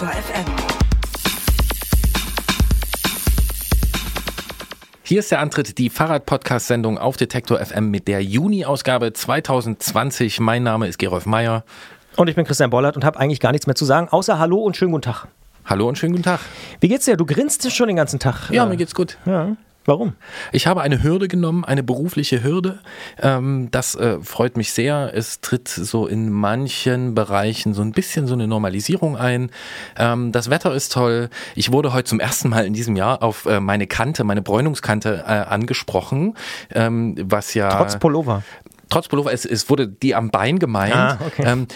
Detektor FM. Hier ist der Antritt, die Fahrrad-Podcast-Sendung auf Detektor FM mit der Juni-Ausgabe 2020. Mein Name ist Gerolf Meyer. Und ich bin Christian Bollert und habe eigentlich gar nichts mehr zu sagen, außer Hallo und schönen guten Tag. Hallo und schönen guten Tag. Wie geht's dir? Du grinst schon den ganzen Tag. Ja, mir geht's gut. Ja. Warum? Ich habe eine Hürde genommen, eine berufliche Hürde. Ähm, das äh, freut mich sehr. Es tritt so in manchen Bereichen so ein bisschen so eine Normalisierung ein. Ähm, das Wetter ist toll. Ich wurde heute zum ersten Mal in diesem Jahr auf äh, meine Kante, meine Bräunungskante äh, angesprochen, ähm, was ja Trotz Pullover trotz Pullover, es, es wurde die am Bein gemeint. Ah, okay. ähm,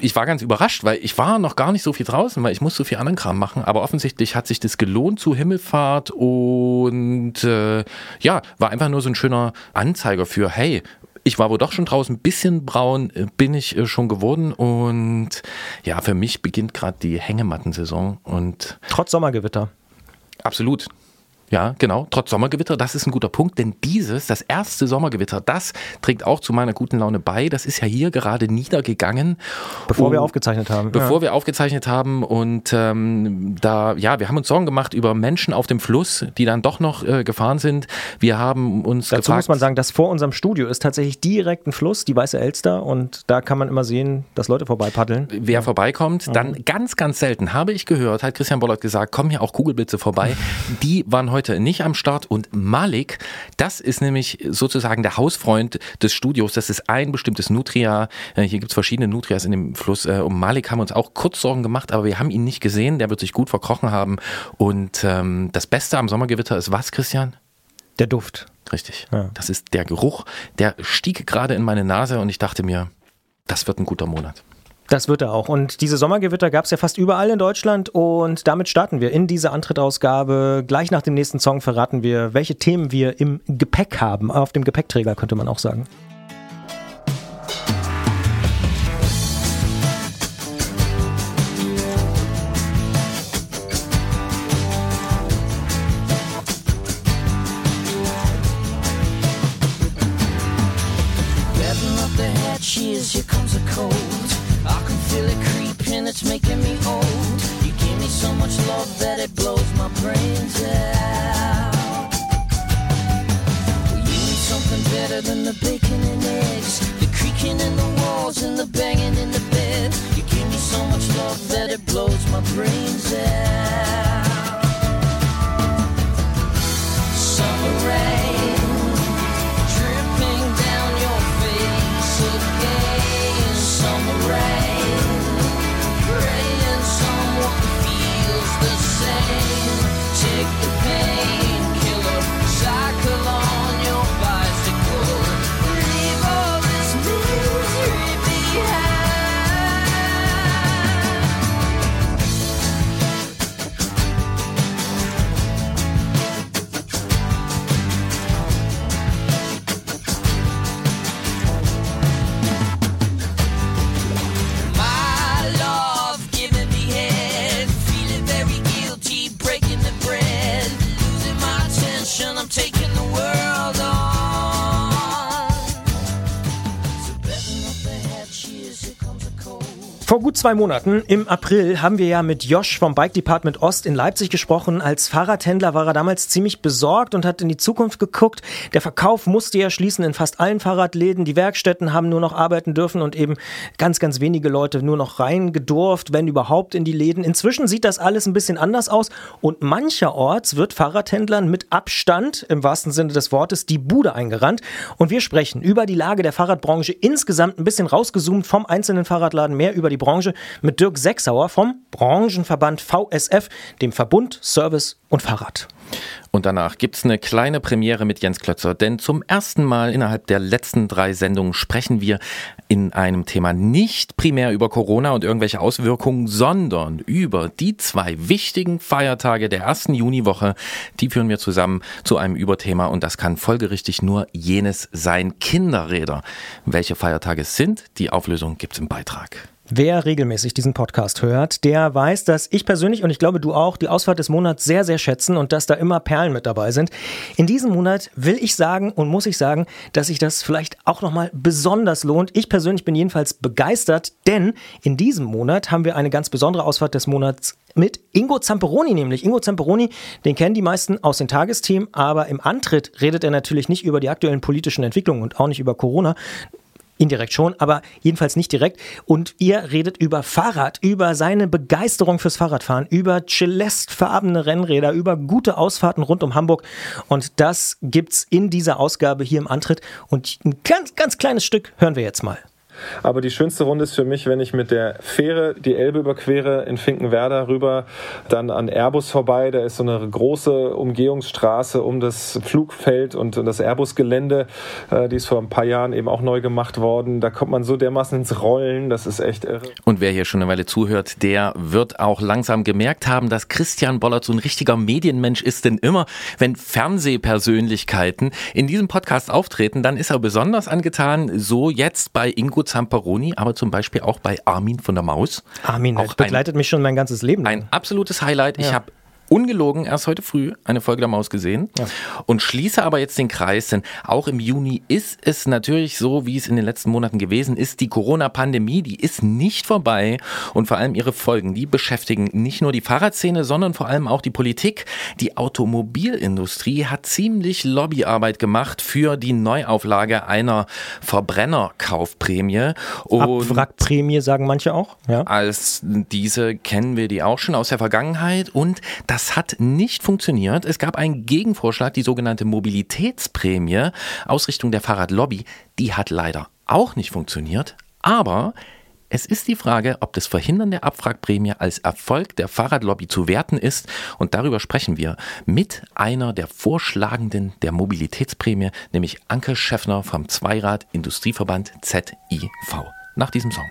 ich war ganz überrascht, weil ich war noch gar nicht so viel draußen, weil ich muss so viel anderen Kram machen. Aber offensichtlich hat sich das gelohnt zu Himmelfahrt und äh, ja, war einfach nur so ein schöner Anzeiger für, hey, ich war wohl doch schon draußen, ein bisschen braun äh, bin ich äh, schon geworden und ja, für mich beginnt gerade die Hängematten-Saison und trotz Sommergewitter. Absolut. Ja, genau, trotz Sommergewitter, das ist ein guter Punkt, denn dieses, das erste Sommergewitter, das trägt auch zu meiner guten Laune bei. Das ist ja hier gerade niedergegangen. Bevor wir aufgezeichnet haben. Bevor ja. wir aufgezeichnet haben und ähm, da, ja, wir haben uns Sorgen gemacht über Menschen auf dem Fluss, die dann doch noch äh, gefahren sind. Wir haben uns Dazu gefragt, muss man sagen, dass vor unserem Studio ist tatsächlich direkt ein Fluss, die Weiße Elster und da kann man immer sehen, dass Leute vorbeipaddeln. wer vorbeikommt. Dann ganz, ganz selten habe ich gehört, hat Christian Bollert gesagt, kommen hier auch Kugelblitze vorbei. Die waren heute nicht am Start und Malik, das ist nämlich sozusagen der Hausfreund des Studios. Das ist ein bestimmtes Nutria. Äh, Hier gibt es verschiedene Nutrias in dem Fluss. Äh, Um Malik haben wir uns auch kurz Sorgen gemacht, aber wir haben ihn nicht gesehen. Der wird sich gut verkrochen haben. Und ähm, das Beste am Sommergewitter ist was, Christian? Der Duft. Richtig. Ja. Das ist der Geruch. Der stieg gerade in meine Nase und ich dachte mir, das wird ein guter Monat. Das wird er auch. Und diese Sommergewitter gab es ja fast überall in Deutschland. Und damit starten wir in diese Antrittausgabe. Gleich nach dem nächsten Song verraten wir, welche Themen wir im Gepäck haben. Auf dem Gepäckträger könnte man auch sagen. Here comes a cold. Feel it creeping, it's making me old. You give me so much love that it blows my brains out. Well, you need something better than the bacon and eggs, the creaking in the walls and the banging in the bed. You give me so much love that it blows my brains out. Vor gut zwei Monaten, im April, haben wir ja mit Josh vom Bike Department Ost in Leipzig gesprochen. Als Fahrradhändler war er damals ziemlich besorgt und hat in die Zukunft geguckt. Der Verkauf musste ja schließen in fast allen Fahrradläden. Die Werkstätten haben nur noch arbeiten dürfen und eben ganz, ganz wenige Leute nur noch reingedurft, wenn überhaupt in die Läden. Inzwischen sieht das alles ein bisschen anders aus und mancherorts wird Fahrradhändlern mit Abstand, im wahrsten Sinne des Wortes, die Bude eingerannt. Und wir sprechen über die Lage der Fahrradbranche insgesamt ein bisschen rausgezoomt vom einzelnen Fahrradladen, mehr über die Branche mit Dirk Sechsauer vom Branchenverband VSF, dem Verbund Service und Fahrrad. Und danach gibt's eine kleine Premiere mit Jens Klötzer, denn zum ersten Mal innerhalb der letzten drei Sendungen sprechen wir in einem Thema nicht primär über Corona und irgendwelche Auswirkungen, sondern über die zwei wichtigen Feiertage der ersten Juniwoche. Die führen wir zusammen zu einem Überthema und das kann folgerichtig nur jenes sein Kinderräder. Welche Feiertage es sind, die Auflösung gibt's im Beitrag. Wer regelmäßig diesen Podcast hört, der weiß, dass ich persönlich und ich glaube du auch die Ausfahrt des Monats sehr, sehr schätzen und dass da immer Perlen mit dabei sind. In diesem Monat will ich sagen und muss ich sagen, dass sich das vielleicht auch nochmal besonders lohnt. Ich persönlich bin jedenfalls begeistert, denn in diesem Monat haben wir eine ganz besondere Ausfahrt des Monats mit Ingo Zamperoni nämlich. Ingo Zamperoni, den kennen die meisten aus den Tagesthemen, aber im Antritt redet er natürlich nicht über die aktuellen politischen Entwicklungen und auch nicht über Corona, Indirekt schon, aber jedenfalls nicht direkt. Und ihr redet über Fahrrad, über seine Begeisterung fürs Fahrradfahren, über celestfarbene Rennräder, über gute Ausfahrten rund um Hamburg. Und das gibt's in dieser Ausgabe hier im Antritt. Und ein ganz, ganz kleines Stück hören wir jetzt mal. Aber die schönste Runde ist für mich, wenn ich mit der Fähre die Elbe überquere, in Finkenwerder rüber, dann an Airbus vorbei. Da ist so eine große Umgehungsstraße um das Flugfeld und das Airbus-Gelände. Äh, die ist vor ein paar Jahren eben auch neu gemacht worden. Da kommt man so dermaßen ins Rollen. Das ist echt irre. Und wer hier schon eine Weile zuhört, der wird auch langsam gemerkt haben, dass Christian Bollert so ein richtiger Medienmensch ist. Denn immer, wenn Fernsehpersönlichkeiten in diesem Podcast auftreten, dann ist er besonders angetan. So jetzt bei Ingo Zamperoni, aber zum Beispiel auch bei Armin von der Maus. Armin auch begleitet ein, mich schon mein ganzes Leben. Ein absolutes Highlight. Ja. Ich habe ungelogen erst heute früh eine Folge der Maus gesehen ja. und schließe aber jetzt den Kreis, denn auch im Juni ist es natürlich so, wie es in den letzten Monaten gewesen ist, die Corona-Pandemie, die ist nicht vorbei und vor allem ihre Folgen, die beschäftigen nicht nur die Fahrradszene, sondern vor allem auch die Politik. Die Automobilindustrie hat ziemlich Lobbyarbeit gemacht für die Neuauflage einer Verbrennerkaufprämie. Abwrackprämie sagen manche auch. Ja. Als diese kennen wir die auch schon aus der Vergangenheit und das hat nicht funktioniert. Es gab einen Gegenvorschlag, die sogenannte Mobilitätsprämie, Ausrichtung der Fahrradlobby. Die hat leider auch nicht funktioniert. Aber es ist die Frage, ob das Verhindern der Abwrackprämie als Erfolg der Fahrradlobby zu werten ist. Und darüber sprechen wir mit einer der Vorschlagenden der Mobilitätsprämie, nämlich Anke Schäffner vom Zweirad Industrieverband ZIV. Nach diesem Song.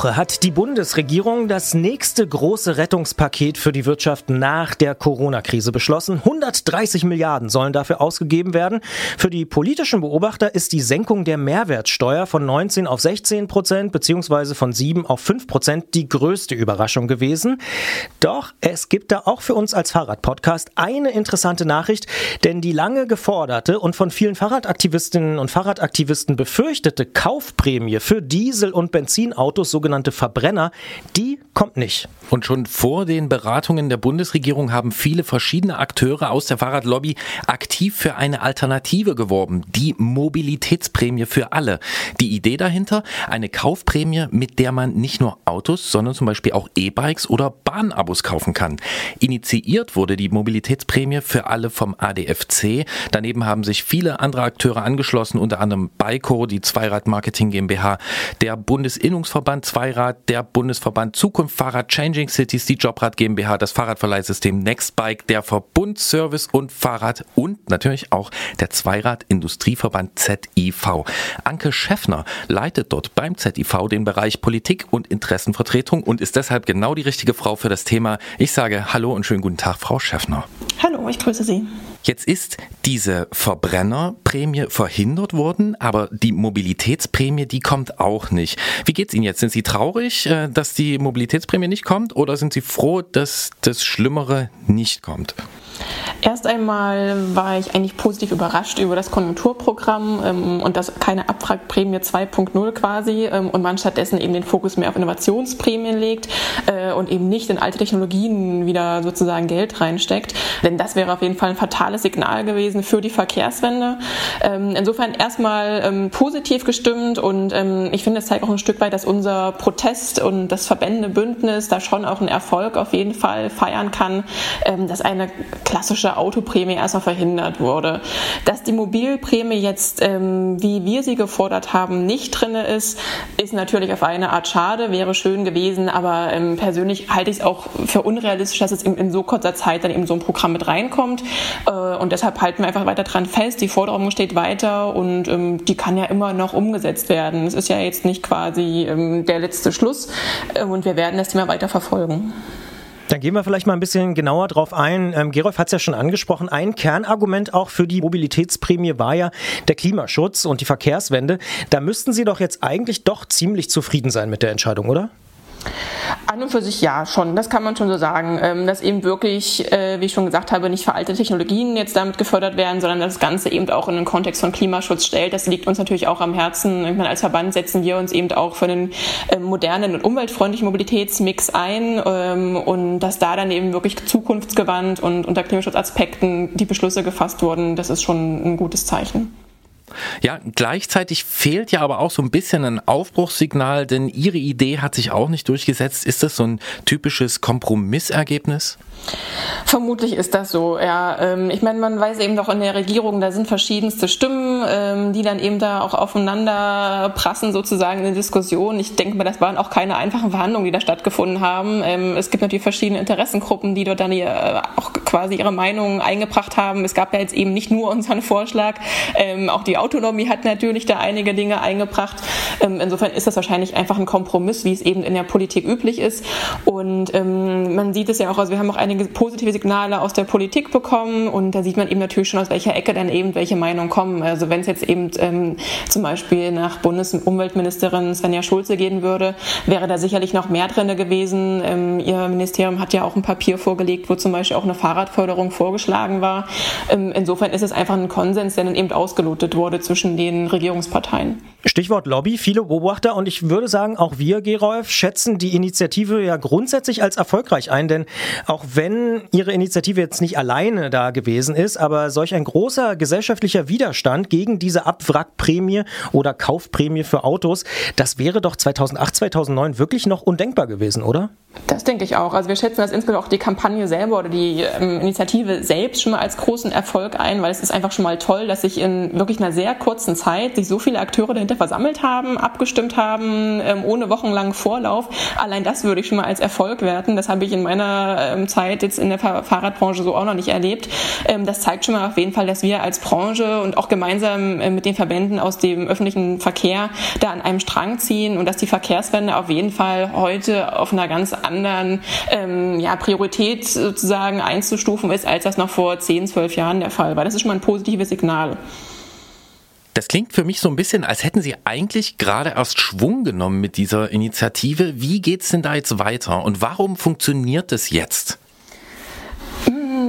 Woche hat die Bundesregierung das nächste große Rettungspaket für die Wirtschaft nach der Corona-Krise beschlossen. 130 Milliarden sollen dafür ausgegeben werden. Für die politischen Beobachter ist die Senkung der Mehrwertsteuer von 19 auf 16 Prozent beziehungsweise von 7 auf 5 Prozent die größte Überraschung gewesen. Doch es gibt da auch für uns als Fahrradpodcast eine interessante Nachricht, denn die lange geforderte und von vielen Fahrradaktivistinnen und Fahrradaktivisten befürchtete Kaufprämie für Diesel- und Benzinautos Autos, sogenannte Verbrenner, die kommt nicht. Und schon vor den Beratungen der Bundesregierung haben viele verschiedene Akteure aus der Fahrradlobby aktiv für eine Alternative geworben, die Mobilitätsprämie für alle. Die Idee dahinter, eine Kaufprämie, mit der man nicht nur Autos, sondern zum Beispiel auch E-Bikes oder Bahnabos kaufen kann. Initiiert wurde die Mobilitätsprämie für alle vom ADFC. Daneben haben sich viele andere Akteure angeschlossen, unter anderem Baiko, die Zweirad Marketing GmbH, der Bundesinnungsverband Zweirad, der Bundesverband Zukunft Fahrrad Changing Cities, die Jobrad GmbH, das Fahrradverleihsystem Nextbike, der Verbund Service und Fahrrad und natürlich auch der Zweirad Industrieverband ZIV. Anke Schäffner leitet dort beim ZIV den Bereich Politik und Interessenvertretung und ist deshalb genau die richtige Frau für das Thema. Ich sage Hallo und schönen guten Tag, Frau Schäffner. Hallo, ich grüße Sie. Jetzt ist diese Verbrennerprämie verhindert worden, aber die Mobilitätsprämie, die kommt auch nicht. Wie geht's Ihnen jetzt? Sind Sie traurig, äh, dass die Mobilitätsprämie nicht kommt oder sind Sie froh, dass das Schlimmere nicht kommt? Erst einmal war ich eigentlich positiv überrascht über das Konjunkturprogramm ähm, und das keine Abwrackprämie 2.0 quasi ähm, und man stattdessen eben den Fokus mehr auf Innovationsprämien legt äh, und eben nicht in alte Technologien wieder sozusagen Geld reinsteckt. Denn das wäre auf jeden Fall ein fatales Signal gewesen für die Verkehrswende. Ähm, insofern erstmal ähm, positiv gestimmt und ähm, ich finde, es zeigt auch ein Stück weit, dass unser Protest und das verbändende Bündnis da schon auch einen Erfolg auf jeden Fall feiern kann, ähm, dass eine klassische Autoprämie erstmal verhindert wurde. Dass die Mobilprämie jetzt, ähm, wie wir sie gefordert haben, nicht drin ist, ist natürlich auf eine Art schade, wäre schön gewesen, aber ähm, persönlich halte ich es auch für unrealistisch, dass es in, in, so kurzer Zeit dann eben so ein Programm mit reinkommt. Äh, und deshalb halten wir einfach weiter dran fest. Die Forderung steht weiter und ähm, die kann ja immer noch umgesetzt werden. Es ist ja jetzt nicht quasi ähm, der letzte Schluss äh, und wir werden das Thema weiter verfolgen. Dann gehen wir vielleicht mal ein bisschen genauer drauf ein. Ähm, Gerolf hat es ja schon angesprochen. Ein Kernargument auch für die Mobilitätsprämie war ja der Klimaschutz und die Verkehrswende. Da müssten Sie doch jetzt eigentlich doch ziemlich zufrieden sein mit der Entscheidung, oder? An und für sich ja, schon. Das kann man schon so sagen. Ähm, dass eben wirklich, äh, wie ich schon gesagt habe, nicht veraltete Technologien jetzt damit gefördert werden, sondern das Ganze eben auch in den Kontext von Klimaschutz stellt. Das liegt uns natürlich auch am Herzen. Ich meine, als Verband setzen wir uns eben auch für einen ähm, modernen und umweltfreundlichen Mobilitätsmix ein ähm, und dass da dann eben wirklich zukunftsgewandt und unter Klimaschutzaspekten die Beschlüsse gefasst wurden, das ist schon ein gutes Zeichen. Ja, gleichzeitig fehlt ja aber auch so ein bisschen ein Aufbruchssignal, denn Ihre Idee hat sich auch nicht durchgesetzt. Ist das so ein typisches Kompromissergebnis? Vermutlich ist das so, ja. Ähm, ich meine, man weiß eben doch in der Regierung, da sind verschiedenste Stimmen, ähm, die dann eben da auch aufeinander prassen, sozusagen in der Diskussion. Ich denke mal, das waren auch keine einfachen Verhandlungen, die da stattgefunden haben. Ähm, es gibt natürlich verschiedene Interessengruppen, die dort dann äh, auch quasi ihre Meinungen eingebracht haben. Es gab ja jetzt eben nicht nur unseren Vorschlag, auch die Autonomie hat natürlich da einige Dinge eingebracht. Insofern ist das wahrscheinlich einfach ein Kompromiss, wie es eben in der Politik üblich ist. Und man sieht es ja auch, also wir haben auch eine einige positive Signale aus der Politik bekommen und da sieht man eben natürlich schon, aus welcher Ecke dann eben welche Meinungen kommen. Also wenn es jetzt eben ähm, zum Beispiel nach Bundesumweltministerin Svenja Schulze gehen würde, wäre da sicherlich noch mehr drin gewesen. Ähm, ihr Ministerium hat ja auch ein Papier vorgelegt, wo zum Beispiel auch eine Fahrradförderung vorgeschlagen war. Ähm, insofern ist es einfach ein Konsens, der dann eben ausgelotet wurde zwischen den Regierungsparteien. Stichwort Lobby, viele Beobachter und ich würde sagen, auch wir, Gerolf, schätzen die Initiative ja grundsätzlich als erfolgreich ein, denn auch wenn Ihre Initiative jetzt nicht alleine da gewesen ist, aber solch ein großer gesellschaftlicher Widerstand gegen diese Abwrackprämie oder Kaufprämie für Autos, das wäre doch 2008, 2009 wirklich noch undenkbar gewesen, oder? Das denke ich auch. Also wir schätzen das insbesondere auch die Kampagne selber oder die ähm, Initiative selbst schon mal als großen Erfolg ein, weil es ist einfach schon mal toll, dass sich in wirklich einer sehr kurzen Zeit sich so viele Akteure dahinter versammelt haben, abgestimmt haben, ähm, ohne wochenlangen Vorlauf. Allein das würde ich schon mal als Erfolg werten. Das habe ich in meiner ähm, Zeit jetzt in der Fahrradbranche so auch noch nicht erlebt. Ähm, das zeigt schon mal auf jeden Fall, dass wir als Branche und auch gemeinsam äh, mit den Verbänden aus dem öffentlichen Verkehr da an einem Strang ziehen und dass die Verkehrswende auf jeden Fall heute auf einer ganz anderen ähm, ja, Priorität sozusagen einzustufen ist, als das noch vor 10, 12 Jahren der Fall war. Das ist schon mal ein positives Signal. Das klingt für mich so ein bisschen, als hätten Sie eigentlich gerade erst Schwung genommen mit dieser Initiative. Wie geht es denn da jetzt weiter und warum funktioniert es jetzt?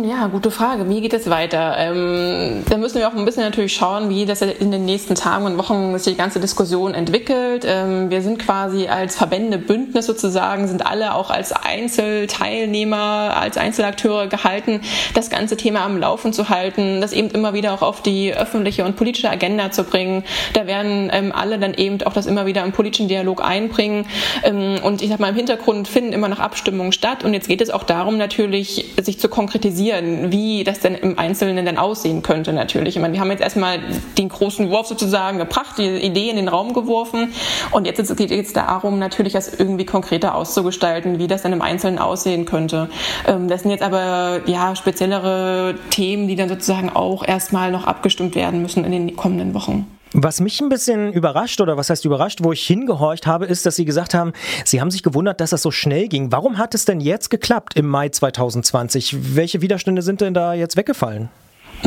Ja, gute Frage. Wie geht es weiter? Ähm, da müssen wir auch ein bisschen natürlich schauen, wie das in den nächsten Tagen und Wochen sich die ganze Diskussion entwickelt. Ähm, wir sind quasi als Verbände Bündnis sozusagen, sind alle auch als Einzelteilnehmer, als Einzelakteure gehalten, das ganze Thema am Laufen zu halten, das eben immer wieder auch auf die öffentliche und politische Agenda zu bringen. Da werden ähm, alle dann eben auch das immer wieder im politischen Dialog einbringen. Ähm, und ich sag mal, im Hintergrund finden immer noch Abstimmungen statt. Und jetzt geht es auch darum, natürlich, sich zu konkretisieren, skizzieren, wie das denn im Einzelnen dann aussehen könnte natürlich. Ich meine, wir haben jetzt erstmal den großen Wurf sozusagen gebracht, die Idee in den Raum geworfen und jetzt geht es darum, natürlich das irgendwie konkreter auszugestalten, wie das dann im Einzelnen aussehen könnte. Ähm, das sind jetzt aber ja speziellere Themen, die dann sozusagen auch erstmal noch abgestimmt werden müssen in den kommenden Wochen. Was mich ein bisschen überrascht oder was heißt überrascht, wo ich hingehorcht habe, ist, dass Sie gesagt haben, Sie haben sich gewundert, dass das so schnell ging. Warum hat es denn jetzt geklappt im Mai 2020? Welche Widerstände sind denn da jetzt weggefallen?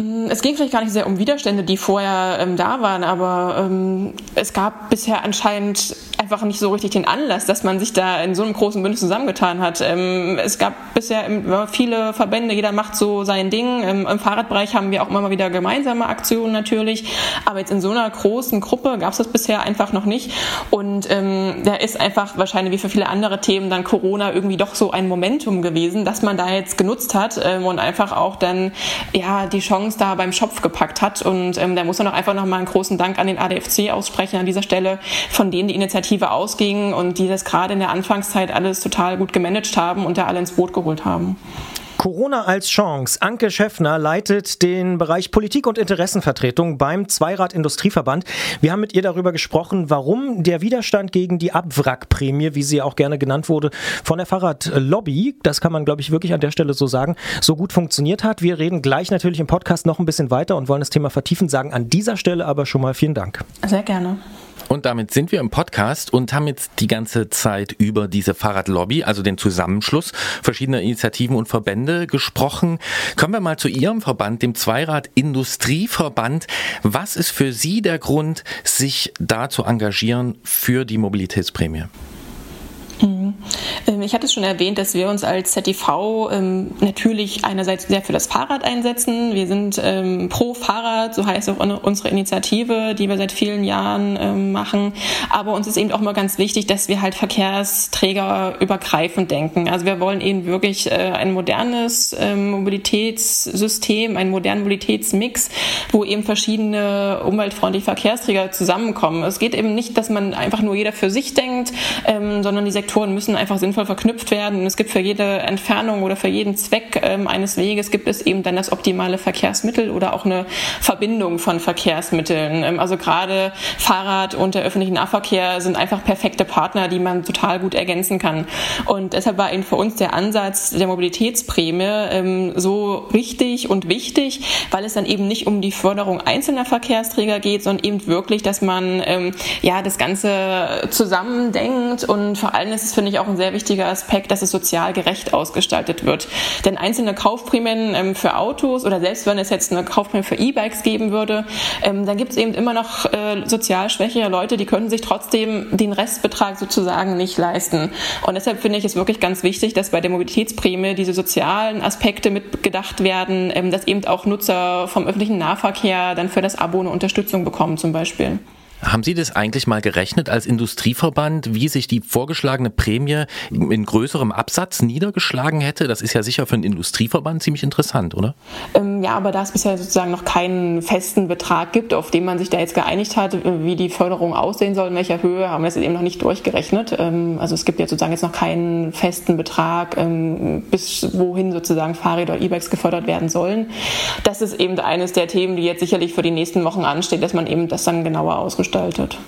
Mm, es ging vielleicht gar nicht sehr um Widerstände, die vorher ähm, da waren, aber ähm, es gab bisher anscheinend einfach nicht so richtig den Anlass, dass man sich da in so einem großen Bündnis zusammengetan hat. Ähm, es gab bisher viele Verbände, jeder macht so sein Ding. Ähm, Im Fahrradbereich haben wir auch immer mal wieder gemeinsame Aktionen natürlich, aber jetzt in so einer großen Gruppe gab es das bisher einfach noch nicht. Und ähm, da ist einfach wahrscheinlich wie für viele andere Themen dann Corona irgendwie doch so ein Momentum gewesen, dass man da jetzt genutzt hat ähm, und einfach auch dann ja die Chance Songs da beim Schopf gepackt hat. Und ähm, da muss man auch einfach nochmal einen großen Dank an den ADFC aussprechen an dieser Stelle, von denen die Initiative ausging und die das gerade in der Anfangszeit alles total gut gemanagt haben und da alle ins Boot geholt haben. Corona als Chance. Anke Schäffner leitet den Bereich Politik und Interessenvertretung beim Zweirad Industrieverband. Wir haben mit ihr darüber gesprochen, warum der Widerstand gegen die Abwrackprämie, wie sie auch gerne genannt wurde, von der Fahrradlobby, das kann man glaube ich wirklich an der Stelle so sagen, so gut funktioniert hat. Wir reden gleich natürlich im Podcast noch ein bisschen weiter und wollen das Thema vertiefen, sagen an dieser Stelle aber schon mal vielen Dank. Sehr gerne. Und damit sind wir im Podcast und haben jetzt die ganze Zeit über diese Fahrradlobby, also den Zusammenschluss verschiedener Initiativen und Verbände gesprochen. Kommen wir mal zu Ihrem Verband, dem Zweirad Industrieverband. Was ist für Sie der Grund, sich da zu engagieren für die Mobilitätsprämie? Ähm, ich hatte es schon erwähnt, dass wir uns als ZTV ähm, natürlich einerseits sehr für das Fahrrad einsetzen. Wir sind ähm, pro Fahrrad, so heißt auch unsere Initiative, die wir seit vielen Jahren machen. Aber uns ist eben auch immer ganz wichtig, dass wir halt Verkehrsträger übergreifend denken. Also wir wollen eben wirklich äh, ein modernes Mobilitätssystem, einen modernen Mobilitätsmix, wo eben verschiedene umweltfreundliche Verkehrsträger zusammenkommen. Es geht eben nicht, dass man einfach nur jeder für sich denkt, sondern die Sektoren müssen einfach sinnvoll verknüpft werden. Es gibt für jede Entfernung oder für jeden Zweck ähm, eines Weges gibt es eben dann das optimale Verkehrsmittel oder auch eine Verbindung von Verkehrsmitteln. Ähm, also gerade Fahrrad und der öffentliche Nahverkehr sind einfach perfekte Partner, die man total gut ergänzen kann. Und deshalb war eben für uns der Ansatz der Mobilitätsprämie ähm, so richtig und wichtig, weil es dann eben nicht um die Förderung einzelner Verkehrsträger geht, sondern eben wirklich, dass man ähm, ja das Ganze zusammendenkt und vor allem ist es, finde ich, auch ein sehr wichtiger Aspekt, dass es sozial gerecht ausgestaltet wird. Denn einzelne Kaufprämien ähm, für Autos oder selbst wenn es jetzt eine Kaufprämie für E-Bikes geben würde, ähm, dann gibt es eben immer noch äh, sozial schwächere Leute, die können sich trotzdem den Restbetrag sozusagen nicht leisten. Und deshalb finde ich es wirklich ganz wichtig, dass bei der Mobilitätsprämie diese sozialen Aspekte mitgedacht werden, ähm, dass eben auch Nutzer vom öffentlichen Nahverkehr dann für das Abo eine Unterstützung bekommen zum Beispiel. Haben Sie das eigentlich mal gerechnet als Industrieverband, wie sich die vorgeschlagene Prämie in größerem Absatz niedergeschlagen hätte? Das ist ja sicher für einen Industrieverband ziemlich interessant, oder? Ähm, ja, aber da es bisher sozusagen noch keinen festen Betrag gibt, auf den man sich da jetzt geeinigt hat, wie die Förderung aussehen soll, in welcher Höhe, haben wir es eben noch nicht durchgerechnet. Ähm, also es gibt jetzt sozusagen jetzt noch keinen festen Betrag, ähm, bis wohin sozusagen Fahrräder oder E-Bikes gefördert werden sollen. Das ist eben eines der Themen, die jetzt sicherlich für die nächsten Wochen ansteht, dass man eben das dann genauer ausgestaltet gestaltet.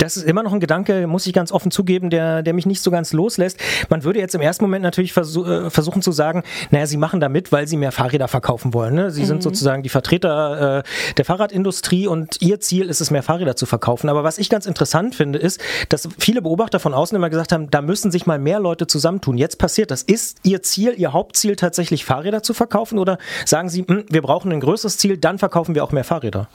Das ist immer noch ein Gedanke, muss ich ganz offen zugeben, der, der mich nicht so ganz loslässt. Man würde jetzt im ersten Moment natürlich versuch, äh, versuchen zu sagen, naja, sie machen da mit, weil sie mehr Fahrräder verkaufen wollen. Ne? Sie mhm. sind sozusagen die Vertreter äh, der Fahrradindustrie und ihr Ziel ist es, mehr Fahrräder zu verkaufen. Aber was ich ganz interessant finde, ist, dass viele Beobachter von außen immer gesagt haben, da müssen sich mal mehr Leute zusammentun. Jetzt passiert das. Ist ihr Ziel, ihr Hauptziel tatsächlich Fahrräder zu verkaufen oder sagen sie, mh, hm, wir brauchen ein größeres Ziel, dann verkaufen wir auch mehr Fahrräder?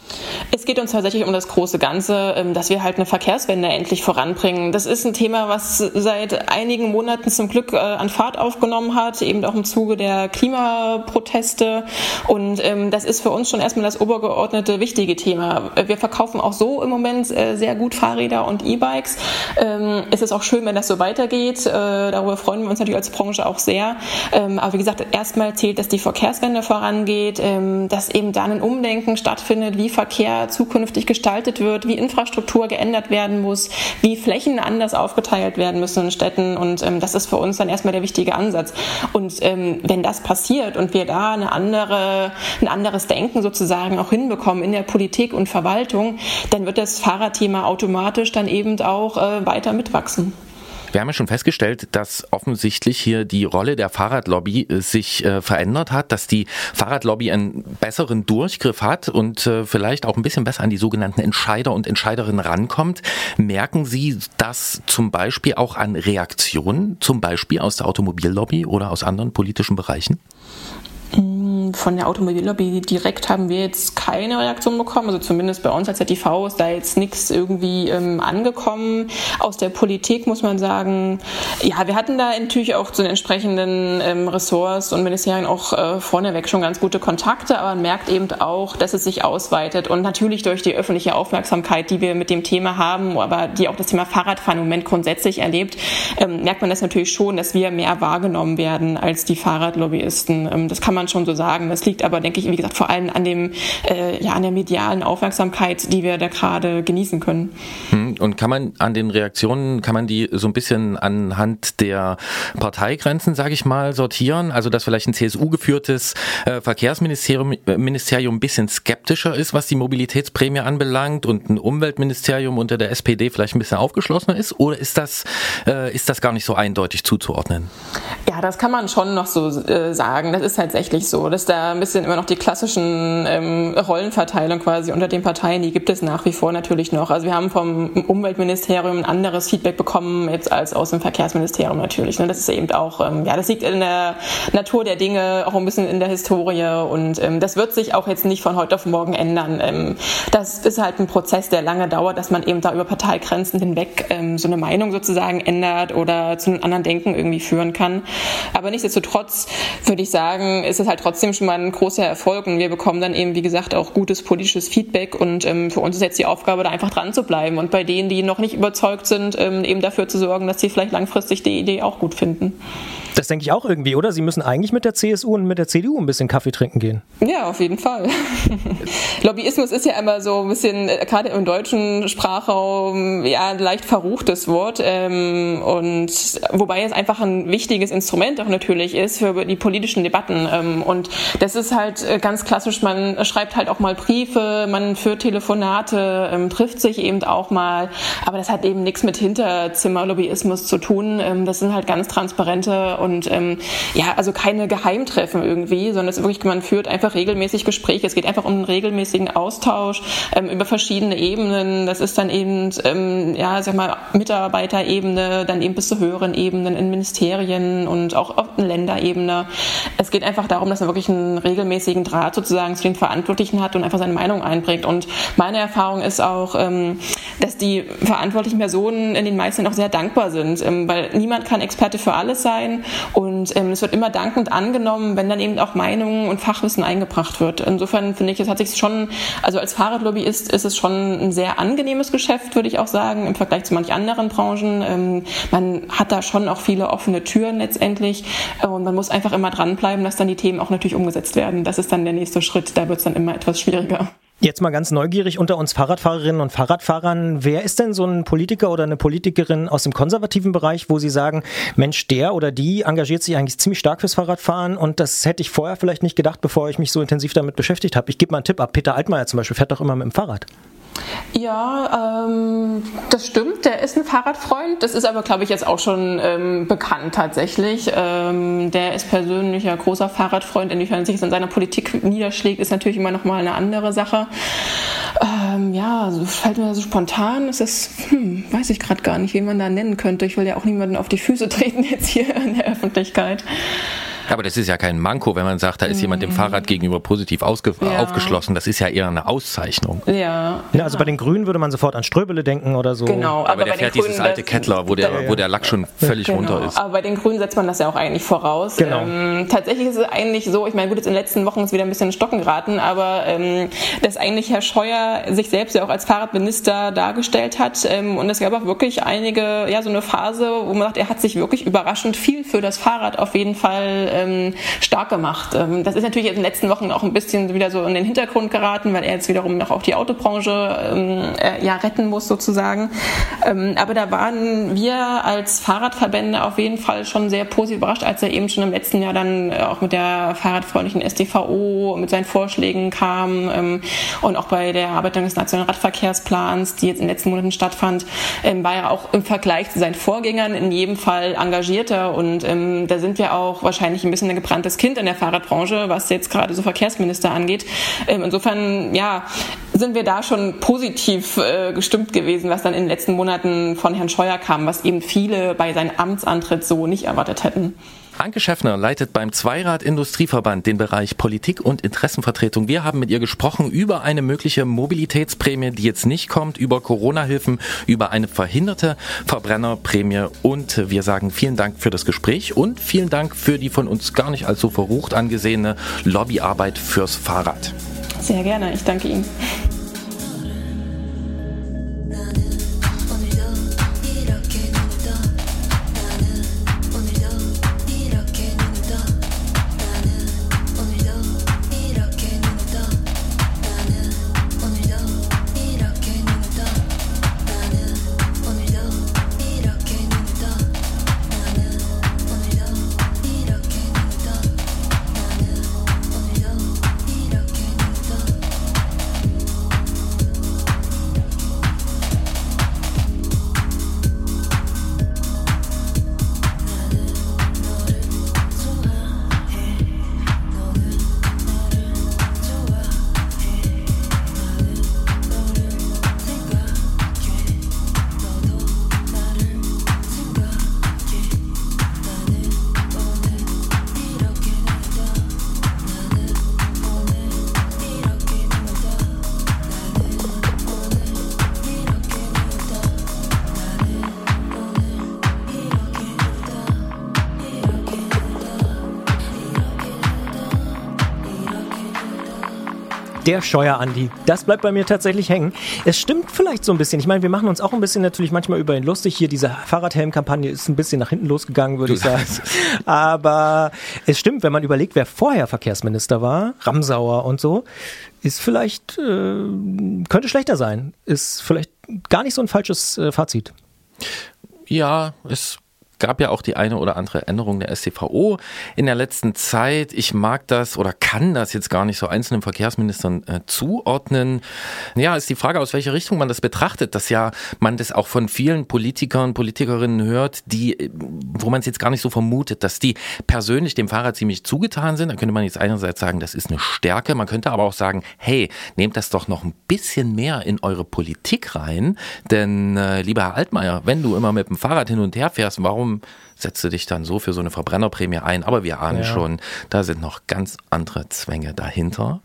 Es geht uns tatsächlich um das große Ganze, ähm, dass wir halt eine Verkehrs Verkehrswende endlich voranbringen. Das ist ein Thema, was seit einigen Monaten zum Glück äh, an Fahrt aufgenommen hat, eben auch im Zuge der Klimaproteste. Und ähm, das ist für uns schon erstmal das obergeordnete wichtige Thema. Wir verkaufen auch so im Moment äh, sehr gut Fahrräder und E-Bikes. Ähm, es ist auch schön, wenn das so weitergeht. Äh, darüber freuen wir uns natürlich als Branche auch sehr. Ähm, aber wie gesagt, erstmal zählt, dass die Verkehrswende vorangeht, ähm, dass eben dann ein Umdenken stattfindet, wie Verkehr zukünftig gestaltet wird, wie Infrastruktur geändert werden werden muss, wie Flächen anders aufgeteilt werden müssen in Städten und ähm, das ist für uns dann erstmal der wichtige Ansatz. Und ähm, wenn das passiert und wir da eine andere, ein anderes Denken sozusagen auch hinbekommen in der Politik und Verwaltung, dann wird das Fahrradthema automatisch dann eben auch äh, weiter mitwachsen. Wir haben ja schon festgestellt, dass offensichtlich hier die Rolle der Fahrradlobby äh, sich äh, verändert hat, dass die Fahrradlobby einen besseren Durchgriff hat und äh, vielleicht auch ein bisschen besser an die sogenannten Entscheider und Entscheiderinnen rankommt. Merken Sie das zum Beispiel auch an Reaktionen, zum Beispiel aus der Automobillobby oder aus anderen politischen Bereichen? Von der Automobillobby direkt haben wir jetzt keine Reaktion bekommen. Also zumindest bei uns als ZTV ist da jetzt nichts irgendwie ähm, angekommen. Aus der Politik muss man sagen, ja, wir hatten da natürlich auch zu den entsprechenden ähm, Ressorts und Ministerien auch äh, vorneweg schon ganz gute Kontakte, aber man merkt eben auch, dass es sich ausweitet und natürlich durch die öffentliche Aufmerksamkeit, die wir mit dem Thema haben, aber die auch das Thema Fahrradfahren im Moment grundsätzlich erlebt, ähm, merkt man das natürlich schon, dass wir mehr wahrgenommen werden als die Fahrradlobbyisten. Ähm, das kann man schon so sagen. Das liegt aber, denke ich, wie gesagt, vor allem an dem, äh, ja, an der medialen Aufmerksamkeit, die wir da gerade genießen können. Hm, und kann man an den Reaktionen, kann man die so ein bisschen anhand der Parteigrenzen, sage ich mal, sortieren? Also, dass vielleicht ein CSU-geführtes äh, Verkehrsministerium äh, Ministerium ein bisschen skeptischer ist, was die Mobilitätsprämie anbelangt und ein Umweltministerium unter der SPD vielleicht ein bisschen aufgeschlossener ist? Oder ist das, äh, ist das gar nicht so eindeutig zuzuordnen? Ja, das kann man schon noch so äh, sagen. Das ist tatsächlich so, da ein bisschen immer noch die klassischen ähm, Rollenverteilung quasi unter den Parteien, die gibt es nach wie vor natürlich noch. Also wir haben vom Umweltministerium ein anderes Feedback bekommen jetzt als aus dem Verkehrsministerium natürlich. Ne? Das ist eben auch, ähm, ja, das liegt in der Natur der Dinge, auch ein bisschen in der Historie und ähm, das wird sich auch jetzt nicht von heute auf morgen ändern. Ähm, das ist halt ein Prozess, der lange dauert, dass man eben da über Parteigrenzen hinweg ähm, so eine Meinung sozusagen ändert oder zu einem anderen Denken irgendwie führen kann. Aber nichtsdestotrotz würde ich sagen, ist es halt trotzdem schon mal ein großer Erfolg und wir bekommen dann eben, wie gesagt, auch gutes politisches Feedback und ähm, für uns ist jetzt die Aufgabe, da einfach dran zu bleiben und bei denen, die noch nicht überzeugt sind, ähm, eben dafür zu sorgen, dass sie vielleicht langfristig die Idee auch gut finden. Das denke ich auch irgendwie, oder? Sie müssen eigentlich mit der CSU und mit der CDU ein bisschen Kaffee trinken gehen. Ja, auf jeden Fall. Lobbyismus ist ja immer so ein bisschen, äh, gerade im deutschen Sprachraum, ja, ein leicht verruchtes Wort. Ähm, und wobei es einfach ein wichtiges Instrument auch natürlich ist für die politischen Debatten. Ähm, und das ist halt äh, ganz klassisch, man schreibt halt auch mal Briefe, man führt Telefonate, ähm, trifft sich eben auch mal. Aber das hat eben nichts mit Hinterzimmerlobbyismus zu tun. Ähm, das sind halt ganz transparente und ähm, ja, also keine Geheimtreffen irgendwie, sondern es wirklich, man führt einfach regelmäßig Gespräche. Es geht einfach um einen regelmäßigen Austausch ähm, über verschiedene Ebenen. Das ist dann eben, ähm, ja, sag mal, Mitarbeiterebene, dann eben bis zu höheren Ebenen in Ministerien und auch auf Länderebene. Es geht einfach darum, dass man wirklich einen regelmäßigen Draht sozusagen zu den Verantwortlichen hat und einfach seine Meinung einbringt. Und meine Erfahrung ist auch, ähm, dass die verantwortlichen Personen in den meisten auch sehr dankbar sind, ähm, weil niemand kann Experte für alles sein und ähm, es wird immer dankend angenommen, wenn dann eben auch Meinungen und Fachwissen eingebracht wird. Insofern finde ich, es hat sich schon, also als Fahrradlobbyist ist es schon ein sehr angenehmes Geschäft, würde ich auch sagen, im Vergleich zu manch anderen Branchen. Man hat da schon auch viele offene Türen letztendlich und man muss einfach immer dranbleiben, dass dann die Themen auch natürlich umgesetzt werden. Das ist dann der nächste Schritt, da wird es dann immer etwas schwieriger. Jetzt mal ganz neugierig unter uns Fahrradfahrerinnen und Fahrradfahrern. Wer ist denn so ein Politiker oder eine Politikerin aus dem konservativen Bereich, wo Sie sagen, Mensch, der oder die engagiert sich eigentlich ziemlich stark fürs Fahrradfahren und das hätte ich vorher vielleicht nicht gedacht, bevor ich mich so intensiv damit beschäftigt habe. Ich gebe mal einen Tipp ab. Peter Altmaier zum Beispiel fährt doch immer mit dem Fahrrad. Ja, ähm, das stimmt. Der ist ein Fahrradfreund. Das ist aber, glaube ich, jetzt auch schon ähm, bekannt tatsächlich. Ähm, der ist persönlich ein großer Fahrradfreund. Inwiefern sich das in seiner Politik niederschlägt, ist natürlich immer noch mal eine andere Sache. Ähm, ja, so fällt mir so spontan. Ist das, hm, weiß ich gerade gar nicht, wen man da nennen könnte. Ich will ja auch niemanden auf die Füße treten jetzt hier in der Öffentlichkeit. Aber das ist ja kein Manko, wenn man sagt, da ist jemand dem Fahrrad gegenüber positiv Ja. aufgeschlossen. Das ist ja eher eine Auszeichnung. Ja. Ja, also bei den Grünen würde man sofort an Ströbele denken oder so. Genau, Aber, der bei den fährt dieses Grünen, alte Kettler, wo der, Ja, ja. wo der Lack schon völlig Genau. runter ist. Aber bei den Grünen setzt man das ja auch eigentlich voraus. Genau. Ähm, tatsächlich ist es eigentlich so, ich meine, gut, jetzt in den letzten Wochen ist wieder ein bisschen in Stocken geraten, aber ähm, dass eigentlich Herr Scheuer sich selbst ja auch als Fahrradminister dargestellt hat. Ähm, und es gab auch wirklich einige, ja, so eine Phase, wo man sagt, er hat sich wirklich überraschend viel für das Fahrrad auf jeden Fall ähm, stark gemacht. Ähm, das ist natürlich jetzt in den letzten Wochen auch ein bisschen wieder so in den Hintergrund geraten, weil er jetzt wiederum noch auch die Autobranche ähm, äh, ja retten muss sozusagen. Ähm, aber da waren wir als Fahrradverbände auf jeden Fall schon sehr positiv überrascht, als er eben schon im letzten Jahr dann äh, auch mit der fahrradfreundlichen SDVO mit seinen Vorschlägen kam ähm, und auch bei der Erarbeitung des Nationalen Radverkehrsplans, die jetzt in den letzten Monaten stattfand, ähm, war er auch im Vergleich zu seinen Vorgängern in jedem Fall engagierter und ähm, da sind wir auch wahrscheinlich ein bisschen ein gebranntes Kind in der Fahrradbranche, was jetzt gerade so Verkehrsminister angeht. Ähm, insofern, ja, sind wir da schon positiv äh, gestimmt gewesen, was dann in den letzten Monaten von Herrn Scheuer kam, was eben viele bei seinem Amtsantritt so nicht erwartet hätten. Anke Schäffner leitet beim Zweirad Industrieverband den Bereich Politik und Interessenvertretung. Wir haben mit ihr gesprochen über eine mögliche Mobilitätsprämie, die jetzt nicht kommt, über Corona-Hilfen, über eine verhinderte Verbrennerprämie und wir sagen vielen Dank für das Gespräch und vielen Dank für die von uns gar nicht allzu verrucht angesehene Lobbyarbeit fürs Fahrrad. Sehr gerne, ich danke Ihnen. Der Scheuer-Andi. Das bleibt bei mir tatsächlich hängen. Es stimmt vielleicht so ein bisschen. Ich meine, wir machen uns auch ein bisschen natürlich manchmal über ihn lustig. Hier, diese Fahrradhelm-Kampagne ist ein bisschen nach hinten losgegangen, würde ich sagen. Aber es stimmt, wenn man überlegt, wer vorher Verkehrsminister war, Ramsauer und so, ist vielleicht, äh, könnte schlechter sein. Ist vielleicht gar nicht so ein falsches äh, Fazit. Ja, es gab ja auch die eine oder andere Änderung der STVO in der letzten Zeit. Ich mag das oder kann das jetzt gar nicht so einzelnen Verkehrsministern äh, zuordnen. Ja, ist die Frage, aus welcher Richtung man das betrachtet, dass ja man das auch von vielen Politikern, Politikerinnen hört, die, äh, wo man es jetzt gar nicht so vermutet, dass die persönlich dem Fahrrad ziemlich zugetan sind. Da könnte man jetzt einerseits sagen, das ist eine Stärke. Man könnte aber auch sagen, hey, nehmt das doch noch ein bisschen mehr in eure Politik rein. Denn, äh, lieber Herr Altmaier, wenn du immer mit dem Fahrrad hin und her fährst, warum setzt du dich dann so für so eine Verbrennerprämie ein? Aber wir ahnen Ja. schon, da sind noch ganz andere Zwänge dahinter.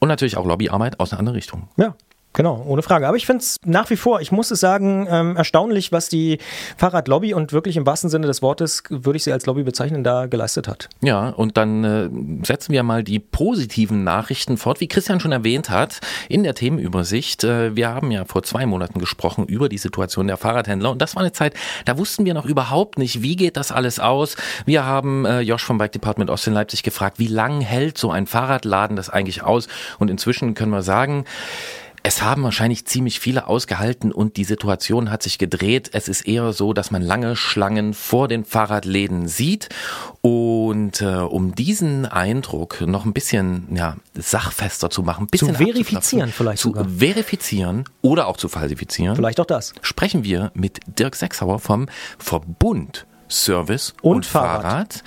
Und natürlich auch Lobbyarbeit aus einer anderen Richtung. Ja. Genau, ohne Frage. Aber ich finde es nach wie vor, ich muss es sagen, ähm, erstaunlich, was die Fahrradlobby und wirklich im wahrsten Sinne des Wortes, würde ich sie als Lobby bezeichnen, da geleistet hat. Ja, und dann äh, setzen wir mal die positiven Nachrichten fort. Wie Christian schon erwähnt hat, in der Themenübersicht, äh, wir haben ja vor zwei Monaten gesprochen über die Situation der Fahrradhändler und das war eine Zeit, da wussten wir noch überhaupt nicht, wie geht das alles aus. Wir haben äh, Josh vom Bike Department Ost in Leipzig gefragt, wie lang hält so ein Fahrradladen das eigentlich aus? Und inzwischen können wir sagen, es haben wahrscheinlich ziemlich viele ausgehalten und die Situation hat sich gedreht. Es ist eher so, dass man lange Schlangen vor den Fahrradläden sieht. Und äh, um diesen Eindruck noch ein bisschen ja, sachfester zu machen, ein bisschen verifizieren abzuklopfen, vielleicht zu sogar. verifizieren oder auch zu falsifizieren, Vielleicht auch das. sprechen wir mit Dirk Sechsauer vom Verbund Service Und und, Fahrrad. Fahrrad.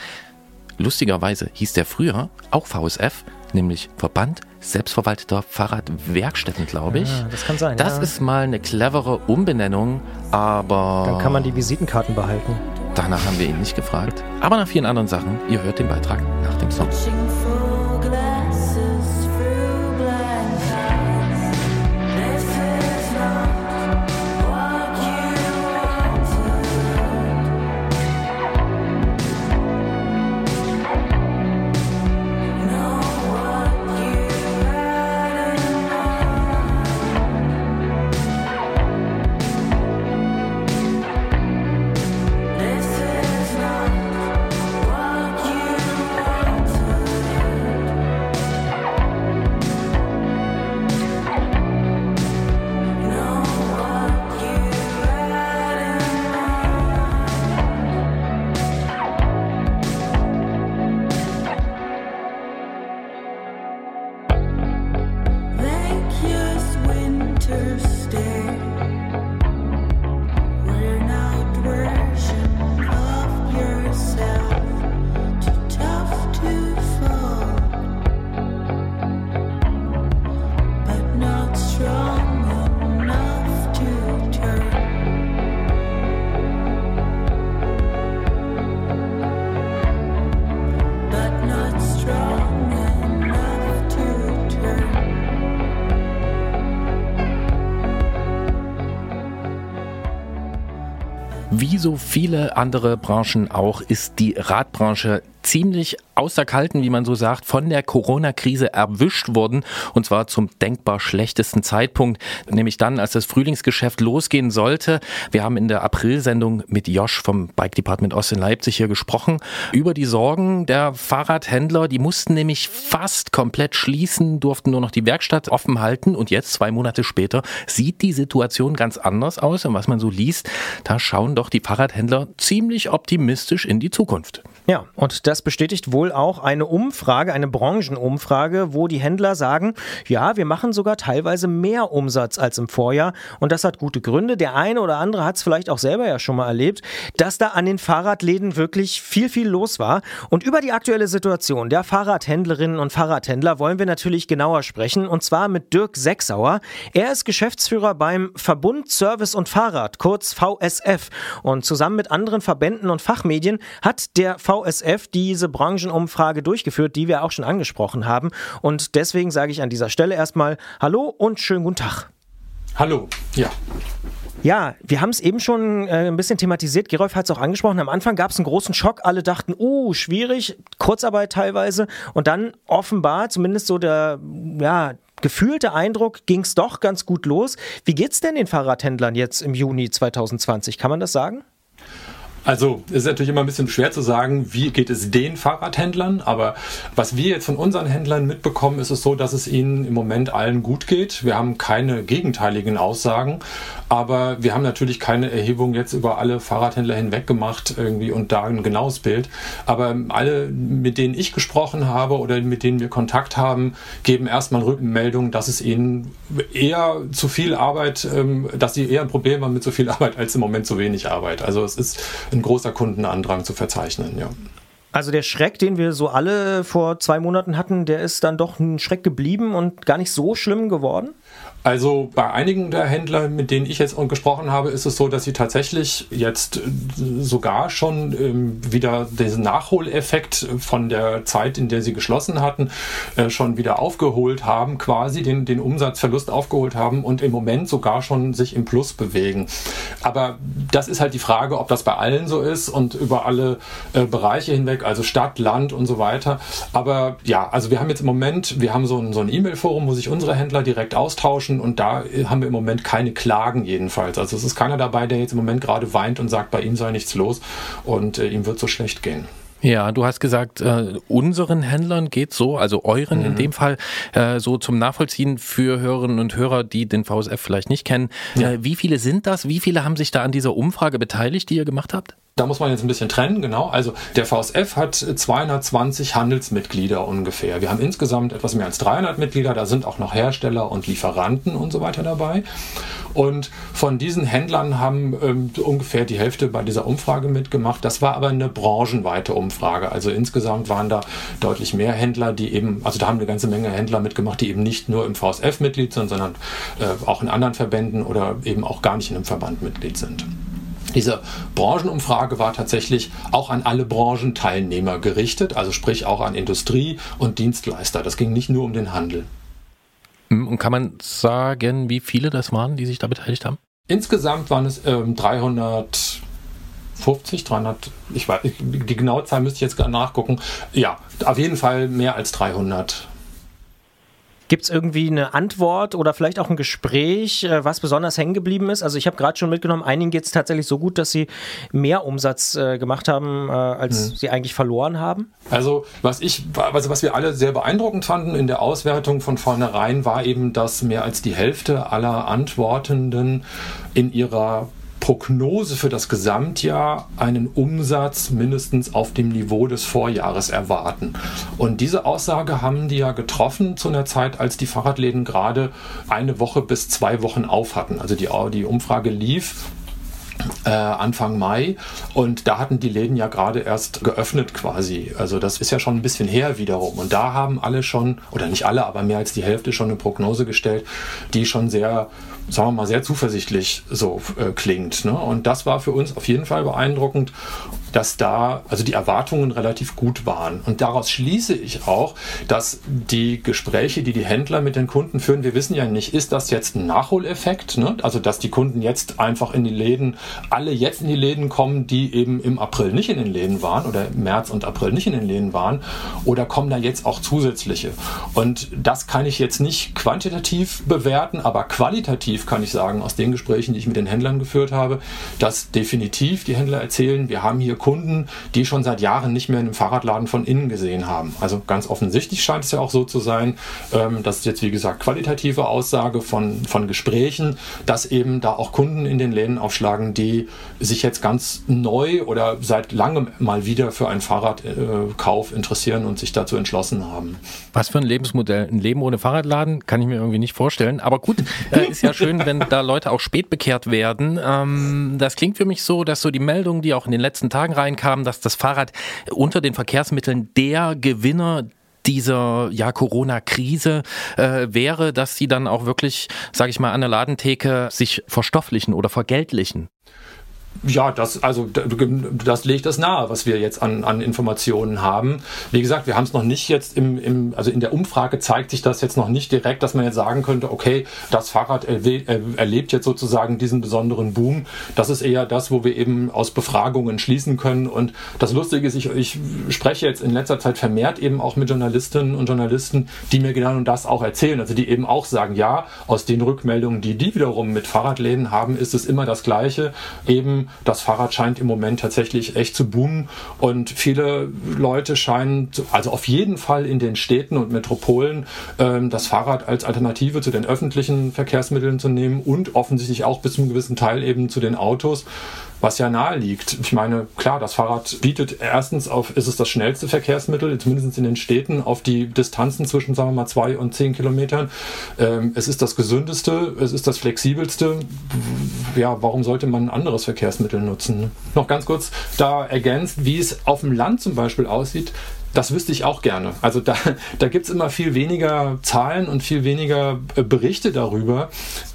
Lustigerweise hieß der früher auch VSF, nämlich Verband selbstverwalteter Fahrradwerkstätten, glaube ich. Ah, das kann sein, Das ja. ist mal eine clevere Umbenennung, aber Dann kann man die Visitenkarten behalten. danach haben wir ihn nicht gefragt. Aber nach vielen anderen Sachen. Ihr hört den Beitrag nach dem Song. Viele andere Branchen auch ist die Radbranche ziemlich außer Kalten, wie man so sagt, von der Corona-Krise erwischt worden. Und zwar zum denkbar schlechtesten Zeitpunkt, nämlich dann, als das Frühlingsgeschäft losgehen sollte. Wir haben in der April-Sendung mit Josh vom Bike Department Ost in Leipzig hier gesprochen über die Sorgen der Fahrradhändler. Die mussten nämlich fast komplett schließen, durften nur noch die Werkstatt offen halten. Und jetzt, zwei Monate später, sieht die Situation ganz anders aus. Und was man so liest, da schauen doch die Fahrradhändler ziemlich optimistisch in die Zukunft. Ja, und das bestätigt wohl auch eine Umfrage, eine Branchenumfrage, wo die Händler sagen, ja, wir machen sogar teilweise mehr Umsatz als im Vorjahr. Und das hat gute Gründe. Der eine oder andere hat es vielleicht auch selber ja schon mal erlebt, dass da an den Fahrradläden wirklich viel, viel los war. Und über die aktuelle Situation der Fahrradhändlerinnen und Fahrradhändler wollen wir natürlich genauer sprechen. Und zwar mit Dirk Sechsauer. Er ist Geschäftsführer beim Verbund Service und Fahrrad, kurz VSF. Und zusammen mit anderen Verbänden und Fachmedien hat der VSF diese Branchenumfrage durchgeführt, die wir auch schon angesprochen haben. Und deswegen sage ich an dieser Stelle erstmal Hallo und schönen guten Tag. Hallo, ja. Ja, wir haben es eben schon äh, ein bisschen thematisiert. Gerolf hat es auch angesprochen. Am Anfang gab es einen großen Schock. Alle dachten, uh, schwierig, Kurzarbeit teilweise. Und dann offenbar, zumindest so der, ja, gefühlte Eindruck, ging es doch ganz gut los. Wie geht's denn den Fahrradhändlern jetzt im Juni 2020? Kann man das sagen? Also es ist natürlich immer ein bisschen schwer zu sagen, wie geht es den Fahrradhändlern, aber was wir jetzt von unseren Händlern mitbekommen, ist es so, dass es ihnen im Moment allen gut geht. Wir haben keine gegenteiligen Aussagen, aber wir haben natürlich keine Erhebung jetzt über alle Fahrradhändler hinweg gemacht irgendwie und da ein genaues Bild. Aber alle, mit denen ich gesprochen habe oder mit denen wir Kontakt haben, geben erstmal Rückmeldung, dass es ihnen eher zu viel Arbeit, ähm, dass sie eher ein Problem haben mit zu viel Arbeit als im Moment zu wenig Arbeit. Also es ist ein großer Kundenandrang zu verzeichnen, ja. Also der Schreck, den wir so alle vor zwei Monaten hatten, der ist dann doch ein Schreck geblieben und gar nicht so schlimm geworden? Also bei einigen der Händler, mit denen ich jetzt gesprochen habe, ist es so, dass sie tatsächlich jetzt äh, sogar schon ähm, wieder diesen Nachholeffekt von der Zeit, in der sie geschlossen hatten, äh, schon wieder aufgeholt haben, quasi den, den Umsatzverlust aufgeholt haben und im Moment sogar schon sich im Plus bewegen. Aber das ist halt die Frage, ob das bei allen so ist und über alle äh, Bereiche hinweg, also Stadt, Land und so weiter. Aber ja, also wir haben jetzt im Moment, wir haben so ein, so ein E-Mail-Forum, wo sich unsere Händler direkt austauschen und da haben wir im Moment keine Klagen jedenfalls. Also es ist keiner dabei, der jetzt im Moment gerade weint und sagt, bei ihm sei nichts los und äh, ihm wird so schlecht gehen. Ja, du hast gesagt, äh, unseren Händlern geht so, also euren Mhm. in dem Fall, äh, so zum Nachvollziehen für Hörerinnen und Hörer, die den VSF vielleicht nicht kennen. Ja. Äh, wie viele sind das? Wie viele haben sich da an dieser Umfrage beteiligt, die ihr gemacht habt? Da muss man jetzt ein bisschen trennen, genau. Also der VSF hat 220 Handelsmitglieder ungefähr. Wir haben insgesamt etwas mehr als 300 Mitglieder. Da sind auch noch Hersteller und Lieferanten und so weiter dabei. Und von diesen Händlern haben ähm, ungefähr die Hälfte bei dieser Umfrage mitgemacht. Das war aber eine branchenweite Umfrage. Also insgesamt waren da deutlich mehr Händler, die eben, also da haben eine ganze Menge Händler mitgemacht, die eben nicht nur im VSF Mitglied sind, sondern äh, auch in anderen Verbänden oder eben auch gar nicht in einem Verband Mitglied sind. Diese Branchenumfrage war tatsächlich auch an alle Branchenteilnehmer gerichtet, also sprich auch an Industrie und Dienstleister. Das ging nicht nur um den Handel. Hm, Und kann man sagen, wie viele das waren, die sich da beteiligt haben? Insgesamt waren es ähm, 350, 300, ich weiß, die genaue Zahl müsste ich jetzt gerade nachgucken. Ja, auf jeden Fall mehr als 300 Gibt es irgendwie eine Antwort oder vielleicht auch ein Gespräch, äh, was besonders hängen geblieben ist? Also ich habe gerade schon mitgenommen, einigen geht es tatsächlich so gut, dass sie mehr Umsatz äh, gemacht haben, äh, als sie eigentlich verloren haben. Also was ich, also was wir alle sehr beeindruckend fanden in der Auswertung von vornherein, war eben, dass mehr als die Hälfte aller Antwortenden in ihrer Prognose für das Gesamtjahr einen Umsatz mindestens auf dem Niveau des Vorjahres erwarten. Und diese Aussage haben die ja getroffen zu einer Zeit, als die Fahrradläden gerade eine Woche bis zwei Wochen auf hatten. Also die, die Umfrage lief äh, Anfang Mai und da hatten die Läden ja gerade erst geöffnet quasi. Also das ist ja schon ein bisschen her wiederum. Und da haben alle schon, oder nicht alle, aber mehr als die Hälfte schon eine Prognose gestellt, die schon sehr, sagen wir mal, sehr zuversichtlich so äh, klingt. Ne? Und das war für uns auf jeden Fall beeindruckend dass da also die Erwartungen relativ gut waren. Und daraus schließe ich auch, dass die Gespräche, die die Händler mit den Kunden führen, wir wissen ja nicht, ist das jetzt ein Nachholeffekt? Ne? Also dass die Kunden jetzt einfach in die Läden, alle jetzt in die Läden kommen, die eben im April nicht in den Läden waren oder im März und April nicht in den Läden waren, oder kommen da jetzt auch zusätzliche? Und das kann ich jetzt nicht quantitativ bewerten, aber qualitativ kann ich sagen, aus den Gesprächen, die ich mit den Händlern geführt habe, dass definitiv die Händler erzählen, wir haben hier Kunden, die schon seit Jahren nicht mehr in einem Fahrradladen von innen gesehen haben. Also ganz offensichtlich scheint es ja auch so zu sein, ähm, das ist jetzt wie gesagt qualitative Aussage von, von Gesprächen, dass eben da auch Kunden in den Läden aufschlagen, die sich jetzt ganz neu oder seit langem mal wieder für einen Fahrradkauf interessieren und sich dazu entschlossen haben. Was für ein Lebensmodell. Ein Leben ohne Fahrradladen kann ich mir irgendwie nicht vorstellen. Aber gut, äh, ist ja schön, wenn da Leute auch spät bekehrt werden. Ähm, das klingt für mich so, dass so die Meldungen, die auch in den letzten Tagen reinkamen, dass das Fahrrad unter den Verkehrsmitteln der Gewinner dieser ja, Corona-Krise äh, wäre, dass sie dann auch wirklich, sage ich mal, an der Ladentheke sich verstofflichen oder vergeltlichen. Ja, das, also, das legt das nahe, was wir jetzt an, an Informationen haben. Wie gesagt, wir haben es noch nicht jetzt im, im, also in der Umfrage zeigt sich das jetzt noch nicht direkt, dass man jetzt sagen könnte, okay, das Fahrrad äh, erlebt jetzt sozusagen diesen besonderen Boom. Das ist eher das, wo wir eben aus Befragungen schließen können. Und das Lustige ist, ich, ich spreche jetzt in letzter Zeit vermehrt eben auch mit Journalistinnen und Journalisten, die mir genau das auch erzählen. Also die eben auch sagen, ja, aus den Rückmeldungen, die die wiederum mit Fahrradläden haben, ist es immer das Gleiche. Eben das Fahrrad scheint im Moment tatsächlich echt zu boomen. Und viele Leute scheinen, also auf jeden Fall in den Städten und Metropolen, ähm, das Fahrrad als Alternative zu den öffentlichen Verkehrsmitteln zu nehmen und offensichtlich auch bis zu einem gewissen Teil eben zu den Autos was ja nahe liegt. Ich meine, klar, das Fahrrad bietet erstens auf, ist es das schnellste Verkehrsmittel, zumindest in den Städten, auf die Distanzen zwischen, sagen wir mal, zwei und zehn Kilometern. Ähm, es ist das gesündeste, es ist das flexibelste. Ja, warum sollte man ein anderes Verkehrsmittel nutzen? Noch ganz kurz da ergänzt, wie es auf dem Land zum Beispiel aussieht. Das wüsste ich auch gerne. Also da, da gibt es immer viel weniger Zahlen und viel weniger äh, Berichte darüber.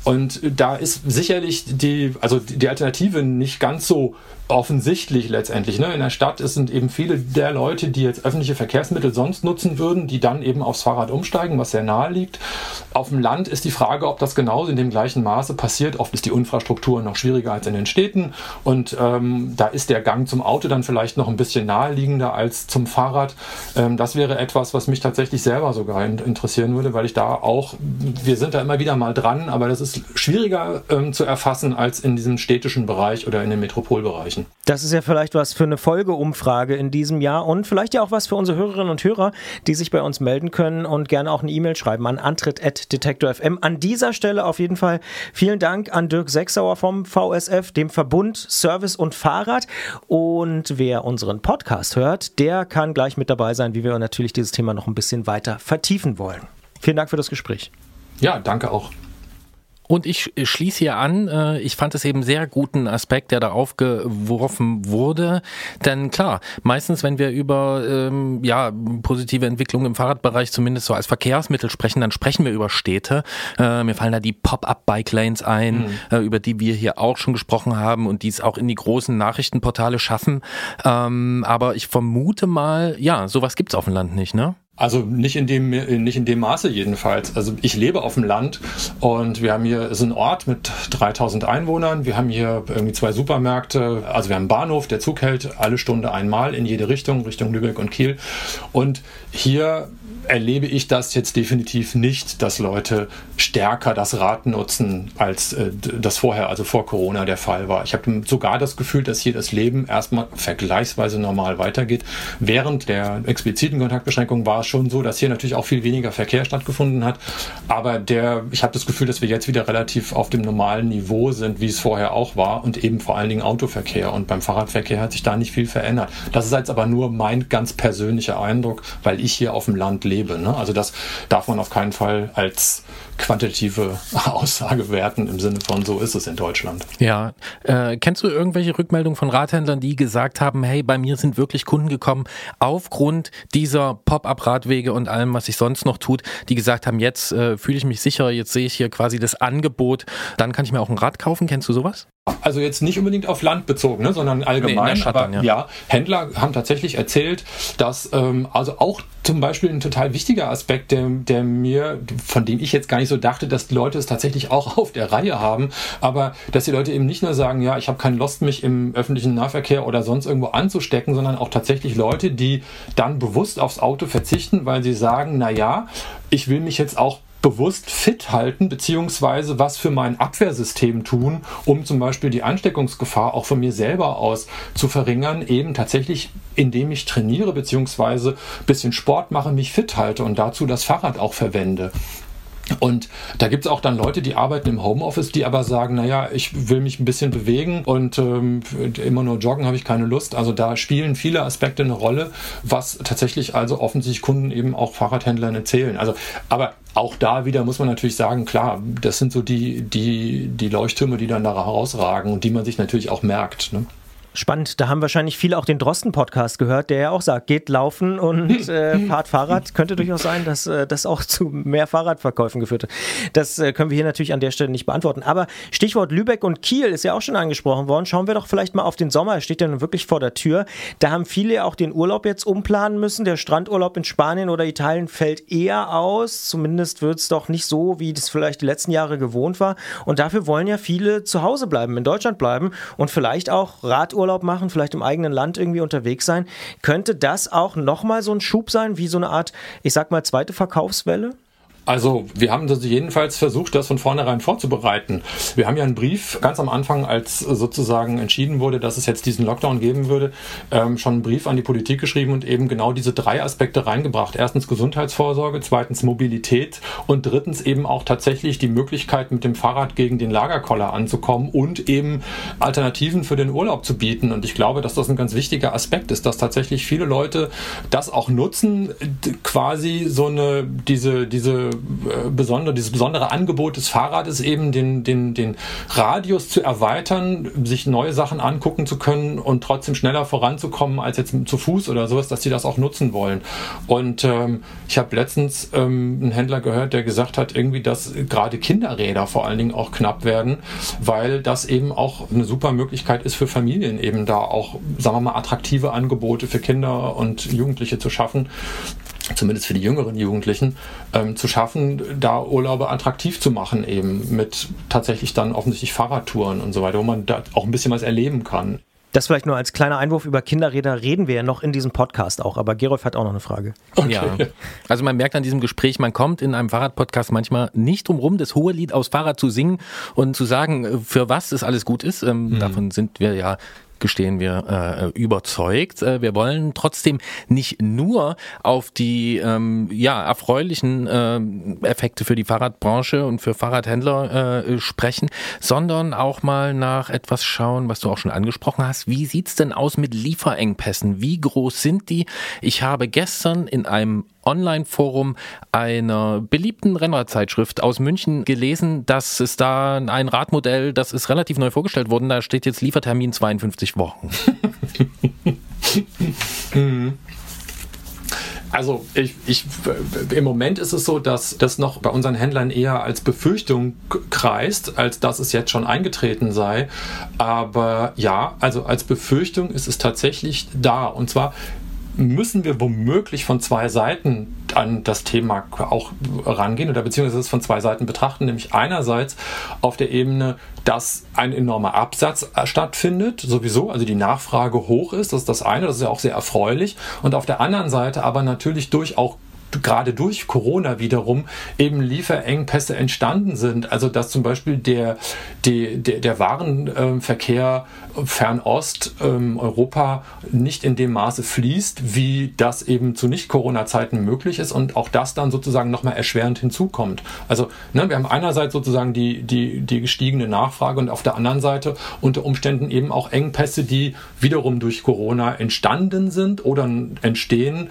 Und da ist sicherlich die, also die Alternative nicht ganz so offensichtlich letztendlich. Ne? In der Stadt sind eben viele der Leute, die jetzt öffentliche Verkehrsmittel sonst nutzen würden, die dann eben aufs Fahrrad umsteigen, was sehr nahe liegt. Auf dem Land ist die Frage, ob das genauso in dem gleichen Maße passiert. Oft ist die Infrastruktur noch schwieriger als in den Städten und ähm, da ist der Gang zum Auto dann vielleicht noch ein bisschen naheliegender als zum Fahrrad. Ähm, das wäre etwas, was mich tatsächlich selber sogar in, interessieren würde, weil ich da auch, wir sind da immer wieder mal dran, aber das ist schwieriger ähm, zu erfassen als in diesem städtischen Bereich oder in den Metropolbereichen. Das ist ja vielleicht was für eine Folgeumfrage in diesem Jahr und vielleicht ja auch was für unsere Hörerinnen und Hörer, die sich bei uns melden können und gerne auch eine E-Mail schreiben an antritt.detektor.fm. An dieser Stelle auf jeden Fall vielen Dank an Dirk Sechsauer vom VSF, dem Verbund Service und Fahrrad. Und wer unseren Podcast hört, der kann gleich mit dabei sein, wie wir natürlich dieses Thema noch ein bisschen weiter vertiefen wollen. Vielen Dank für das Gespräch. Ja, danke auch. Und ich schließe hier an, äh, ich fand es eben sehr guten Aspekt, der da aufgeworfen wurde. Denn klar, meistens, wenn wir über ähm, ja, positive Entwicklungen im Fahrradbereich zumindest so als Verkehrsmittel sprechen, dann sprechen wir über Städte. Äh, mir fallen da die Pop-up-Bike-Lanes ein, Mhm. äh, über die wir hier auch schon gesprochen haben und die es auch in die großen Nachrichtenportale schaffen. Ähm, aber ich vermute mal, ja, sowas gibt's auf dem Land nicht, ne? Also nicht in dem nicht in dem Maße jedenfalls. Also ich lebe auf dem Land und wir haben hier ist ein Ort mit 3000 Einwohnern. Wir haben hier irgendwie zwei Supermärkte. Also wir haben einen Bahnhof, der Zug hält alle Stunde einmal in jede Richtung, Richtung Lübeck und Kiel. Und hier erlebe ich das jetzt definitiv nicht, dass Leute stärker das Rad nutzen, als äh, das vorher, also vor Corona der Fall war. Ich habe sogar das Gefühl, dass hier das Leben erstmal vergleichsweise normal weitergeht. Während der expliziten Kontaktbeschränkung war es schon so, dass hier natürlich auch viel weniger Verkehr stattgefunden hat. Aber der, ich habe das Gefühl, dass wir jetzt wieder relativ auf dem normalen Niveau sind, wie es vorher auch war und eben vor allen Dingen Autoverkehr. Und beim Fahrradverkehr hat sich da nicht viel verändert. Das ist jetzt aber nur mein ganz persönlicher Eindruck, weil ich hier auf dem Land lebe. Ne? Also das darf man auf keinen Fall als quantitative Aussage werten im Sinne von so ist es in Deutschland. Ja, äh, kennst du irgendwelche Rückmeldungen von Radhändlern, die gesagt haben, hey, bei mir sind wirklich Kunden gekommen aufgrund dieser Pop-up-Radwege und allem, was sich sonst noch tut, die gesagt haben, jetzt äh, fühle ich mich sicher, jetzt sehe ich hier quasi das Angebot, dann kann ich mir auch ein Rad kaufen. Kennst du sowas? Also jetzt nicht unbedingt auf Land bezogen, ne, sondern allgemein. Nee, Stadt aber ja. ja. Händler haben tatsächlich erzählt, dass ähm, also auch zum Beispiel ein total wichtiger Aspekt, der, der mir, von dem ich jetzt gar nicht so dachte, dass die Leute es tatsächlich auch auf der Reihe haben, aber dass die Leute eben nicht nur sagen, ja, ich habe keine Lust, mich im öffentlichen Nahverkehr oder sonst irgendwo anzustecken, sondern auch tatsächlich Leute, die dann bewusst aufs Auto verzichten, weil sie sagen, na ja, ich will mich jetzt auch bewusst fit halten, beziehungsweise was für mein Abwehrsystem tun, um zum Beispiel die Ansteckungsgefahr auch von mir selber aus zu verringern, eben tatsächlich, indem ich trainiere, beziehungsweise ein bisschen Sport mache, mich fit halte und dazu das Fahrrad auch verwende. Und da gibt es auch dann Leute, die arbeiten im Homeoffice, die aber sagen, naja, ich will mich ein bisschen bewegen und ähm, immer nur joggen habe ich keine Lust. Also da spielen viele Aspekte eine Rolle, was tatsächlich also offensichtlich Kunden eben auch Fahrradhändlern erzählen. Also, aber auch da wieder muss man natürlich sagen, klar, das sind so die, die, die Leuchttürme, die dann da herausragen und die man sich natürlich auch merkt. Ne? Spannend, da haben wahrscheinlich viele auch den Drosten-Podcast gehört, der ja auch sagt, geht laufen und äh, fahrt Fahrrad. Könnte durchaus sein, dass äh, das auch zu mehr Fahrradverkäufen geführt hat. Das äh, können wir hier natürlich an der Stelle nicht beantworten. Aber Stichwort Lübeck und Kiel ist ja auch schon angesprochen worden. Schauen wir doch vielleicht mal auf den Sommer. Er steht ja nun wirklich vor der Tür. Da haben viele ja auch den Urlaub jetzt umplanen müssen. Der Strandurlaub in Spanien oder Italien fällt eher aus. Zumindest wird es doch nicht so, wie das vielleicht die letzten Jahre gewohnt war. Und dafür wollen ja viele zu Hause bleiben, in Deutschland bleiben und vielleicht auch Radurlaub machen, vielleicht im eigenen Land irgendwie unterwegs sein. Könnte das auch nochmal so ein Schub sein, wie so eine Art, ich sag mal, zweite Verkaufswelle? Also wir haben das jedenfalls versucht, das von vornherein vorzubereiten. Wir haben ja einen Brief ganz am Anfang, als sozusagen entschieden wurde, dass es jetzt diesen Lockdown geben würde, ähm, schon einen Brief an die Politik geschrieben und eben genau diese drei Aspekte reingebracht. Erstens Gesundheitsvorsorge, zweitens Mobilität und drittens eben auch tatsächlich die Möglichkeit, mit dem Fahrrad gegen den Lagerkoller anzukommen und eben Alternativen für den Urlaub zu bieten. Und ich glaube, dass das ein ganz wichtiger Aspekt ist, dass tatsächlich viele Leute das auch nutzen, quasi so eine, diese, diese besondere, dieses besondere Angebot des Fahrrades eben den, den, den Radius zu erweitern, sich neue Sachen angucken zu können und trotzdem schneller voranzukommen als jetzt zu Fuß oder sowas, dass sie das auch nutzen wollen. Und ähm, ich habe letztens ähm, einen Händler gehört, der gesagt hat, irgendwie, dass gerade Kinderräder vor allen Dingen auch knapp werden, weil das eben auch eine super Möglichkeit ist für Familien eben da auch, sagen wir mal, attraktive Angebote für Kinder und Jugendliche zu schaffen zumindest für die jüngeren Jugendlichen, ähm, zu schaffen, da Urlaube attraktiv zu machen, eben mit tatsächlich dann offensichtlich Fahrradtouren und so weiter, wo man da auch ein bisschen was erleben kann. Das vielleicht nur als kleiner Einwurf über Kinderräder reden wir ja noch in diesem Podcast auch, aber Gerolf hat auch noch eine Frage. Ja. Also man merkt an diesem Gespräch, man kommt in einem Fahrradpodcast manchmal nicht drum rum, das hohe Lied aus Fahrrad zu singen und zu sagen, äh, für was es alles gut ist. Ähm, Davon sind wir ja gestehen wir äh, überzeugt. Äh, wir wollen trotzdem nicht nur auf die ähm, ja erfreulichen äh, Effekte für die Fahrradbranche und für Fahrradhändler äh, sprechen, sondern auch mal nach etwas schauen, was du auch schon angesprochen hast. Wie sieht's denn aus mit Lieferengpässen? Wie groß sind die? Ich habe gestern in einem Online-Forum einer beliebten Rennradzeitschrift aus München gelesen, dass es da ein Radmodell, das ist relativ neu vorgestellt worden, da steht jetzt Liefertermin 52 Wochen. Also ich, ich, im Moment ist es so, dass das noch bei unseren Händlern eher als Befürchtung kreist, als dass es jetzt schon eingetreten sei. Aber ja, also als Befürchtung ist es tatsächlich da. Und zwar müssen wir womöglich von zwei Seiten an das Thema auch rangehen oder beziehungsweise es von zwei Seiten betrachten, nämlich einerseits auf der Ebene, dass ein enormer Absatz stattfindet, sowieso, also die Nachfrage hoch ist, das ist das eine, das ist ja auch sehr erfreulich und auf der anderen Seite aber natürlich durch auch gerade durch Corona wiederum eben Lieferengpässe entstanden sind. Also dass zum Beispiel der, der, der Warenverkehr Fernost, ähm, Europa nicht in dem Maße fließt, wie das eben zu Nicht-Corona-Zeiten möglich ist und auch das dann sozusagen nochmal erschwerend hinzukommt. Also ne, wir haben einerseits sozusagen die, die, die gestiegene Nachfrage und auf der anderen Seite unter Umständen eben auch Engpässe, die wiederum durch Corona entstanden sind oder entstehen,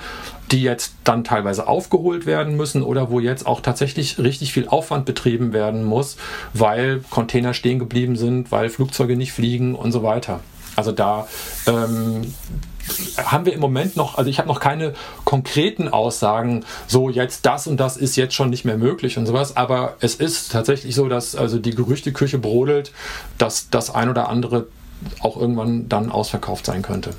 die jetzt dann teilweise aufgeholt werden müssen oder wo jetzt auch tatsächlich richtig viel Aufwand betrieben werden muss, weil Container stehen geblieben sind, weil Flugzeuge nicht fliegen und so weiter. Also da ähm, haben wir im Moment noch, also ich habe noch keine konkreten Aussagen, so jetzt das und das ist jetzt schon nicht mehr möglich und sowas, aber es ist tatsächlich so, dass also die Gerüchteküche brodelt, dass das ein oder andere auch irgendwann dann ausverkauft sein könnte.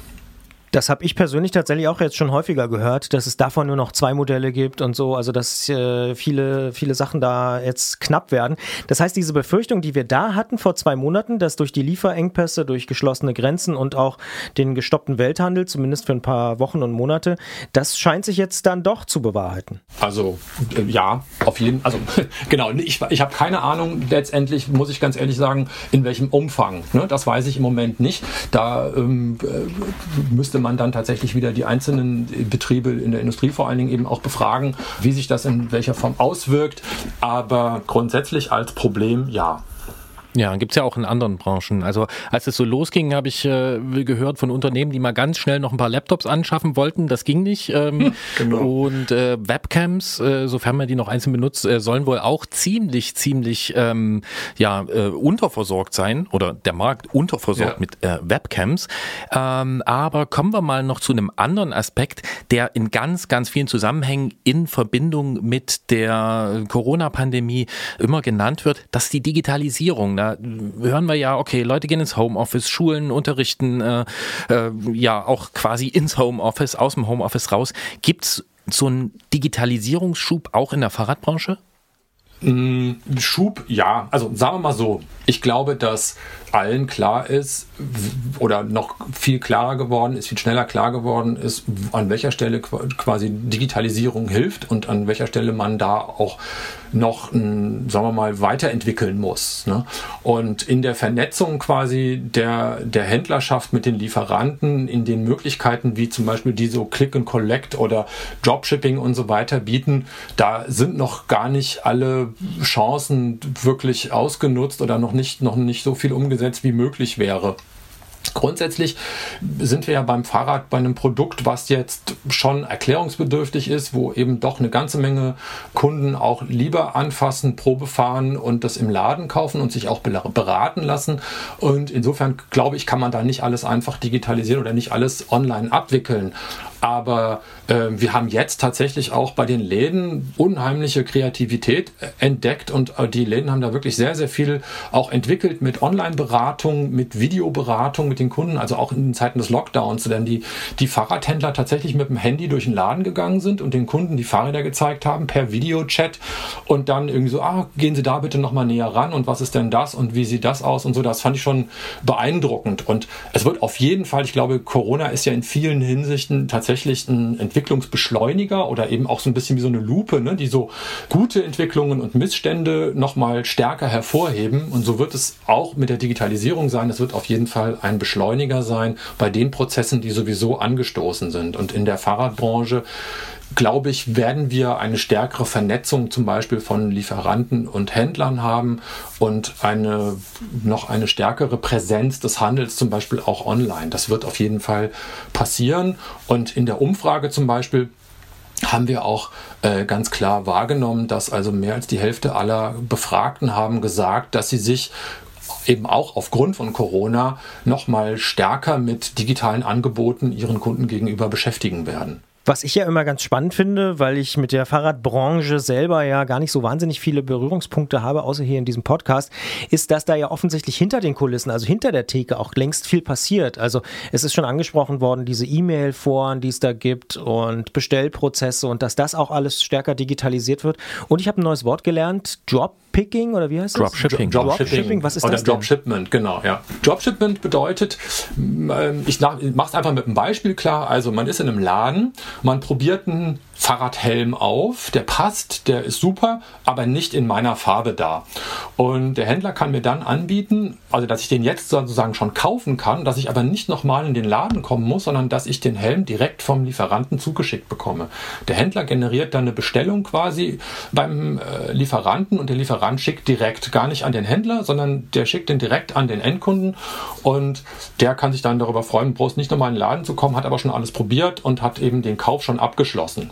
Das habe ich persönlich tatsächlich auch jetzt schon häufiger gehört, dass es davon nur noch zwei Modelle gibt und so, also dass äh, viele, viele Sachen da jetzt knapp werden. Das heißt, diese Befürchtung, die wir da hatten vor zwei Monaten, dass durch die Lieferengpässe, durch geschlossene Grenzen und auch den gestoppten Welthandel, zumindest für ein paar Wochen und Monate, das scheint sich jetzt dann doch zu bewahrheiten. Also äh, ja, auf jeden also genau, ich, ich habe keine Ahnung, letztendlich muss ich ganz ehrlich sagen, in welchem Umfang. Ne? Das weiß ich im Moment nicht. Da ähm, äh, müsste man dann tatsächlich wieder die einzelnen Betriebe in der Industrie vor allen Dingen eben auch befragen, wie sich das in welcher Form auswirkt. Aber grundsätzlich als Problem ja. Ja, gibt's ja auch in anderen Branchen. Also als es so losging, habe ich äh, gehört von Unternehmen, die mal ganz schnell noch ein paar Laptops anschaffen wollten. Das ging nicht. Ähm, genau. Und äh, Webcams, äh, sofern man die noch einzeln benutzt, äh, sollen wohl auch ziemlich, ziemlich ähm, ja, äh, unterversorgt sein oder der Markt unterversorgt Ja. mit äh, Webcams. Ähm, aber kommen wir mal noch zu einem anderen Aspekt, der in ganz, ganz vielen Zusammenhängen in Verbindung mit der Corona-Pandemie immer genannt wird, das ist die Digitalisierung. Da hören wir ja, okay, Leute gehen ins Homeoffice, Schulen unterrichten, äh, äh, ja auch quasi ins Homeoffice, aus dem Homeoffice raus. Gibt's so einen Digitalisierungsschub auch in der Fahrradbranche? Mm, Schub, ja. Also sagen wir mal so. Ich glaube, dass allen klar ist oder noch viel klarer geworden ist, viel schneller klar geworden ist, an welcher Stelle qu- quasi Digitalisierung hilft und an welcher Stelle man da auch noch, sagen wir mal, weiterentwickeln muss. Ne? Und in der Vernetzung quasi der, der Händlerschaft mit den Lieferanten, in den Möglichkeiten, wie zum Beispiel die so Click and Collect oder Dropshipping und so weiter bieten, da sind noch gar nicht alle Chancen wirklich ausgenutzt oder noch nicht, noch nicht so viel umgesetzt, wie möglich wäre. Grundsätzlich sind wir ja beim Fahrrad bei einem Produkt, was jetzt schon erklärungsbedürftig ist, wo eben doch eine ganze Menge Kunden auch lieber anfassen, Probe fahren und das im Laden kaufen und sich auch beraten lassen. Und insofern glaube ich, kann man da nicht alles einfach digitalisieren oder nicht alles online abwickeln. Aber äh, wir haben jetzt tatsächlich auch bei den Läden unheimliche Kreativität äh, entdeckt und äh, die Läden haben da wirklich sehr, sehr viel auch entwickelt mit Online-Beratung, mit Videoberatung mit den Kunden, also auch in den Zeiten des Lockdowns, denn die, die Fahrradhändler tatsächlich mit dem Handy durch den Laden gegangen sind und den Kunden die Fahrräder gezeigt haben per Videochat und dann irgendwie so, ah, gehen Sie da bitte nochmal näher ran und was ist denn das und wie sieht das aus und so, das fand ich schon beeindruckend. Und es wird auf jeden Fall, ich glaube, Corona ist ja in vielen Hinsichten tatsächlich ein Entwicklungsbeschleuniger oder eben auch so ein bisschen wie so eine Lupe, ne, die so gute Entwicklungen und Missstände nochmal stärker hervorheben. Und so wird es auch mit der Digitalisierung sein. Es wird auf jeden Fall ein Beschleuniger sein bei den Prozessen, die sowieso angestoßen sind. Und in der Fahrradbranche glaube ich, werden wir eine stärkere Vernetzung zum Beispiel von Lieferanten und Händlern haben und eine, noch eine stärkere Präsenz des Handels zum Beispiel auch online. Das wird auf jeden Fall passieren. Und in der Umfrage zum Beispiel haben wir auch äh, ganz klar wahrgenommen, dass also mehr als die Hälfte aller Befragten haben gesagt, dass sie sich eben auch aufgrund von Corona noch mal stärker mit digitalen Angeboten ihren Kunden gegenüber beschäftigen werden. Was ich ja immer ganz spannend finde, weil ich mit der Fahrradbranche selber ja gar nicht so wahnsinnig viele Berührungspunkte habe, außer hier in diesem Podcast, ist, dass da ja offensichtlich hinter den Kulissen, also hinter der Theke auch längst viel passiert. Also es ist schon angesprochen worden, diese E-Mail-Foren, die es da gibt und Bestellprozesse und dass das auch alles stärker digitalisiert wird. Und ich habe ein neues Wort gelernt, Droppicking oder wie heißt das? Dropshipping. Dropshipping, was ist Oder das denn? Dropshipment, genau, ja. Dropshipment bedeutet, ähm, ich mache es einfach mit einem Beispiel klar, also man ist in einem Laden, man probiert ein Fahrradhelm auf, der passt, der ist super, aber nicht in meiner Farbe da. Und der Händler kann mir dann anbieten, also dass ich den jetzt sozusagen schon kaufen kann, dass ich aber nicht nochmal in den Laden kommen muss, sondern dass ich den Helm direkt vom Lieferanten zugeschickt bekomme. Der Händler generiert dann eine Bestellung quasi beim äh, Lieferanten und der Lieferant schickt direkt, gar nicht an den Händler, sondern der schickt den direkt an den Endkunden und der kann sich dann darüber freuen, bloß nicht nochmal in den Laden zu kommen, hat aber schon alles probiert und hat eben den Kauf schon abgeschlossen.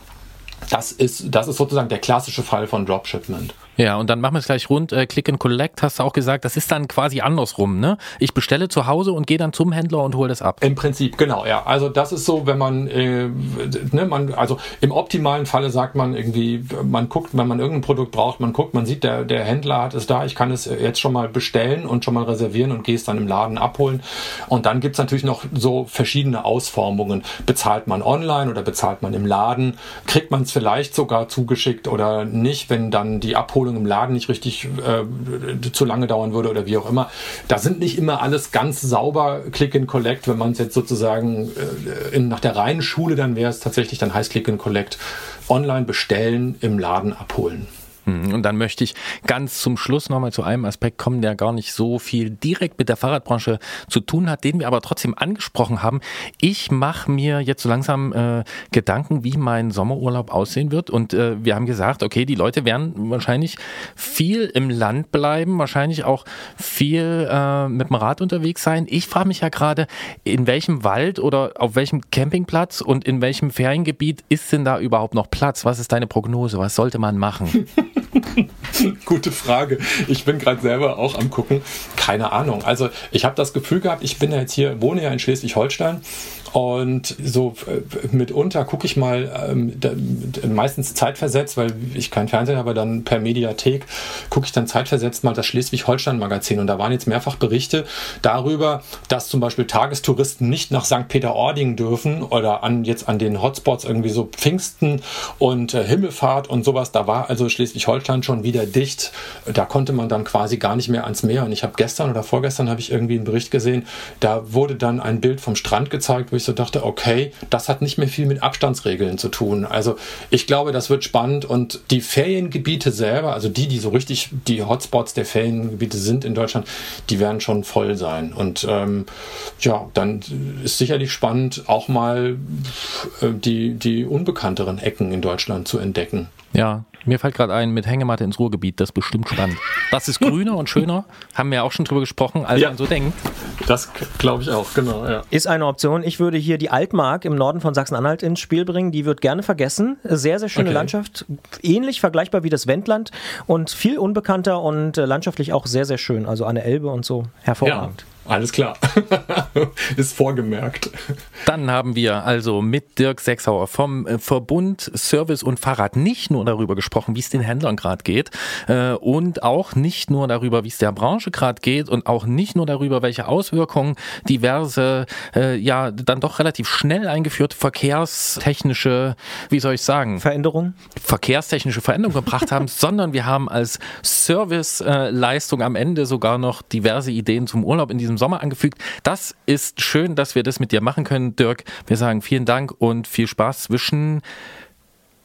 Das ist, das ist sozusagen der klassische Fall von Dropshipment. Ja, und dann machen wir es gleich rund. Äh, Click and Collect hast du auch gesagt, das ist dann quasi andersrum, ne? Ich bestelle zu Hause und gehe dann zum Händler und hole das ab. Im Prinzip, genau, ja. Also das ist so, wenn man, äh, ne, man, also im optimalen Falle sagt man irgendwie, man guckt, wenn man irgendein Produkt braucht, man guckt, man sieht, der, der Händler hat es da, ich kann es jetzt schon mal bestellen und schon mal reservieren und gehe es dann im Laden abholen. Und dann gibt's natürlich noch so verschiedene Ausformungen. Bezahlt man online oder bezahlt man im Laden? Kriegt man es vielleicht sogar zugeschickt oder nicht, wenn dann die Abholung im Laden nicht richtig äh, zu lange dauern würde oder wie auch immer. Da sind nicht immer alles ganz sauber Click and Collect. Wenn man es jetzt sozusagen äh, in, nach der reinen Schule, dann wäre es tatsächlich, dann heißt Click and Collect online bestellen, im Laden abholen. Hm, Und dann möchte ich ganz zum Schluss nochmal zu einem Aspekt kommen, der gar nicht so viel direkt mit der Fahrradbranche zu tun hat, den wir aber trotzdem angesprochen haben. Ich mache mir jetzt so langsam äh, Gedanken, wie mein Sommerurlaub aussehen wird. Und äh, wir haben gesagt, okay, die Leute werden wahrscheinlich viel im Land bleiben, wahrscheinlich auch viel äh, mit dem Rad unterwegs sein. Ich frage mich ja gerade, in welchem Wald oder auf welchem Campingplatz und in welchem Feriengebiet ist denn da überhaupt noch Platz? Was ist deine Prognose? Was sollte man machen? Gute Frage. Ich bin gerade selber auch am gucken. Keine Ahnung. Also ich habe das Gefühl gehabt, ich bin ja jetzt hier, wohne ja in Schleswig-Holstein und so äh, mitunter gucke ich mal, ähm, meistens zeitversetzt, weil ich kein Fernsehen habe, dann per Mediathek gucke ich dann zeitversetzt mal das Schleswig-Holstein-Magazin und da waren jetzt mehrfach Berichte darüber, dass zum Beispiel Tagestouristen nicht nach St. Peter-Ording dürfen oder an jetzt an den Hotspots irgendwie so Pfingsten und äh, Himmelfahrt und sowas. Da war also Schleswig-Holstein schon wieder dicht. Da konnte man dann quasi gar nicht mehr ans Meer. Und ich habe gestern oder vorgestern habe ich irgendwie einen Bericht gesehen, da wurde dann ein Bild vom Strand gezeigt, wo ich so dachte, okay, das hat nicht mehr viel mit Abstandsregeln zu tun. Also ich glaube, das wird spannend und die Feriengebiete selber, also die, die so richtig die Hotspots der Feriengebiete sind in Deutschland, die werden schon voll sein. Und ähm, ja, dann ist sicherlich spannend, auch mal äh, die, die unbekannteren Ecken in Deutschland zu entdecken. Ja, mir fällt gerade ein, mit Hängematte ins Ruhrgebiet, das ist bestimmt spannend. Das ist grüner und schöner, haben wir auch schon drüber gesprochen, als Ja. man so denkt. Das glaube ich auch, genau, ja. Ist eine Option. Ich würde hier die Altmark im Norden von Sachsen-Anhalt ins Spiel bringen. Die wird gerne vergessen. Sehr, sehr schöne Okay. Landschaft. Ähnlich vergleichbar wie das Wendland und viel unbekannter und äh, landschaftlich auch sehr, sehr schön. Also an der Elbe und so. Ja, Hervorragend. Alles klar. ist vorgemerkt. Dann haben wir also mit Dirk Sechsauer vom äh, Verbund Service und Fahrrad nicht nur darüber gesprochen, wie es den Händlern gerade geht äh, und auch nicht nur darüber, wie es der Branche gerade geht und auch nicht nur darüber, welche Auswirkungen diverse, äh, ja, dann doch relativ schnell eingeführte verkehrstechnische, wie soll ich sagen, Veränderung? verkehrstechnische Veränderung gebracht haben, sondern wir haben als Serviceleistung am Ende sogar noch diverse Ideen zum Urlaub in diesem Sommer angefügt. Das ist schön, dass wir das mit dir machen können, Dirk. Wir sagen vielen Dank und viel Spaß zwischen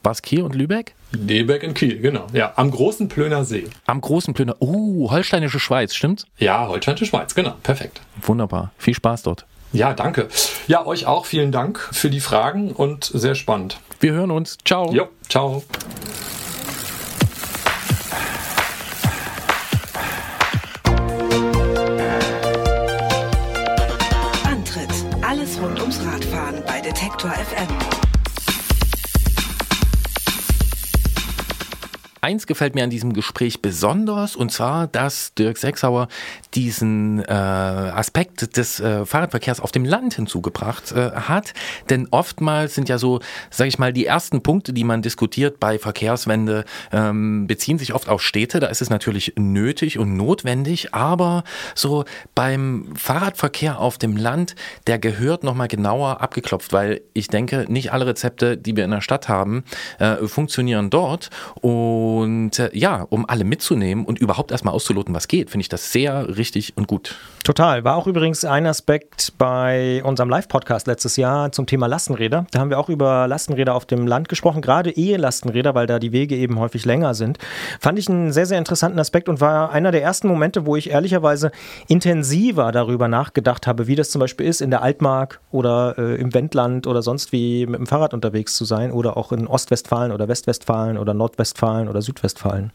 Baskier und Lübeck? Lebeck in Kiel, genau. Ja, am großen Plöner See. Am großen Plöner. Uh, holsteinische Schweiz, stimmt's? Ja, Holsteinische Schweiz, genau. Perfekt. Wunderbar. Viel Spaß dort. Ja, danke. Ja, euch auch vielen Dank für die Fragen und sehr spannend. Wir hören uns. Ciao. Jo, ciao. Detektor FM. Eins gefällt mir an diesem Gespräch besonders, und zwar, dass Dirk Sechsauer diesen äh, Aspekt des äh, Fahrradverkehrs auf dem Land hinzugebracht äh, hat. Denn oftmals sind ja so, sage ich mal, die ersten Punkte, die man diskutiert bei Verkehrswende, ähm, beziehen sich oft auf Städte. Da ist es natürlich nötig und notwendig, aber so beim Fahrradverkehr auf dem Land, der gehört nochmal genauer abgeklopft, weil ich denke, nicht alle Rezepte, die wir in der Stadt haben, äh, funktionieren dort. Und Und äh, ja, um alle mitzunehmen und überhaupt erstmal auszuloten, was geht, finde ich das sehr richtig und gut. Total. War auch übrigens ein Aspekt bei unserem Live-Podcast letztes Jahr zum Thema Lastenräder. Da haben wir auch über Lastenräder auf dem Land gesprochen, gerade Ehelastenräder, weil da die Wege eben häufig länger sind. Fand ich einen sehr, sehr interessanten Aspekt und war einer der ersten Momente, wo ich ehrlicherweise intensiver darüber nachgedacht habe, wie das zum Beispiel ist, in der Altmark oder äh, im Wendland oder sonst wie mit dem Fahrrad unterwegs zu sein oder auch in Ostwestfalen oder Westwestfalen oder Nordwestfalen oder Südwestfalen.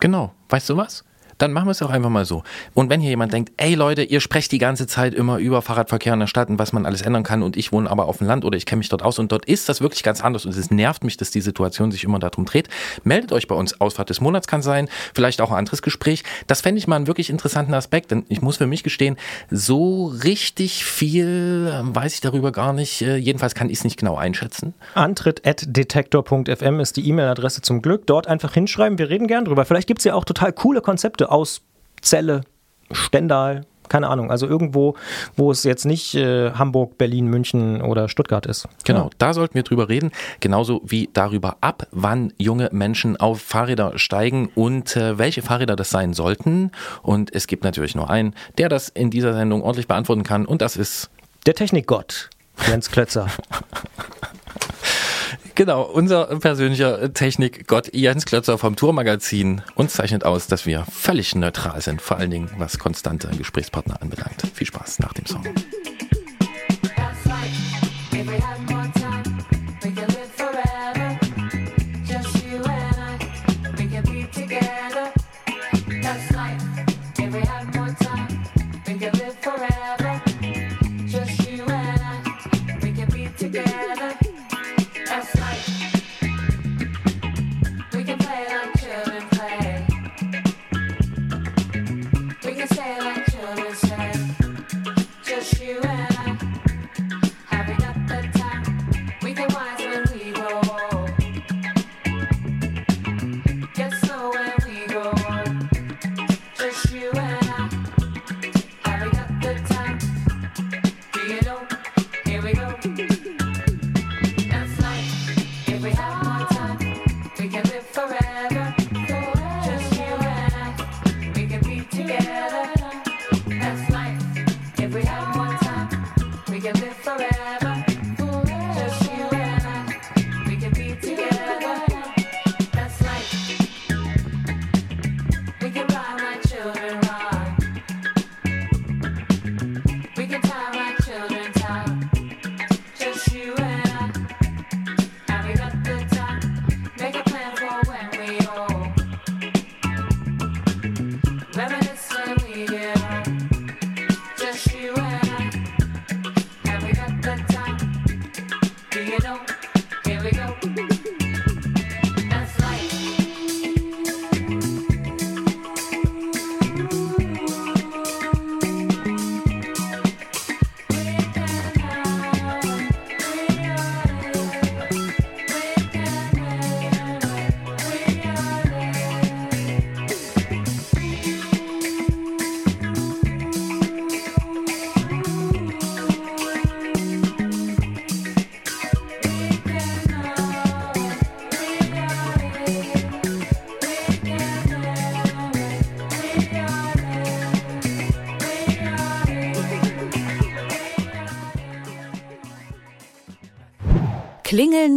Genau. Weißt du was? Dann machen wir es auch einfach mal so. Und wenn hier jemand denkt, ey Leute, ihr sprecht die ganze Zeit immer über Fahrradverkehr in der Stadt und was man alles ändern kann und ich wohne aber auf dem Land oder ich kenne mich dort aus und dort ist das wirklich ganz anders und es nervt mich, dass die Situation sich immer darum dreht, meldet euch bei uns. Ausfahrt des Monats kann sein, vielleicht auch ein anderes Gespräch. Das fände ich mal einen wirklich interessanten Aspekt, denn ich muss für mich gestehen, so richtig viel weiß ich darüber gar nicht. Äh, Jedenfalls kann ich es nicht genau einschätzen. Antritt.detektor.fm ist die E-Mail-Adresse zum Glück. Dort einfach hinschreiben, wir reden gern drüber. Vielleicht gibt es ja auch total coole Konzepte aus Celle, Stendal, keine Ahnung. Also irgendwo, wo es jetzt nicht äh, Hamburg, Berlin, München oder Stuttgart ist. Genau, da sollten wir drüber reden. Genauso wie darüber, ab wann junge Menschen auf Fahrräder steigen und äh, welche Fahrräder das sein sollten. Und es gibt natürlich nur einen, der das in dieser Sendung ordentlich beantworten kann. Und das ist Der Technikgott, Jens Klötzer. genau unser persönlicher Technikgott Jens Klötzer vom Tourmagazin. Uns zeichnet aus, dass wir völlig neutral sind, vor allen Dingen was konstante Gesprächspartner anbelangt. Viel Spaß nach dem Song.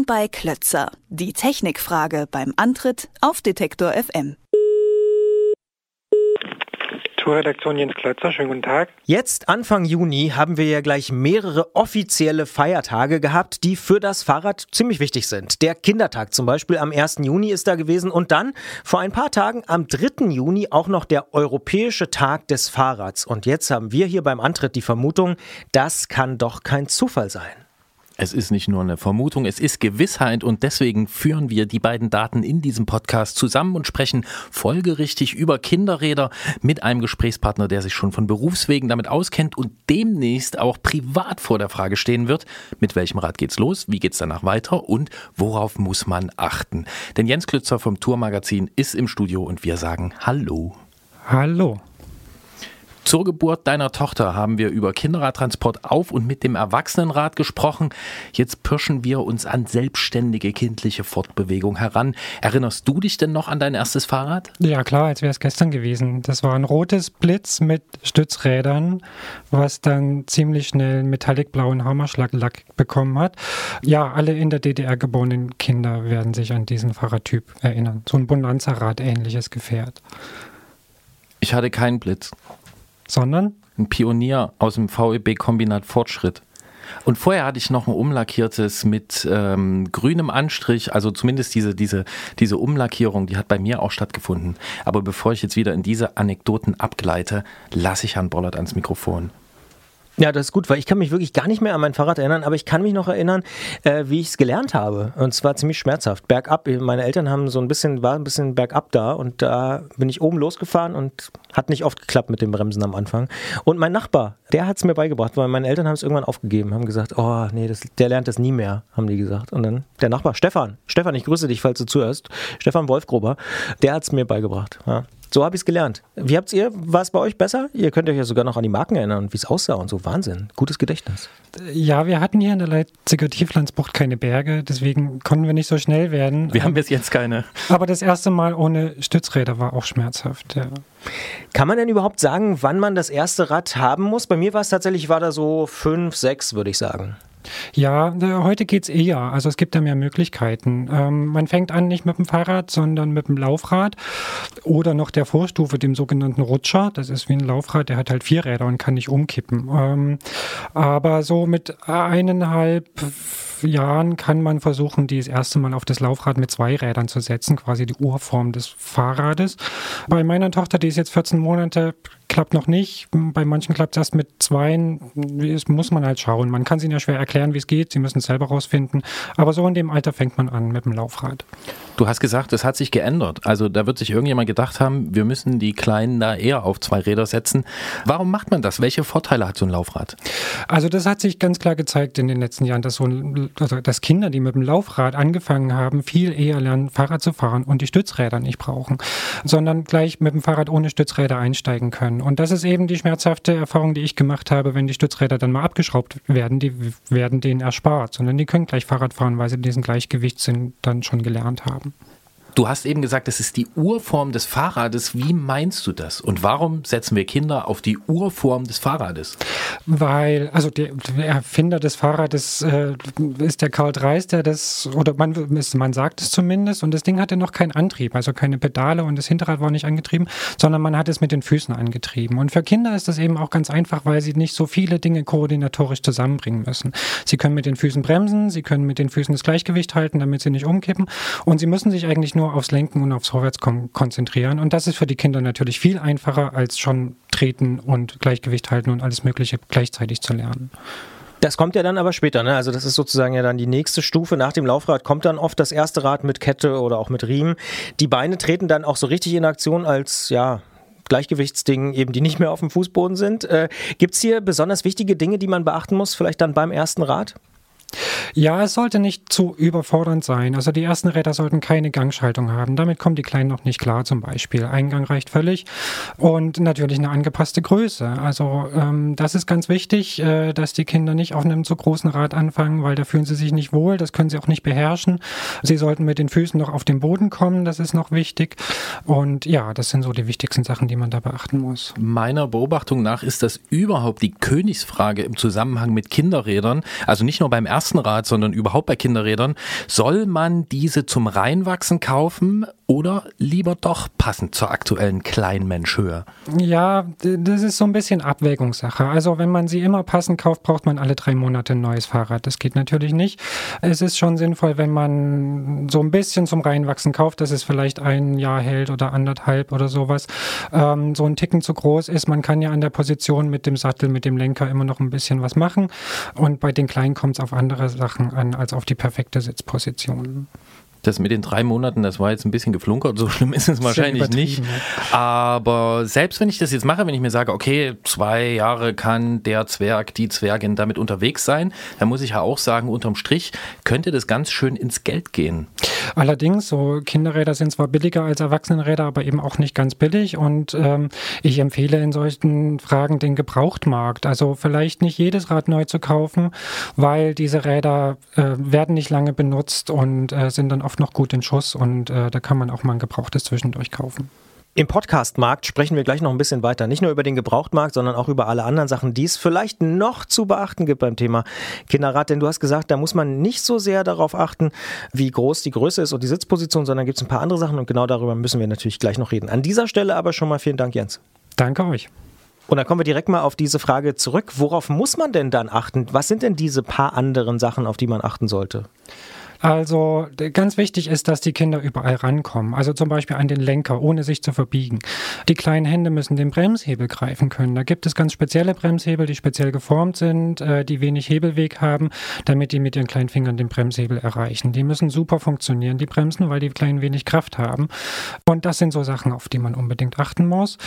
Bei Klötzer. Die Technikfrage beim Antritt auf Detektor FM. Tourredaktion Jens Klötzer, schönen guten Tag. Jetzt, Anfang Juni, haben wir ja gleich mehrere offizielle Feiertage gehabt, die für das Fahrrad ziemlich wichtig sind. Der Kindertag zum Beispiel am 1. Juni ist da gewesen und dann vor ein paar Tagen am 3. Juni auch noch der Europäische Tag des Fahrrads. Und jetzt haben wir hier beim Antritt die Vermutung, das kann doch kein Zufall sein. Es ist nicht nur eine Vermutung, es ist Gewissheit und deswegen führen wir die beiden Daten in diesem Podcast zusammen und sprechen folgerichtig über Kinderräder mit einem Gesprächspartner, der sich schon von Berufswegen damit auskennt und demnächst auch privat vor der Frage stehen wird, mit welchem Rad geht's los, wie geht's danach weiter und worauf muss man achten. Denn Jens Klützer vom Tourmagazin ist im Studio und wir sagen Hallo. Hallo. Zur Geburt deiner Tochter haben wir über Kinderradtransport auf und mit dem Erwachsenenrad gesprochen. Jetzt pirschen wir uns an selbstständige kindliche Fortbewegung heran. Erinnerst du dich denn noch an dein erstes Fahrrad? Ja, klar, als wäre es gestern gewesen. Das war ein rotes Blitz mit Stützrädern, was dann ziemlich schnell metallicblauen Hammerschlaglack bekommen hat. Ja, alle in der DDR geborenen Kinder werden sich an diesen Fahrradtyp erinnern. So ein Bonanza-Rad ähnliches Gefährt. Ich hatte keinen Blitz. Sondern? Ein Pionier aus dem VEB-Kombinat Fortschritt. Und vorher hatte ich noch ein umlackiertes mit ähm, grünem Anstrich, also zumindest diese, diese, diese Umlackierung, die hat bei mir auch stattgefunden. Aber bevor ich jetzt wieder in diese Anekdoten abgleite, lasse ich Herrn Bollert ans Mikrofon. Ja, das ist gut, weil ich kann mich wirklich gar nicht mehr an mein Fahrrad erinnern, aber ich kann mich noch erinnern, äh, wie ich es gelernt habe. Und zwar ziemlich schmerzhaft. Bergab. Meine Eltern haben so ein bisschen, war ein bisschen bergab da und da bin ich oben losgefahren und hat nicht oft geklappt mit dem Bremsen am Anfang. Und mein Nachbar, der hat es mir beigebracht, weil meine Eltern haben es irgendwann aufgegeben, haben gesagt, oh nee, das, der lernt das nie mehr, haben die gesagt. Und dann der Nachbar, Stefan, Stefan, ich grüße dich, falls du zuhörst, Stefan Wolfgruber, der hat es mir beigebracht. Ja. So habe ich es gelernt. Wie habt ihr, war es bei euch besser? Ihr könnt euch ja sogar noch an die Marken erinnern, wie es aussah und so. Wahnsinn. Gutes Gedächtnis. Ja, wir hatten hier in der Leipziger Tieflandsbucht keine Berge, deswegen konnten wir nicht so schnell werden. Wir haben bis jetzt keine. Aber das erste Mal ohne Stützräder war auch schmerzhaft, ja. Kann man denn überhaupt sagen, wann man das erste Rad haben muss? Bei mir war es tatsächlich, war da so fünf, sechs, würde ich sagen. Ja, heute geht's eher. Also es gibt da mehr Möglichkeiten. Ähm, man fängt an nicht mit dem Fahrrad, sondern mit dem Laufrad oder noch der Vorstufe, dem sogenannten Rutscher. Das ist wie ein Laufrad, der hat halt vier Räder und kann nicht umkippen. Ähm, aber so mit eineinhalb Jahren kann man versuchen, die das erste Mal auf das Laufrad mit zwei Rädern zu setzen, quasi die Urform des Fahrrades. Bei meiner Tochter, die ist jetzt 14 Monate, klappt noch nicht. Bei manchen klappt es erst mit zweien. Das muss man halt schauen. Man kann es ihnen ja schwer erklären, wie es geht. Sie müssen es selber rausfinden. Aber so in dem Alter fängt man an mit dem Laufrad. Du hast gesagt, es hat sich geändert. Also da wird sich irgendjemand gedacht haben, wir müssen die Kleinen da eher auf zwei Räder setzen. Warum macht man das? Welche Vorteile hat so ein Laufrad? Also das hat sich ganz klar gezeigt in den letzten Jahren, dass, so ein, also dass Kinder, die mit dem Laufrad angefangen haben, viel eher lernen, Fahrrad zu fahren und die Stützräder nicht brauchen, sondern gleich mit dem Fahrrad ohne Stützräder einsteigen können. Und das ist eben die schmerzhafte Erfahrung, die ich gemacht habe, wenn die Stützräder dann mal abgeschraubt werden, die werden denen erspart, sondern die können gleich Fahrrad fahren, weil sie diesen Gleichgewichtssinn dann schon gelernt haben. Du hast eben gesagt, das ist die Urform des Fahrrades. Wie meinst du das? Und warum setzen wir Kinder auf die Urform des Fahrrades? Weil, also der, der Erfinder des Fahrrades äh, ist der Karl Dreis, der das, oder man, man sagt es zumindest, und das Ding hatte noch keinen Antrieb, also keine Pedale und das Hinterrad war nicht angetrieben, sondern man hat es mit den Füßen angetrieben. Und für Kinder ist das eben auch ganz einfach, weil sie nicht so viele Dinge koordinatorisch zusammenbringen müssen. Sie können mit den Füßen bremsen, sie können mit den Füßen das Gleichgewicht halten, damit sie nicht umkippen und sie müssen sich eigentlich nur aufs Lenken und aufs Vorwärtskommen konzentrieren. Und das ist für die Kinder natürlich viel einfacher, als schon treten und Gleichgewicht halten und alles Mögliche gleichzeitig zu lernen. Das kommt ja dann aber später, ne? Also das ist sozusagen ja dann die nächste Stufe. Nach dem Laufrad kommt dann oft das erste Rad mit Kette oder auch mit Riemen. Die Beine treten dann auch so richtig in Aktion als, ja, Gleichgewichtsdingen, eben die nicht mehr auf dem Fußboden sind. Äh, Gibt es hier besonders wichtige Dinge, die man beachten muss, vielleicht dann beim ersten Rad? Ja, es sollte nicht zu überfordernd sein. Also die ersten Räder sollten keine Gangschaltung haben. Damit kommen die Kleinen noch nicht klar zum Beispiel. Eingang reicht völlig und natürlich eine angepasste Größe. Also ähm, das ist ganz wichtig, äh, dass die Kinder nicht auf einem zu großen Rad anfangen, weil da fühlen sie sich nicht wohl. Das können sie auch nicht beherrschen. Sie sollten mit den Füßen noch auf den Boden kommen. Das ist noch wichtig. Und ja, das sind so die wichtigsten Sachen, die man da beachten muss. Meiner Beobachtung nach ist das überhaupt die Königsfrage im Zusammenhang mit Kinderrädern. Also nicht nur beim ersten Rad, sondern überhaupt bei Kinderrädern. Soll man diese zum Reinwachsen kaufen oder lieber doch passend zur aktuellen Kleinmenschhöhe? Ja, das ist so ein bisschen Abwägungssache. Also wenn man sie immer passend kauft, braucht man alle drei Monate ein neues Fahrrad. Das geht natürlich nicht. Es ist schon sinnvoll, wenn man so ein bisschen zum Reinwachsen kauft, dass es vielleicht ein Jahr hält oder anderthalb oder sowas. Ähm, so ein Ticken zu groß ist. Man kann ja an der Position mit dem Sattel, mit dem Lenker immer noch ein bisschen was machen. Und bei den Kleinen kommt es auf andere Sachen an als auf die perfekte Sitzposition. Das mit den drei Monaten, das war jetzt ein bisschen geflunkert, so schlimm ist es wahrscheinlich nicht. Aber selbst wenn ich das jetzt mache, wenn ich mir sage, okay, zwei Jahre kann der Zwerg, die Zwergin damit unterwegs sein, dann muss ich ja auch sagen, unterm Strich könnte das ganz schön ins Geld gehen. Allerdings, so Kinderräder sind zwar billiger als Erwachsenenräder, aber eben auch nicht ganz billig. Und ähm, ich empfehle in solchen Fragen den Gebrauchtmarkt. Also vielleicht nicht jedes Rad neu zu kaufen, weil diese Räder äh, werden nicht lange benutzt und äh, sind dann oft noch gut in Schuss. Und äh, da kann man auch mal ein gebrauchtes zwischendurch kaufen. Im Podcastmarkt sprechen wir gleich noch ein bisschen weiter. Nicht nur über den Gebrauchtmarkt, sondern auch über alle anderen Sachen, die es vielleicht noch zu beachten gibt beim Thema Kinderrad. Denn du hast gesagt, da muss man nicht so sehr darauf achten, wie groß die Größe ist und die Sitzposition, sondern gibt es ein paar andere Sachen und genau darüber müssen wir natürlich gleich noch reden. An dieser Stelle aber schon mal vielen Dank, Jens. Danke euch. Und dann kommen wir direkt mal auf diese Frage zurück. Worauf muss man denn dann achten? Was sind denn diese paar anderen Sachen, auf die man achten sollte? Also d- ganz wichtig ist, dass die Kinder überall rankommen. Also zum Beispiel an den Lenker, ohne sich zu verbiegen. Die kleinen Hände müssen den Bremshebel greifen können. Da gibt es ganz spezielle Bremshebel, die speziell geformt sind, äh, die wenig Hebelweg haben, damit die mit ihren kleinen Fingern den Bremshebel erreichen. Die müssen super funktionieren, die Bremsen, weil die kleinen wenig Kraft haben. Und das sind so Sachen, auf die man unbedingt achten muss.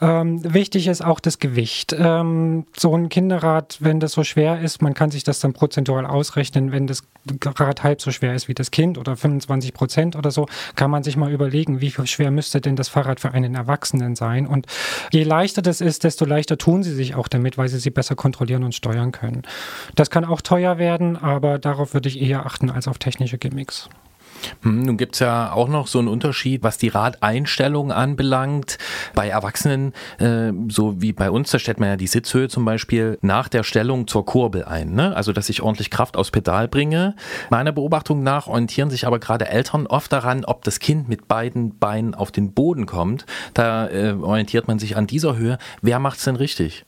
Ähm, wichtig ist auch das Gewicht. Ähm, so ein Kinderrad, wenn das so schwer ist, man kann sich das dann prozentual ausrechnen, wenn das Rad halb so schwer ist wie das Kind oder 25 Prozent oder so, kann man sich mal überlegen, wie schwer müsste denn das Fahrrad für einen Erwachsenen sein. Und je leichter das ist, desto leichter tun sie sich auch damit, weil sie sie besser kontrollieren und steuern können. Das kann auch teuer werden, aber darauf würde ich eher achten als auf technische Gimmicks. Hm, nun gibt's ja auch noch so einen Unterschied, was die Radeinstellung anbelangt. Bei Erwachsenen, äh, so wie bei uns, da stellt man ja die Sitzhöhe zum Beispiel nach der Stellung zur Kurbel ein. Ne? Also, dass ich ordentlich Kraft aufs Pedal bringe. Meiner Beobachtung nach orientieren sich aber gerade Eltern oft daran, ob das Kind mit beiden Beinen auf den Boden kommt. Da äh, orientiert man sich an dieser Höhe. Wer macht's denn richtig?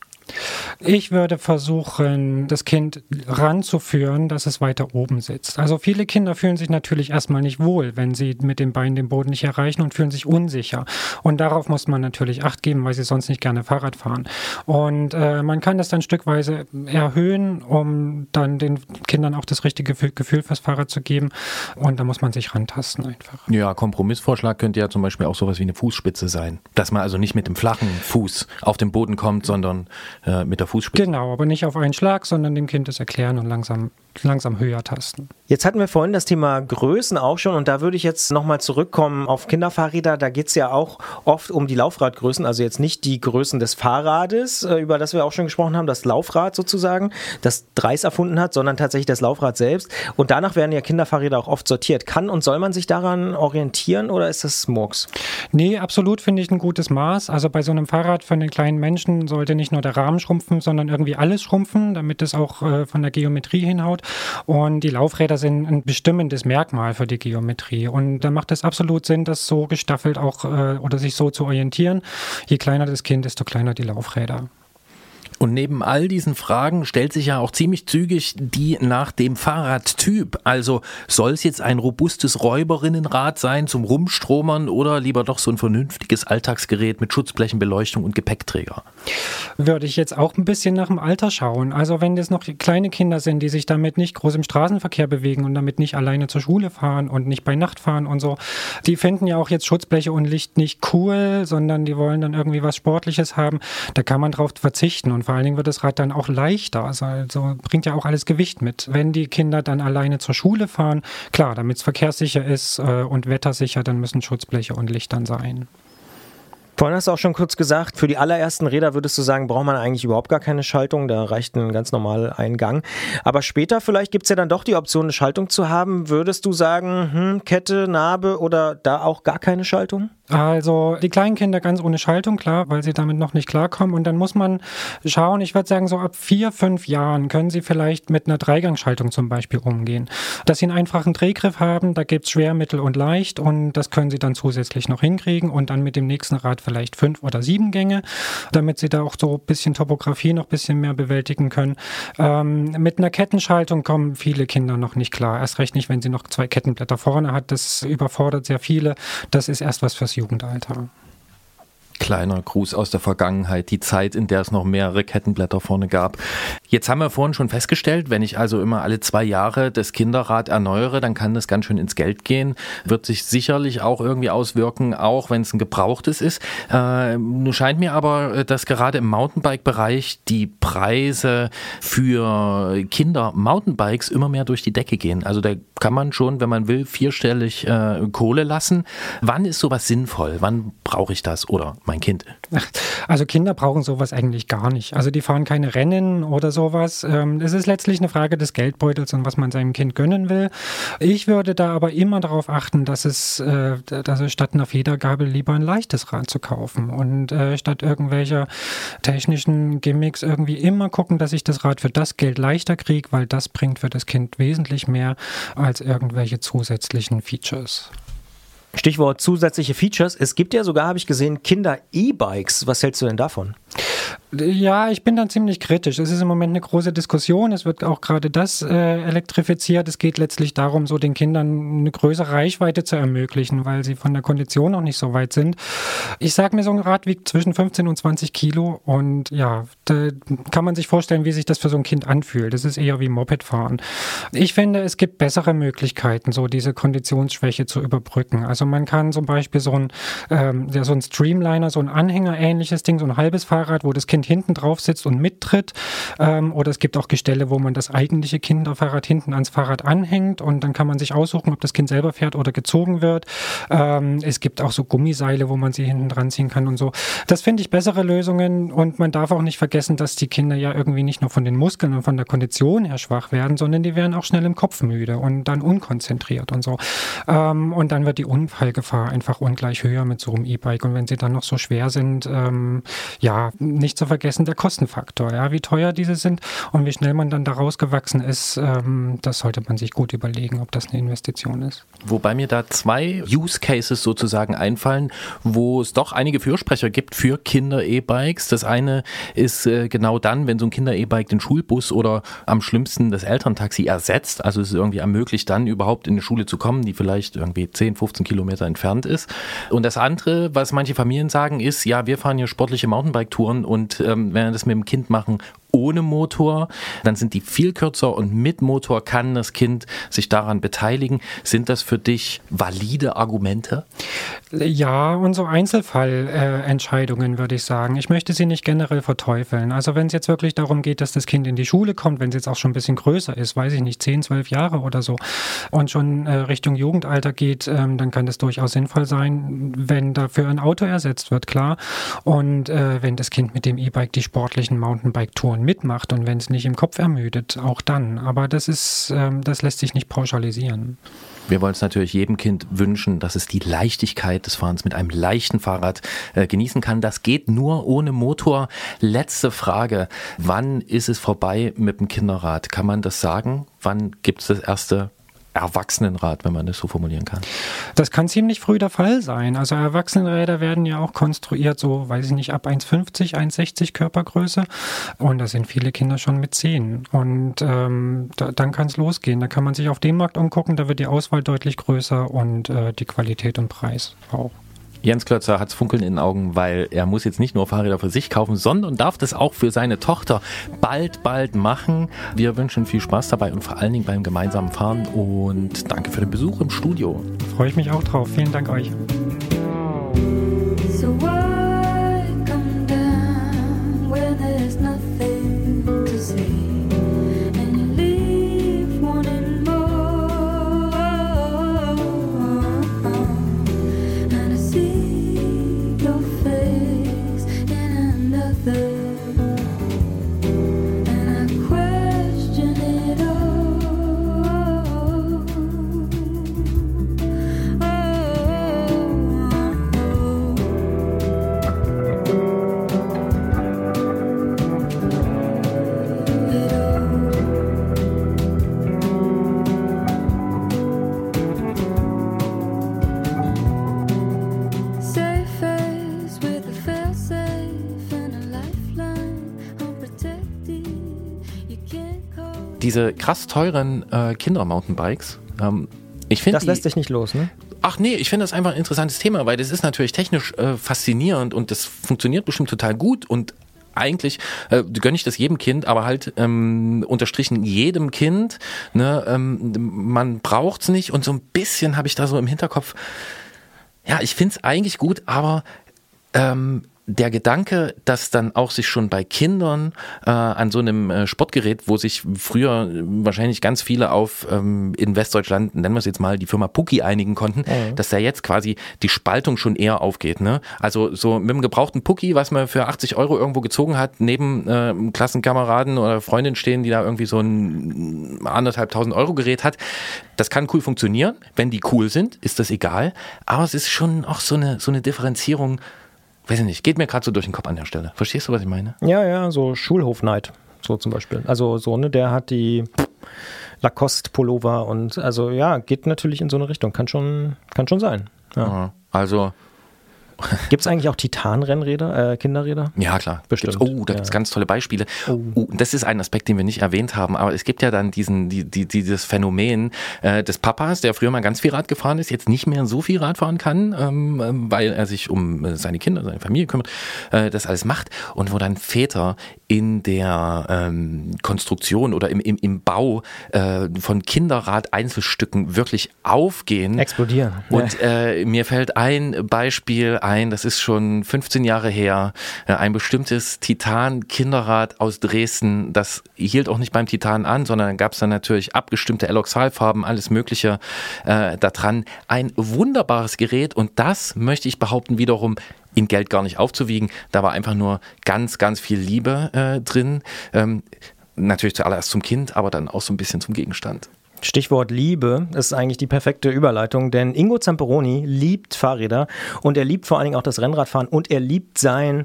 Ich würde versuchen, das Kind ranzuführen, dass es weiter oben sitzt. Also viele Kinder fühlen sich natürlich erstmal nicht wohl, wenn sie mit den Beinen den Boden nicht erreichen und fühlen sich unsicher. Und darauf muss man natürlich Acht geben, weil sie sonst nicht gerne Fahrrad fahren. Und äh, man kann das dann stückweise erhöhen, um dann den Kindern auch das richtige Gefühl- fürs Fahrrad zu geben. Und da muss man sich rantasten einfach. Ja, Kompromissvorschlag könnte ja zum Beispiel auch sowas wie eine Fußspitze sein. Dass man also nicht mit dem flachen Fuß auf den Boden kommt, sondern äh, mit der Fußspitze. Genau, aber nicht auf einen Schlag, sondern dem Kind das erklären und langsam, langsam höher tasten. Jetzt hatten wir vorhin das Thema Größen auch schon und da würde ich jetzt nochmal zurückkommen auf Kinderfahrräder. Da geht es ja auch oft um die Laufradgrößen, also jetzt nicht die Größen des Fahrrades, äh, über das wir auch schon gesprochen haben, das Laufrad sozusagen, das Dreis erfunden hat, sondern tatsächlich das Laufrad selbst. Und danach werden ja Kinderfahrräder auch oft sortiert. Kann und soll man sich daran orientieren oder ist das Murks? Nee, absolut finde ich ein gutes Maß. Also bei so einem Fahrrad für den kleinen Menschen sollte nicht nur der Rahmen schrumpfen, sondern irgendwie alles schrumpfen, damit es auch äh, von der Geometrie hinhaut. Und die Laufräder sind ein bestimmendes Merkmal für die Geometrie. Und da macht es absolut Sinn, das so gestaffelt auch äh, oder sich so zu orientieren. Je kleiner das Kind, desto kleiner die Laufräder. Und neben all diesen Fragen stellt sich ja auch ziemlich zügig die nach dem Fahrradtyp. Also soll es jetzt ein robustes Räuberinnenrad sein zum Rumstromern oder lieber doch so ein vernünftiges Alltagsgerät mit Schutzblechenbeleuchtung und Gepäckträger? Würde ich jetzt auch ein bisschen nach dem Alter schauen. Also wenn das noch kleine Kinder sind, die sich damit nicht groß im Straßenverkehr bewegen und damit nicht alleine zur Schule fahren und nicht bei Nacht fahren und so, die finden ja auch jetzt Schutzbleche und Licht nicht cool, sondern die wollen dann irgendwie was Sportliches haben. Da kann man drauf verzichten und vor allen Dingen wird das Rad dann auch leichter. Also, also bringt ja auch alles Gewicht mit. Wenn die Kinder dann alleine zur Schule fahren, klar, damit es verkehrssicher ist äh, und wettersicher, dann müssen Schutzbleche und Licht dann sein. Vorhin hast du auch schon kurz gesagt, für die allerersten Räder würdest du sagen, braucht man eigentlich überhaupt gar keine Schaltung, da reicht ein ganz normal Eingang. Aber später vielleicht gibt es ja dann doch die Option, eine Schaltung zu haben. Würdest du sagen, hm, Kette, Narbe oder da auch gar keine Schaltung? Also die kleinen Kinder ganz ohne Schaltung, klar, weil sie damit noch nicht klarkommen. Und dann muss man schauen, ich würde sagen, so ab vier, fünf Jahren können sie vielleicht mit einer Dreigangschaltung zum Beispiel umgehen. Dass sie einen einfachen Drehgriff haben, da gibt's schwer, mittel und leicht und das können sie dann zusätzlich noch hinkriegen und dann mit dem nächsten Rad vielleicht fünf oder sieben Gänge, damit sie da auch so ein bisschen Topografie noch ein bisschen mehr bewältigen können. Ähm, mit einer Kettenschaltung kommen viele Kinder noch nicht klar. Erst recht nicht, wenn sie noch zwei Kettenblätter vorne hat. Das überfordert sehr viele. Das ist erst was fürs Jugendalter. Kleiner Gruß aus der Vergangenheit, die Zeit, in der es noch mehrere Kettenblätter vorne gab. Jetzt haben wir vorhin schon festgestellt, wenn ich also immer alle zwei Jahre das Kinderrad erneuere, dann kann das ganz schön ins Geld gehen. Wird sich sicherlich auch irgendwie auswirken, auch wenn es ein gebrauchtes ist. Äh, nun scheint mir aber, äh, dass gerade im Mountainbike-Bereich die Preise für Kinder-Mountainbikes immer mehr durch die Decke gehen. Also da kann man schon, wenn man will, vierstellig äh, Kohle lassen. Wann ist sowas sinnvoll? Wann brauche ich das oder mein Kind? Also Kinder brauchen sowas eigentlich gar nicht. Also die fahren keine Rennen oder sowas. Ähm, Es ist letztlich eine Frage des Geldbeutels und was man seinem Kind gönnen will. Ich würde da aber immer darauf achten, dass es, äh, dass es statt einer Federgabel lieber ein leichtes Rad zu kaufen und äh, statt irgendwelcher technischen Gimmicks irgendwie immer gucken, dass ich das Rad für das Geld leichter kriege, weil das bringt für das Kind wesentlich mehr als irgendwelche zusätzlichen Features. Stichwort zusätzliche Features. Es gibt ja sogar, habe ich gesehen, Kinder-E-Bikes. Was hältst du denn davon? Ja, ich bin dann ziemlich kritisch. Es ist im Moment eine große Diskussion. Es wird auch gerade das äh, elektrifiziert. Es geht letztlich darum, so den Kindern eine größere Reichweite zu ermöglichen, weil sie von der Kondition noch nicht so weit sind. Ich sage mir, so ein Rad wiegt zwischen 15 und 20 Kilo und ja, da kann man sich vorstellen, wie sich das für so ein Kind anfühlt. Das ist eher wie Mopedfahren. Ich finde, es gibt bessere Möglichkeiten, so diese Konditionsschwäche zu überbrücken. Also man kann zum Beispiel so ein, ähm, ja, so ein Streamliner, so ein Anhänger-ähnliches Ding, so ein halbes Fahrrad, wo das Kind hinten drauf sitzt und mittritt. Ähm, oder es gibt auch Gestelle, wo man das eigentliche Kinderfahrrad hinten ans Fahrrad anhängt und dann kann man sich aussuchen, ob das Kind selber fährt oder gezogen wird. Ähm, es gibt auch so Gummiseile, wo man sie hinten dran ziehen kann und so. Das finde ich bessere Lösungen und man darf auch nicht vergessen, dass die Kinder ja irgendwie nicht nur von den Muskeln und von der Kondition her schwach werden, sondern die werden auch schnell im Kopf müde und dann unkonzentriert und so. Ähm, und dann wird die Unfallgefahr einfach ungleich höher mit so einem E-Bike und wenn sie dann noch so schwer sind, ähm, ja, nicht zu vergessen der Kostenfaktor, ja, wie teuer diese sind und wie schnell man dann daraus gewachsen ist, ähm, das sollte man sich gut überlegen, ob das eine Investition ist. Wobei mir da zwei Use Cases sozusagen einfallen, wo es doch einige Fürsprecher gibt für Kinder-E-Bikes. Das eine ist äh, genau dann, wenn so ein Kinder-E-Bike den Schulbus oder am schlimmsten das Elterntaxi ersetzt. Also es ist irgendwie ermöglicht, dann überhaupt in eine Schule zu kommen, die vielleicht irgendwie 10, 15 Kilometer entfernt ist. Und das andere, was manche Familien sagen, ist, ja, wir fahren hier sportliche Mountainbike-Touren und ähm, wenn wir das mit dem Kind machen, ohne Motor, dann sind die viel kürzer und mit Motor kann das Kind sich daran beteiligen. Sind das für dich valide Argumente? Ja, und so Einzelfallentscheidungen würde ich sagen. Ich möchte sie nicht generell verteufeln. Also wenn es jetzt wirklich darum geht, dass das Kind in die Schule kommt, wenn es jetzt auch schon ein bisschen größer ist, weiß ich nicht, 10, 12 Jahre oder so, und schon äh, Richtung Jugendalter geht, ähm, dann kann das durchaus sinnvoll sein, wenn dafür ein Auto ersetzt wird, klar. Und äh, wenn das Kind mit dem E-Bike die sportlichen Mountainbike-Touren mitmacht und wenn es nicht im Kopf ermüdet, auch dann. Aber das ist, ähm, das lässt sich nicht pauschalisieren. Wir wollen es natürlich jedem Kind wünschen, dass es die Leichtigkeit des Fahrens mit einem leichten Fahrrad äh, genießen kann. Das geht nur ohne Motor. Letzte Frage. Wann ist es vorbei mit dem Kinderrad? Kann man das sagen? Wann gibt es das erste Erwachsenenrad, wenn man das so formulieren kann? Das kann ziemlich früh der Fall sein. Also Erwachsenenräder werden ja auch konstruiert, so weiß ich nicht, ab 1,50, 1,60 Körpergröße. Und da sind viele Kinder schon mit 10. Und ähm, da, dann kann es losgehen. Da kann man sich auf dem Markt umgucken, da wird die Auswahl deutlich größer und äh, die Qualität und Preis auch. Jens Klötzer hat's Funkeln in den Augen, weil er muss jetzt nicht nur Fahrräder für sich kaufen, sondern darf das auch für seine Tochter bald, bald machen. Wir wünschen viel Spaß dabei und vor allen Dingen beim gemeinsamen Fahren und danke für den Besuch im Studio. Freue ich mich auch drauf. Vielen Dank euch. Diese krass teuren äh, Kinder-Mountainbikes, ähm, ich finde Das lässt sich nicht los, ne? Ach nee, ich finde das einfach ein interessantes Thema, weil das ist natürlich technisch äh, faszinierend und das funktioniert bestimmt total gut und eigentlich äh, gönne ich das jedem Kind, aber halt ähm, unterstrichen jedem Kind. Ne, ähm, man braucht's nicht und so ein bisschen habe ich da so im Hinterkopf. Ja, ich find's eigentlich gut, aber ähm, der Gedanke, dass dann auch sich schon bei Kindern äh, an so einem äh, Sportgerät, wo sich früher äh, wahrscheinlich ganz viele auf ähm, in Westdeutschland, nennen wir es jetzt mal, die Firma Puki einigen konnten, dass da jetzt quasi die Spaltung schon eher aufgeht. Ne? Also so mit dem gebrauchten Puki, was man für 80 Euro irgendwo gezogen hat, neben äh, Klassenkameraden oder Freundin stehen, die da irgendwie so ein anderthalb tausend Euro Gerät hat. Das kann cool funktionieren. Wenn die cool sind, ist das egal. Aber es ist schon auch so eine, so eine Differenzierung weiß ich nicht, geht mir gerade so durch den Kopf an der Stelle. Verstehst du, was ich meine? Ja, ja, so Schulhofneid, so zum Beispiel. Also so, ne, der hat die Lacoste-Pullover und also ja, geht natürlich in so eine Richtung. Kann schon, kann schon sein. Ja. Also, Gibt es eigentlich auch Titan-Rennräder, äh, Kinderräder? ja klar, Bestimmt, Gibt's, oh, da gibt's ja. ganz tolle Beispiele. Oh. das ist ein Aspekt, den wir nicht erwähnt haben, aber es gibt ja dann diesen, die, die, dieses Phänomen äh, des Papas, der früher mal ganz viel Rad gefahren ist, jetzt nicht mehr so viel Rad fahren kann, ähm, ähm, weil er sich um äh, seine Kinder, seine Familie kümmert, äh, das alles macht und wo dann Väter in der ähm, Konstruktion oder im, im, im Bau äh, von Kinderrad-Einzelstücken wirklich aufgehen. Explodieren. Und äh, mir fällt ein Beispiel ein, das ist schon 15 Jahre her, äh, ein bestimmtes Titan-Kinderrad aus Dresden, das hielt auch nicht beim Titan an, sondern gab es dann natürlich abgestimmte Eloxalfarben, alles Mögliche äh, da dran. Ein wunderbares Gerät und das möchte ich behaupten wiederum in Geld gar nicht aufzuwiegen. Da war einfach nur ganz, ganz viel Liebe äh, drin. Ähm, natürlich zuallererst zum Kind, aber dann auch so ein bisschen zum Gegenstand. Stichwort Liebe ist eigentlich die perfekte Überleitung, denn Ingo Zamperoni liebt Fahrräder und er liebt vor allen Dingen auch das Rennradfahren und er liebt sein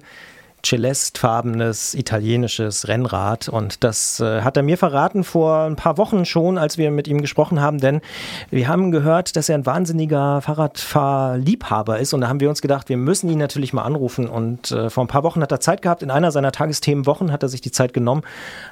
celestfarbenes italienisches Rennrad. Und das äh, hat er mir verraten vor ein paar Wochen schon, als wir mit ihm gesprochen haben, denn wir haben gehört, dass er ein wahnsinniger Fahrradfahrliebhaber ist. Und da haben wir uns gedacht, wir müssen ihn natürlich mal anrufen. Und äh, vor ein paar Wochen hat er Zeit gehabt, in einer seiner Tagesthemenwochen hat er sich die Zeit genommen,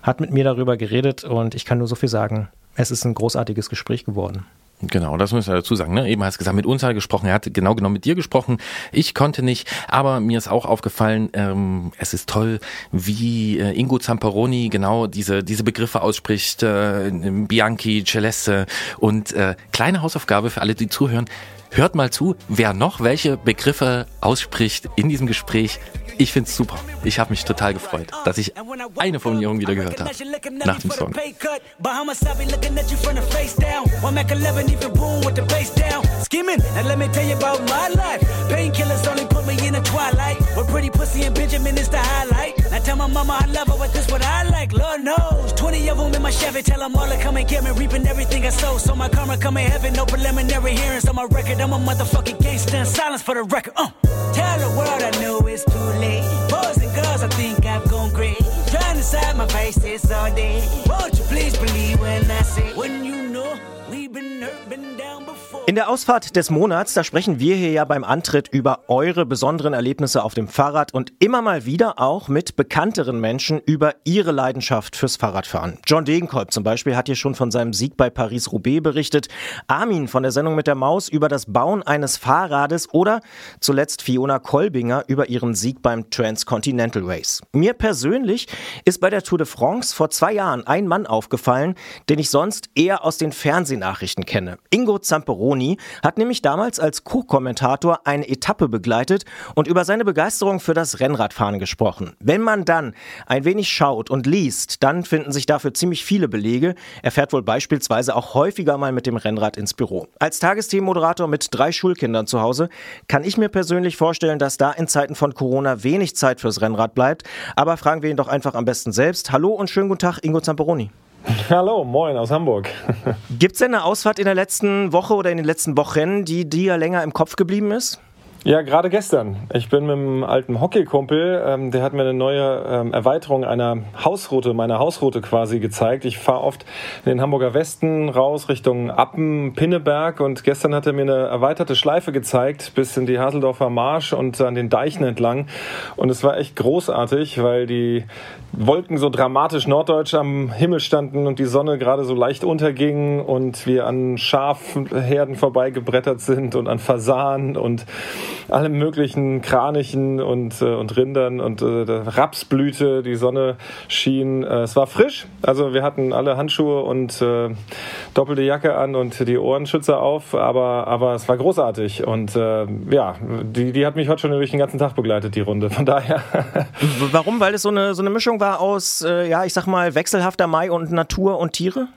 hat mit mir darüber geredet. Und ich kann nur so viel sagen, es ist ein großartiges Gespräch geworden. Genau, das müssen wir dazu sagen. Ne? Eben hast du gesagt, mit uns hat er gesprochen. Er hat genau genommen mit dir gesprochen. Ich konnte nicht, aber mir ist auch aufgefallen, ähm, es ist toll, wie äh, Ingo Zamperoni genau diese, diese Begriffe ausspricht. Äh, Bianchi, Celeste und äh, kleine Hausaufgabe für alle, die zuhören. Hört mal zu, wer noch welche Begriffe ausspricht in diesem Gespräch. Ich find's super. Ich habe mich total gefreut, dass ich eine Formulierung wieder gehört habe nach dem Song. Bahamas, I be looking at you from the face down. One Mac 11, even boom with the bass down. Skimming, now let me tell you about my life. Painkillers only put me in the twilight. But pretty pussy and Benjamin is the highlight. Now tell my mama I love her, but this what I like. Lord knows. 20 of them in my Chevy, tell them all to come and get me. Reaping everything I sow. So my karma come in heaven, no preliminary hearings on my record. I'm a motherfucking gangster in silence for the record. Uh. Tell the world I know it's too late. Boys and girls, I think I've gone crazy. Trying to decide my face all day. Won't you please believe when I say, when you know we've been hurt, been down. In der Ausfahrt des Monats, da sprechen wir hier ja beim Antritt über eure besonderen Erlebnisse auf dem Fahrrad und immer mal wieder auch mit bekannteren Menschen über ihre Leidenschaft fürs Fahrradfahren. John Degenkolb zum Beispiel hat hier schon von seinem Sieg bei Paris-Roubaix berichtet, Armin von der Sendung mit der Maus über das Bauen eines Fahrrades oder zuletzt Fiona Kolbinger über ihren Sieg beim Transcontinental Race. Mir persönlich ist bei der Tour de France vor zwei Jahren ein Mann aufgefallen, den ich sonst eher aus den Fernsehnachrichten kenne. Ingo Zamperoni hat nämlich damals als Co-Kommentator eine Etappe begleitet und über seine Begeisterung für das Rennradfahren gesprochen. Wenn man dann ein wenig schaut und liest, dann finden sich dafür ziemlich viele Belege. Er fährt wohl beispielsweise auch häufiger mal mit dem Rennrad ins Büro. Als Tagesthemenmoderator mit drei Schulkindern zu Hause kann ich mir persönlich vorstellen, dass da in Zeiten von Corona wenig Zeit fürs Rennrad bleibt. Aber fragen wir ihn doch einfach am besten selbst. Hallo und schönen guten Tag, Ingo Zamperoni. Hallo, moin aus Hamburg. Gibt es denn eine Ausfahrt in der letzten Woche oder in den letzten Wochen, die dir länger im Kopf geblieben ist? Ja, gerade gestern. Ich bin mit einem alten Hockeykumpel, ähm, der hat mir eine neue ähm, Erweiterung einer Hausroute, meiner Hausroute quasi gezeigt. Ich fahre oft in den Hamburger Westen raus Richtung Appen, Pinneberg und gestern hat er mir eine erweiterte Schleife gezeigt bis in die Haseldorfer Marsch und an den Deichen entlang. Und es war echt großartig, weil die Wolken so dramatisch norddeutsch am Himmel standen und die Sonne gerade so leicht unterging und wir an Schafherden vorbeigebrettert sind und an Fasanen und allem möglichen Kranichen und, äh, und Rindern und äh, Rapsblüte, die Sonne schien. Äh, es war frisch, also wir hatten alle Handschuhe und doppelte Jacke an und die Ohrenschützer auf, aber, aber es war großartig und ja, die, die hat mich heute schon durch den ganzen Tag begleitet, die Runde. Von daher. Warum? Weil es so eine, so eine Mischung war aus, ja, ich sag mal, wechselhafter Mai und Natur und Tiere?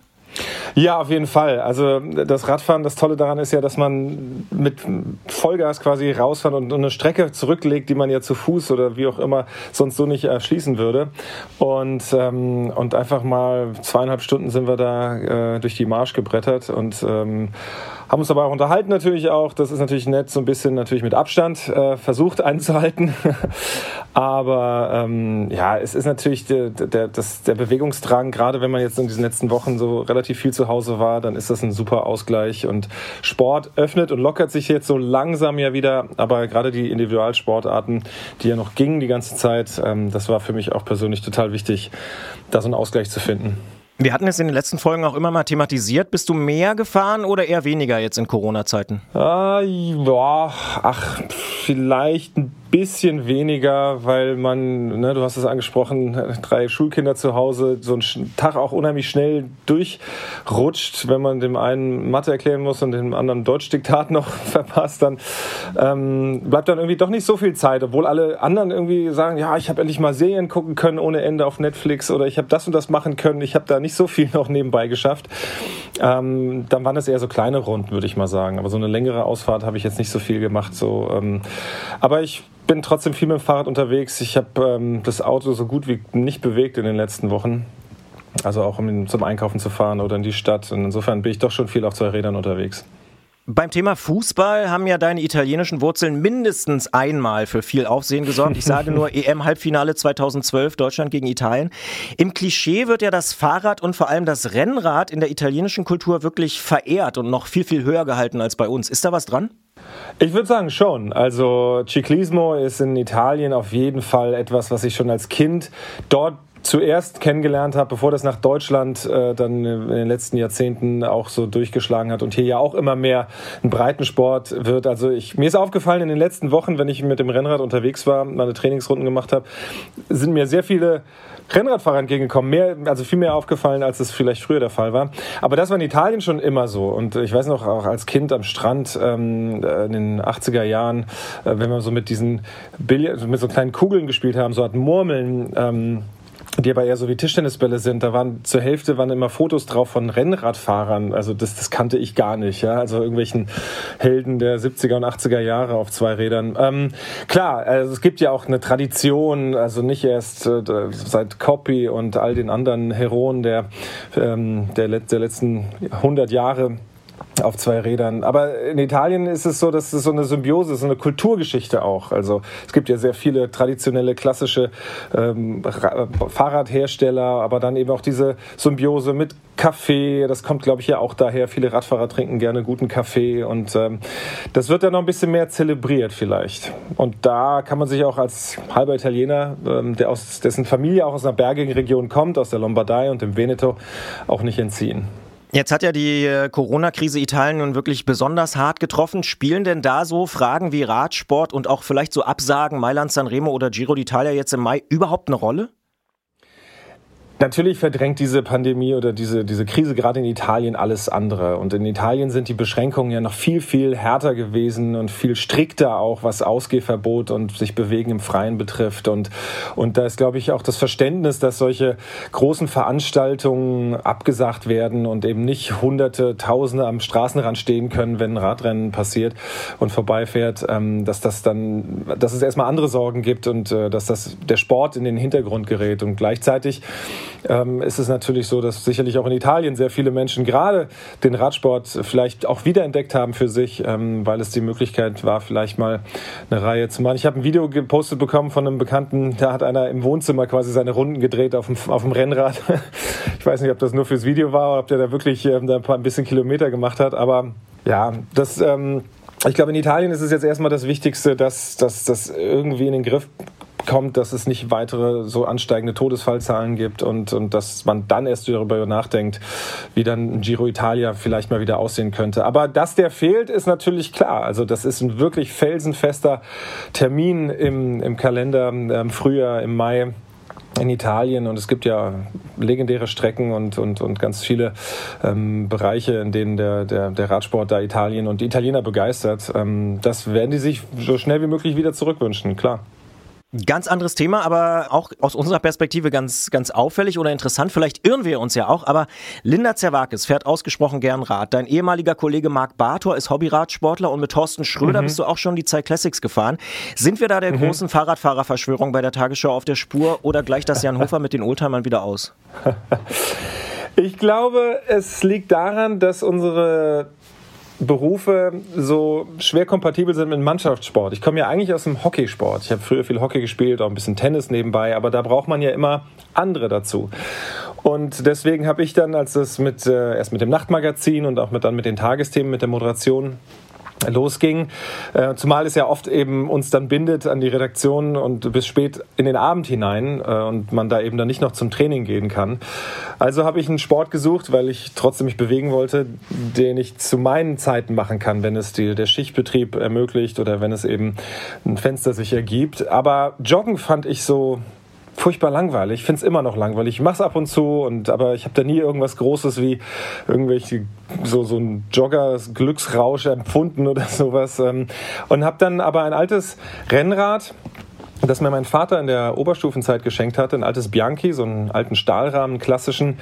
Ja, auf jeden Fall. Also das Radfahren, das Tolle daran ist ja, dass man mit Vollgas quasi rausfahren und eine Strecke zurücklegt, die man ja zu Fuß oder wie auch immer sonst so nicht erschließen würde. Und, ähm, und einfach mal zweieinhalb Stunden sind wir da äh, durch die Marsch gebrettert und ähm, haben uns aber auch unterhalten natürlich auch. Das ist natürlich nett, so ein bisschen natürlich mit Abstand äh, versucht einzuhalten. aber ähm, ja, es ist natürlich der, der, das, der Bewegungsdrang, gerade wenn man jetzt in diesen letzten Wochen so relativ viel zu Hause war, dann ist das ein super Ausgleich. Und Sport öffnet und lockert sich jetzt so langsam ja wieder. Aber gerade die Individualsportarten, die ja noch gingen die ganze Zeit, ähm, das war für mich auch persönlich total wichtig, da so einen Ausgleich zu finden. Wir hatten es in den letzten Folgen auch immer mal thematisiert. Bist du mehr gefahren oder eher weniger jetzt in Corona-Zeiten? Ah, ja, ach, vielleicht ein bisschen weniger, weil man, ne, du hast es angesprochen, drei Schulkinder zu Hause, so ein Tag auch unheimlich schnell durchrutscht, wenn man dem einen Mathe erklären muss und dem anderen Deutschdiktat noch verpasst, dann ähm, bleibt dann irgendwie doch nicht so viel Zeit, obwohl alle anderen irgendwie sagen, ja, ich habe endlich mal Serien gucken können ohne Ende auf Netflix oder ich habe das und das machen können, ich habe da nicht so viel noch nebenbei geschafft. Ähm, dann waren es eher so kleine Runden, würde ich mal sagen, aber so eine längere Ausfahrt habe ich jetzt nicht so viel gemacht. So, ähm, aber ich bin trotzdem viel mit dem Fahrrad unterwegs. Ich habe ähm, das Auto so gut wie nicht bewegt in den letzten Wochen. Also auch um zum Einkaufen zu fahren oder in die Stadt. Und insofern bin ich doch schon viel auf zwei Rädern unterwegs. Beim Thema Fußball haben ja deine italienischen Wurzeln mindestens einmal für viel Aufsehen gesorgt. Ich sage nur EM-Halbfinale 2012, Deutschland gegen Italien. Im Klischee wird ja das Fahrrad und vor allem das Rennrad in der italienischen Kultur wirklich verehrt und noch viel, viel höher gehalten als bei uns. Ist da was dran? Ich würde sagen schon. Also Ciclismo ist in Italien auf jeden Fall etwas, was ich schon als Kind dort zuerst kennengelernt habe, bevor das nach Deutschland äh, dann in den letzten Jahrzehnten auch so durchgeschlagen hat und hier ja auch immer mehr ein Breitensport wird. Also ich, mir ist aufgefallen in den letzten Wochen, wenn ich mit dem Rennrad unterwegs war, meine Trainingsrunden gemacht habe, sind mir sehr viele Rennradfahrer entgegengekommen. Mehr, also viel mehr aufgefallen, als es vielleicht früher der Fall war. Aber das war in Italien schon immer so. Und ich weiß noch, auch als Kind am Strand ähm, in den 80er Jahren, äh, wenn wir so mit diesen Billard, mit so kleinen Kugeln gespielt haben, so hatten Murmeln, ähm, die aber eher so wie Tischtennisbälle sind. Da waren zur Hälfte waren immer Fotos drauf von Rennradfahrern. Also das, das kannte ich gar nicht. Ja? Also irgendwelchen Helden der 70er und 80er Jahre auf zwei Rädern. Ähm, klar, also es gibt ja auch eine Tradition, also nicht erst äh, seit Copy und all den anderen Heroen der, ähm, der, der letzten 100 Jahre auf zwei Rädern. Aber in Italien ist es so, dass es so eine Symbiose, so eine Kulturgeschichte auch. Also es gibt ja sehr viele traditionelle, klassische ähm, Fahrradhersteller, aber dann eben auch diese Symbiose mit Kaffee. Das kommt, glaube ich, ja auch daher. Viele Radfahrer trinken gerne guten Kaffee und ähm, das wird dann noch ein bisschen mehr zelebriert vielleicht. Und da kann man sich auch als halber Italiener, ähm, der aus dessen Familie auch aus einer bergigen Region kommt, aus der Lombardei und dem Veneto, auch nicht entziehen. Jetzt hat ja die äh, Corona-Krise Italien nun wirklich besonders hart getroffen. Spielen denn da so Fragen wie Radsport und auch vielleicht so Absagen Mailand, Sanremo oder Giro d'Italia jetzt im Mai überhaupt eine Rolle? Natürlich verdrängt diese Pandemie oder diese, diese Krise gerade in Italien alles andere. Und in Italien sind die Beschränkungen ja noch viel, viel härter gewesen und viel strikter auch, was Ausgehverbot und sich bewegen im Freien betrifft. Und, und da ist, glaube ich, auch das Verständnis, dass solche großen Veranstaltungen abgesagt werden und eben nicht Hunderte, Tausende am Straßenrand stehen können, wenn ein Radrennen passiert und vorbeifährt, ähm, dass das dann, dass es erstmal andere Sorgen gibt und äh, dass das der Sport in den Hintergrund gerät. Und gleichzeitig ähm, ist es natürlich so, dass sicherlich auch in Italien sehr viele Menschen gerade den Radsport vielleicht auch wiederentdeckt haben für sich, ähm, weil es die Möglichkeit war, vielleicht mal eine Reihe zu machen. Ich habe ein Video gepostet bekommen von einem Bekannten, da hat einer im Wohnzimmer quasi seine Runden gedreht auf dem, auf dem Rennrad. Ich weiß nicht, ob das nur fürs Video war oder ob der da wirklich ähm, da ein, paar, ein bisschen Kilometer gemacht hat, aber ja, das... Ähm, ich glaube, in Italien ist es jetzt erstmal das Wichtigste, dass das irgendwie in den Griff kommt, dass es nicht weitere so ansteigende Todesfallzahlen gibt und, und dass man dann erst darüber nachdenkt, wie dann Giro Italia vielleicht mal wieder aussehen könnte. Aber dass der fehlt, ist natürlich klar. Also das ist ein wirklich felsenfester Termin im, im Kalender im Frühjahr, im Mai in Italien und es gibt ja legendäre Strecken und, und, und ganz viele ähm, Bereiche, in denen der, der, der Radsport da Italien und die Italiener begeistert. Ähm, das werden die sich so schnell wie möglich wieder zurückwünschen, klar. Ganz anderes Thema, aber auch aus unserer Perspektive ganz, ganz auffällig oder interessant. Vielleicht irren wir uns ja auch, aber Linda Zerwakis fährt ausgesprochen gern Rad. Dein ehemaliger Kollege Marc Bartor ist Hobbyradsportler und mit Thorsten Schröder Mhm. bist du auch schon die Zeit Classics gefahren. Sind wir da der Mhm. großen Fahrradfahrerverschwörung bei der Tagesschau auf der Spur oder gleicht das Jan Hofer mit den Oldtimern wieder aus? Ich glaube, es liegt daran, dass unsere Berufe so schwer kompatibel sind mit Mannschaftssport. Ich komme ja eigentlich aus dem Hockeysport. Ich habe früher viel Hockey gespielt, auch ein bisschen Tennis nebenbei, aber da braucht man ja immer andere dazu. Und deswegen habe ich dann, als es mit, äh, erst mit dem Nachtmagazin und auch mit, dann mit den Tagesthemen, mit der Moderation losging, äh, zumal es ja oft eben uns dann bindet an die Redaktion und bis spät in den Abend hinein äh, und man da eben dann nicht noch zum Training gehen kann. Also habe ich einen Sport gesucht, weil ich trotzdem mich bewegen wollte, den ich zu meinen Zeiten machen kann, wenn es die, der Schichtbetrieb ermöglicht oder wenn es eben ein Fenster sich ergibt. Aber Joggen fand ich so furchtbar langweilig. Ich finde es immer noch langweilig. Ich mache es ab und zu, und, aber ich habe da nie irgendwas Großes wie irgendwelche so, so ein Jogger-Glücksrausch empfunden oder sowas. ähm, Und habe dann aber ein altes Rennrad das mir mein Vater in der Oberstufenzeit geschenkt hatte, ein altes Bianchi, so einen alten Stahlrahmen, klassischen,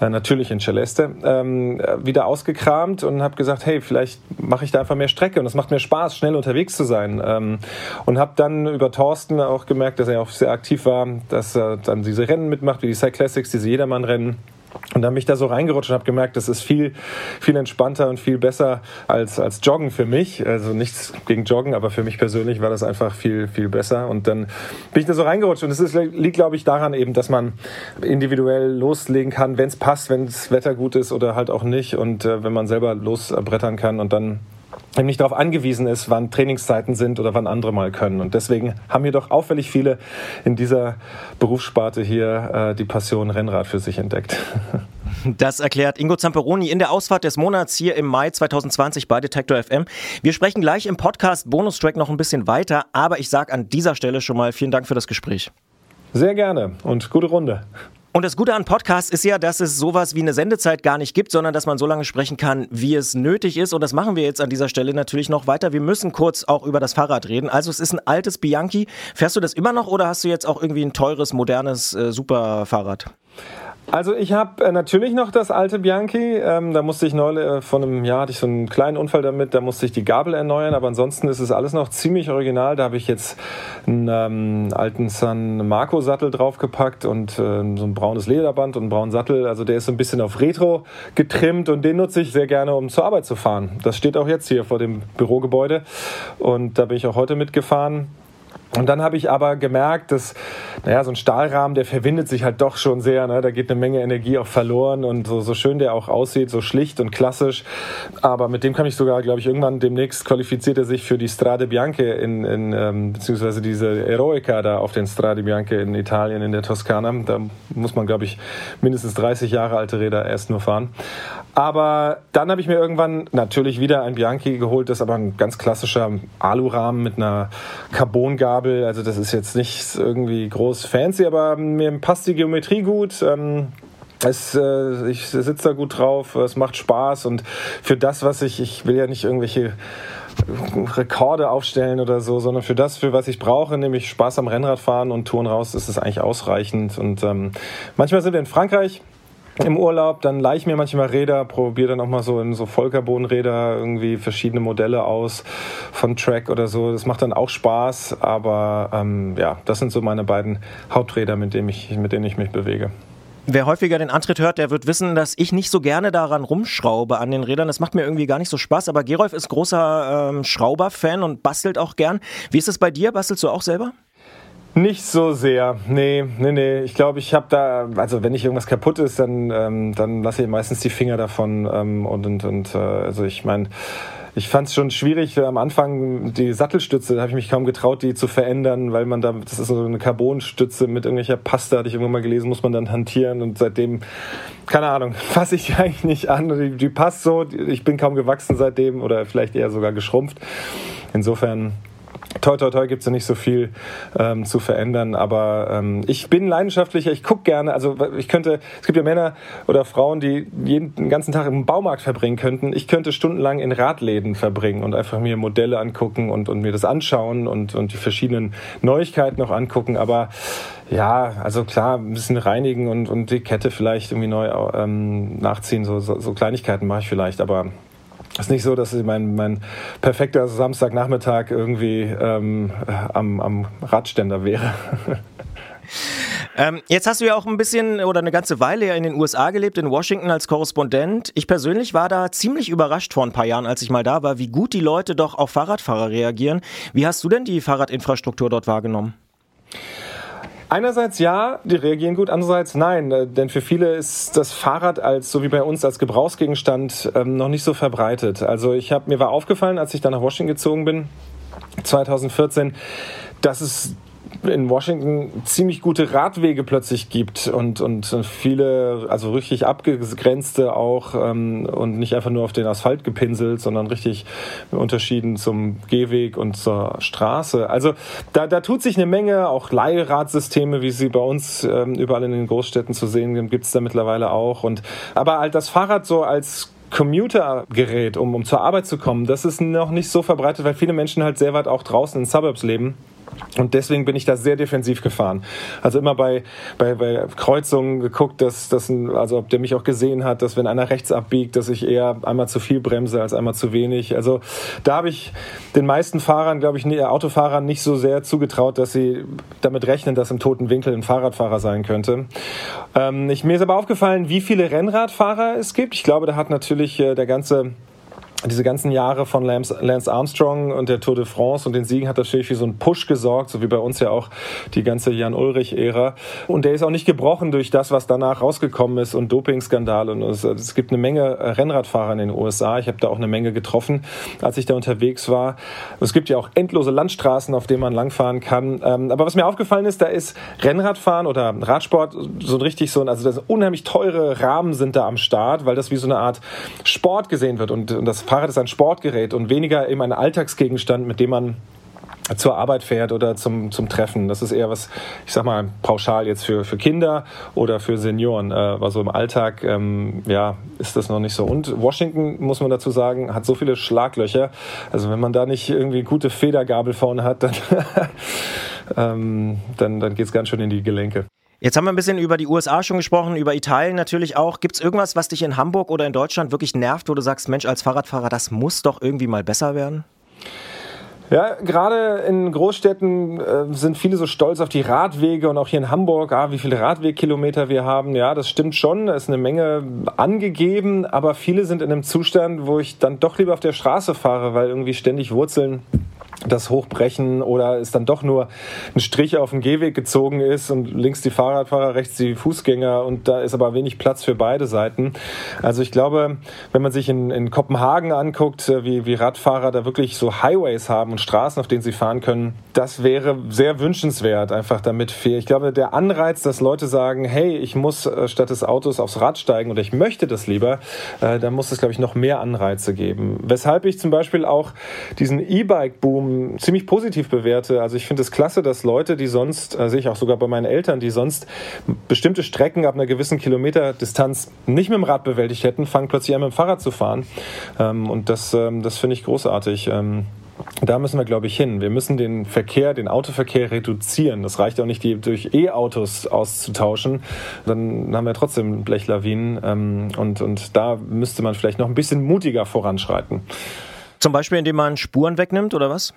äh, natürlich in Celeste, ähm, äh, wieder ausgekramt und habe gesagt, hey, vielleicht mache ich da einfach mehr Strecke und es macht mir Spaß, schnell unterwegs zu sein. Ähm, und habe dann über Thorsten auch gemerkt, dass er auch sehr aktiv war, dass er dann diese Rennen mitmacht, wie die Cyclassics, diese Jedermann-Rennen. Und dann bin ich da so reingerutscht und habe gemerkt, das ist viel, viel entspannter und viel besser als, als Joggen für mich. Also nichts gegen Joggen, aber für mich persönlich war das einfach viel, viel besser. Und dann bin ich da so reingerutscht. Und es liegt, glaube ich, daran eben, dass man individuell loslegen kann, wenn es passt, wenn das Wetter gut ist oder halt auch nicht. Und äh, wenn man selber losbrettern kann und dann eben nicht darauf angewiesen ist, wann Trainingszeiten sind oder wann andere mal können. Und deswegen haben hier doch auffällig viele in dieser Berufssparte hier äh, die Passion Rennrad für sich entdeckt. Das erklärt Ingo Zamperoni in der Ausfahrt des Monats hier im Mai 2020 bei Detektor FM. Wir sprechen gleich im Podcast Bonustrack noch ein bisschen weiter, aber ich sage an dieser Stelle schon mal vielen Dank für das Gespräch. Sehr gerne und gute Runde. Und das Gute an Podcasts ist ja, dass es sowas wie eine Sendezeit gar nicht gibt, sondern dass man so lange sprechen kann, wie es nötig ist. Und das machen wir jetzt an dieser Stelle natürlich noch weiter. Wir müssen kurz auch über das Fahrrad reden. Also es ist ein altes Bianchi. Fährst du das immer noch oder hast du jetzt auch irgendwie ein teures, modernes äh, Superfahrrad? Also ich habe äh, natürlich noch das alte Bianchi. Ähm, da musste ich neulich, äh, vor einem Jahr hatte ich so einen kleinen Unfall damit, da musste ich die Gabel erneuern, aber ansonsten ist es alles noch ziemlich original. Da habe ich jetzt einen ähm, alten San Marco Sattel draufgepackt und äh, so ein braunes Lederband und einen braunen Sattel. Also der ist so ein bisschen auf Retro getrimmt und den nutze ich sehr gerne, um zur Arbeit zu fahren. Das steht auch jetzt hier vor dem Bürogebäude und da bin ich auch heute mitgefahren. Und dann habe ich aber gemerkt, dass, naja, so ein Stahlrahmen, der verwindet sich halt doch schon sehr. Ne? Da geht eine Menge Energie auch verloren und so, so schön der auch aussieht, so schlicht und klassisch. Aber mit dem kann ich sogar, glaube ich, irgendwann demnächst qualifiziert er sich für die Strade Bianche in, in ähm, beziehungsweise diese Eroica da auf den Strade Bianche in Italien, in der Toskana. Da muss man, glaube ich, mindestens 30 Jahre alte Räder erst nur fahren. Aber dann habe ich mir irgendwann natürlich wieder ein Bianchi geholt, das aber ein ganz klassischer Alurahmen mit einer Carbongabel. Also das ist jetzt nicht irgendwie groß fancy, aber mir passt die Geometrie gut. Ähm, es, äh, ich sitze da gut drauf, es macht Spaß und für das, was ich, ich will ja nicht irgendwelche Rekorde aufstellen oder so, sondern für das, für was ich brauche, nämlich Spaß am Rennradfahren und Touren raus, ist es eigentlich ausreichend. Und ähm, manchmal sind wir in Frankreich im Urlaub, dann leih ich mir manchmal Räder, probiere dann auch mal so in so Vollcarbon-Räder irgendwie verschiedene Modelle aus von Track oder so. Das macht dann auch Spaß, aber ähm, ja, das sind so meine beiden Haupträder, mit denen ich, mit denen ich mich bewege. Wer häufiger den Antritt hört, der wird wissen, dass ich nicht so gerne daran rumschraube an den Rädern. Das macht mir irgendwie gar nicht so Spaß. Aber Gerolf ist großer ähm, Schrauber-Fan und bastelt auch gern. Wie ist es bei dir? Bastelst du auch selber? Nicht so sehr. Nee, nee, nee. Ich glaube, ich habe da, also wenn nicht irgendwas kaputt ist, dann, ähm, dann lasse ich meistens die Finger davon. Ähm, und und, und äh, also ich meine, ich fand es schon schwierig am Anfang die Sattelstütze, da habe ich mich kaum getraut, die zu verändern, weil man da, das ist so eine Carbonstütze mit irgendwelcher Paste, hatte ich irgendwann mal gelesen, muss man dann hantieren und seitdem, keine Ahnung, fasse ich die eigentlich nicht an. Die, die passt so, ich bin kaum gewachsen seitdem oder vielleicht eher sogar geschrumpft. Insofern toi, toi, toi gibt es ja nicht so viel ähm, zu verändern, aber ähm, ich bin leidenschaftlicher, ich gucke gerne, also ich könnte, es gibt ja Männer oder Frauen, die jeden den ganzen Tag im Baumarkt verbringen könnten. Ich könnte stundenlang in Radläden verbringen und einfach mir Modelle angucken und, und mir das anschauen und, und die verschiedenen Neuigkeiten noch angucken, aber ja, also klar, ein bisschen reinigen und, und die Kette vielleicht irgendwie neu ähm, nachziehen, so, so, so Kleinigkeiten mache ich vielleicht, aber ist nicht so, dass mein, mein perfekter Samstagnachmittag irgendwie ähm, am, am Radständer wäre. Ähm, jetzt hast du ja auch ein bisschen oder eine ganze Weile ja in den USA gelebt, in Washington als Korrespondent. Ich persönlich war da ziemlich überrascht vor ein paar Jahren, als ich mal da war, wie gut die Leute doch auf Fahrradfahrer reagieren. Wie hast du denn die Fahrradinfrastruktur dort wahrgenommen? Einerseits ja, die reagieren gut, andererseits nein, äh, denn für viele ist das Fahrrad als so wie bei uns als Gebrauchsgegenstand ähm, noch nicht so verbreitet. Also ich habe mir war aufgefallen, als ich dann nach Washington gezogen bin 2014, dass es in Washington ziemlich gute Radwege plötzlich gibt und, und viele, also richtig abgegrenzte auch ähm, und nicht einfach nur auf den Asphalt gepinselt, sondern richtig Unterschieden zum Gehweg und zur Straße. Also da, da tut sich eine Menge, auch Leihradsysteme, wie sie bei uns ähm, überall in den Großstädten zu sehen sind, gibt es da mittlerweile auch. Und, aber halt das Fahrrad so als Commutergerät, um, um zur Arbeit zu kommen, das ist noch nicht so verbreitet, weil viele Menschen halt sehr weit auch draußen in Suburbs leben. Und deswegen bin ich da sehr defensiv gefahren. Also immer bei, bei, bei Kreuzungen geguckt, dass, dass ein, also ob der mich auch gesehen hat, dass wenn einer rechts abbiegt, dass ich eher einmal zu viel bremse als einmal zu wenig. Also da habe ich den meisten Fahrern, glaube ich, Autofahrern nicht so sehr zugetraut, dass sie damit rechnen, dass im toten Winkel ein Fahrradfahrer sein könnte. Ähm, ich, mir ist aber aufgefallen, wie viele Rennradfahrer es gibt. Ich glaube, da hat natürlich äh, der ganze diese ganzen Jahre von Lance Armstrong und der Tour de France und den Siegen hat natürlich für so einen Push gesorgt, so wie bei uns ja auch die ganze Jan-Ulrich-Ära. Und der ist auch nicht gebrochen durch das, was danach rausgekommen ist und Dopingskandale. Und es, es gibt eine Menge Rennradfahrer in den USA. Ich habe da auch eine Menge getroffen, als ich da unterwegs war. Es gibt ja auch endlose Landstraßen, auf denen man langfahren kann. Ähm, aber was mir aufgefallen ist, da ist Rennradfahren oder Radsport so richtig so, also das unheimlich teure Rahmen sind da am Start, weil das wie so eine Art Sport gesehen wird und, und das Fahrrad ist ein Sportgerät und weniger eben ein Alltagsgegenstand, mit dem man zur Arbeit fährt oder zum, zum Treffen. Das ist eher was, ich sag mal, pauschal jetzt für, für Kinder oder für Senioren. Äh, aber so im Alltag, ähm, ja, ist das noch nicht so. Und Washington, muss man dazu sagen, hat so viele Schlaglöcher. Also wenn man da nicht irgendwie gute Federgabel vorne hat, dann, ähm, dann, dann geht es ganz schön in die Gelenke. Jetzt haben wir ein bisschen über die USA schon gesprochen, über Italien natürlich auch. Gibt es irgendwas, was dich in Hamburg oder in Deutschland wirklich nervt, wo du sagst, Mensch, als Fahrradfahrer, das muss doch irgendwie mal besser werden? Ja, gerade in Großstädten äh, sind viele so stolz auf die Radwege und auch hier in Hamburg, ah, wie viele Radwegkilometer wir haben. Ja, das stimmt schon, da ist eine Menge angegeben, aber viele sind in einem Zustand, wo ich dann doch lieber auf der Straße fahre, weil irgendwie ständig Wurzeln das Hochbrechen oder es dann doch nur ein Strich auf den Gehweg gezogen ist und links die Fahrradfahrer, rechts die Fußgänger und da ist aber wenig Platz für beide Seiten. Also ich glaube, wenn man sich in, in Kopenhagen anguckt, äh, wie, wie Radfahrer da wirklich so Highways haben und Straßen, auf denen sie fahren können, das wäre sehr wünschenswert, einfach damit fair. Ich glaube, der Anreiz, dass Leute sagen, hey, ich muss äh, statt des Autos aufs Rad steigen oder ich möchte das lieber, äh, da muss es, glaube ich, noch mehr Anreize geben. Weshalb ich zum Beispiel auch diesen E-Bike-Boom ziemlich positiv bewerte. Also ich finde es klasse, dass Leute, die sonst, äh, sehe ich auch sogar bei meinen Eltern, die sonst bestimmte Strecken ab einer gewissen Kilometerdistanz nicht mit dem Rad bewältigt hätten, fangen plötzlich an mit dem Fahrrad zu fahren. Ähm, und das, ähm, das finde ich großartig. Ähm, da müssen wir, glaube ich, hin. Wir müssen den Verkehr, den Autoverkehr reduzieren. Das reicht auch nicht, die durch E-Autos auszutauschen. Dann haben wir trotzdem Blechlawinen. Ähm, und, und da müsste man vielleicht noch ein bisschen mutiger voranschreiten. Zum Beispiel, indem man Spuren wegnimmt oder was?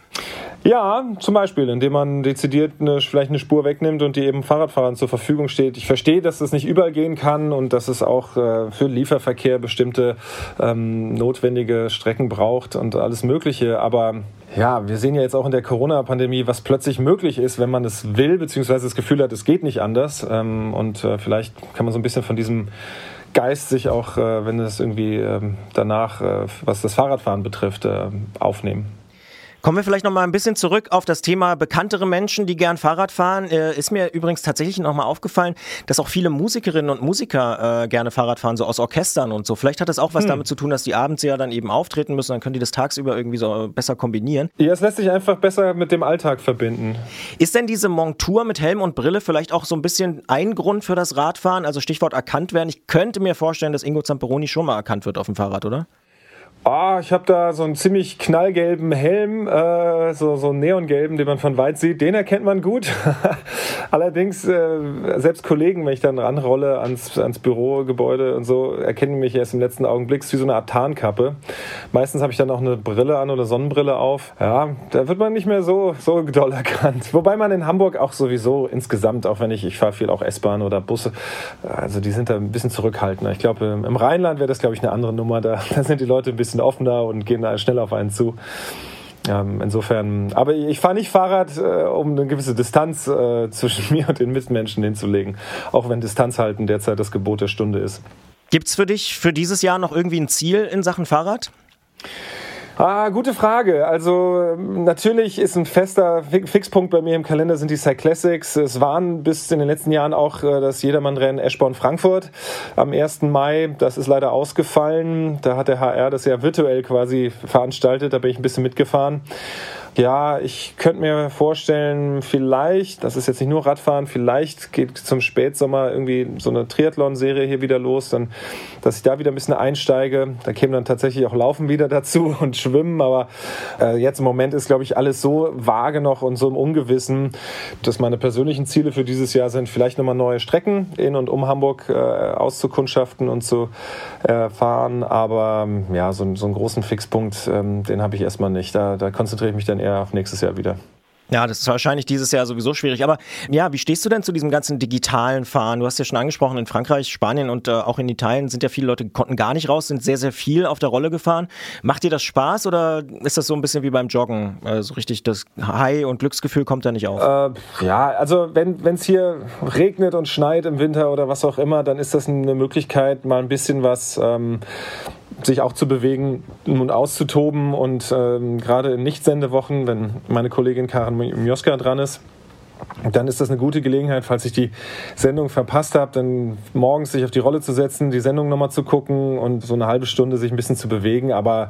Ja, zum Beispiel, indem man dezidiert eine, vielleicht eine Spur wegnimmt und die eben Fahrradfahrern zur Verfügung steht. Ich verstehe, dass das nicht überall gehen kann und dass es auch äh, für Lieferverkehr bestimmte ähm, notwendige Strecken braucht und alles Mögliche. Aber ja, wir sehen ja jetzt auch in der Corona-Pandemie, was plötzlich möglich ist, wenn man es will, beziehungsweise das Gefühl hat, es geht nicht anders. Ähm, und äh, vielleicht kann man so ein bisschen von diesem Geist sich auch, äh, wenn es irgendwie ähm, danach, äh, was das Fahrradfahren betrifft, äh, aufnehmen. Kommen wir vielleicht noch mal ein bisschen zurück auf das Thema bekanntere Menschen, die gern Fahrrad fahren. Äh, ist mir übrigens tatsächlich noch mal aufgefallen, dass auch viele Musikerinnen und Musiker äh, gerne Fahrrad fahren, so aus Orchestern und so. Vielleicht hat das auch was Hm. damit zu tun, dass die abends ja dann eben auftreten müssen, dann können die das tagsüber irgendwie so besser kombinieren. Ja, es lässt sich einfach besser mit dem Alltag verbinden. Ist denn diese Montur mit Helm und Brille vielleicht auch so ein bisschen ein Grund für das Radfahren? Also Stichwort erkannt werden. Ich könnte mir vorstellen, dass Ingo Zamperoni schon mal erkannt wird auf dem Fahrrad, oder? Ah, ich habe da so einen ziemlich knallgelben Helm, äh, so, so einen neongelben, den man von weit sieht. Den erkennt man gut. Allerdings, äh, selbst Kollegen, wenn ich dann ranrolle ans, ans Bürogebäude und so, erkennen mich erst im letzten Augenblick wie so eine Art Tarnkappe. Meistens habe ich dann auch eine Brille an oder Sonnenbrille auf. Ja, da wird man nicht mehr so, so doll erkannt. Wobei man in Hamburg auch sowieso insgesamt, auch wenn ich, ich fahre viel auch S-Bahn oder Busse, also die sind da ein bisschen zurückhaltender. Ich glaube, im Rheinland wäre das, glaube ich, eine andere Nummer. Da, da sind die Leute ein bisschen offener und gehen da schnell auf einen zu. Ähm, insofern, aber ich fahre nicht Fahrrad, äh, um eine gewisse Distanz äh, zwischen mir und den Mitmenschen hinzulegen. Auch wenn Distanz halten derzeit das Gebot der Stunde ist. Gibt's für dich für dieses Jahr noch irgendwie ein Ziel in Sachen Fahrrad? Ah, gute Frage. Also ähm, natürlich ist ein fester Fi- Fixpunkt bei mir im Kalender sind die Cyclassics. Es waren bis in den letzten Jahren auch äh, das Jedermannrennen Eschborn-Frankfurt am 1. Mai. Das ist leider ausgefallen. Da hat der HR das ja virtuell quasi veranstaltet. Da bin ich ein bisschen mitgefahren. Ja, ich könnte mir vorstellen, vielleicht, das ist jetzt nicht nur Radfahren, vielleicht geht zum Spätsommer irgendwie so eine Triathlon-Serie hier wieder los, dann, dass ich da wieder ein bisschen einsteige. Da käme dann tatsächlich auch Laufen wieder dazu und Schwimmen, aber äh, jetzt im Moment ist, glaube ich, alles so vage noch und so im Ungewissen, dass meine persönlichen Ziele für dieses Jahr sind, vielleicht nochmal neue Strecken in und um Hamburg äh, auszukundschaften und zu äh, fahren, aber ja, so, so einen großen Fixpunkt, ähm, den habe ich erstmal nicht. Da, da konzentriere ich mich dann eher auf nächstes Jahr wieder. Ja, das ist wahrscheinlich dieses Jahr sowieso schwierig. Aber ja, wie stehst du denn zu diesem ganzen digitalen Fahren? Du hast ja schon angesprochen, in Frankreich, Spanien und äh, auch in Italien sind ja viele Leute, konnten gar nicht raus, sind sehr, sehr viel auf der Rolle gefahren. Macht dir das Spaß oder ist das so ein bisschen wie beim Joggen? Äh, so richtig das High- und Glücksgefühl kommt da nicht auf? Äh, ja, also wenn es hier regnet und schneit im Winter oder was auch immer, dann ist das eine Möglichkeit, mal ein bisschen was ähm, sich auch zu bewegen und auszutoben. Und ähm, gerade in Nicht-Sendewochen, wenn meine Kollegin Karin Mioska dran ist, dann ist das eine gute Gelegenheit, falls ich die Sendung verpasst habe, dann morgens sich auf die Rolle zu setzen, die Sendung nochmal zu gucken und so eine halbe Stunde sich ein bisschen zu bewegen. Aber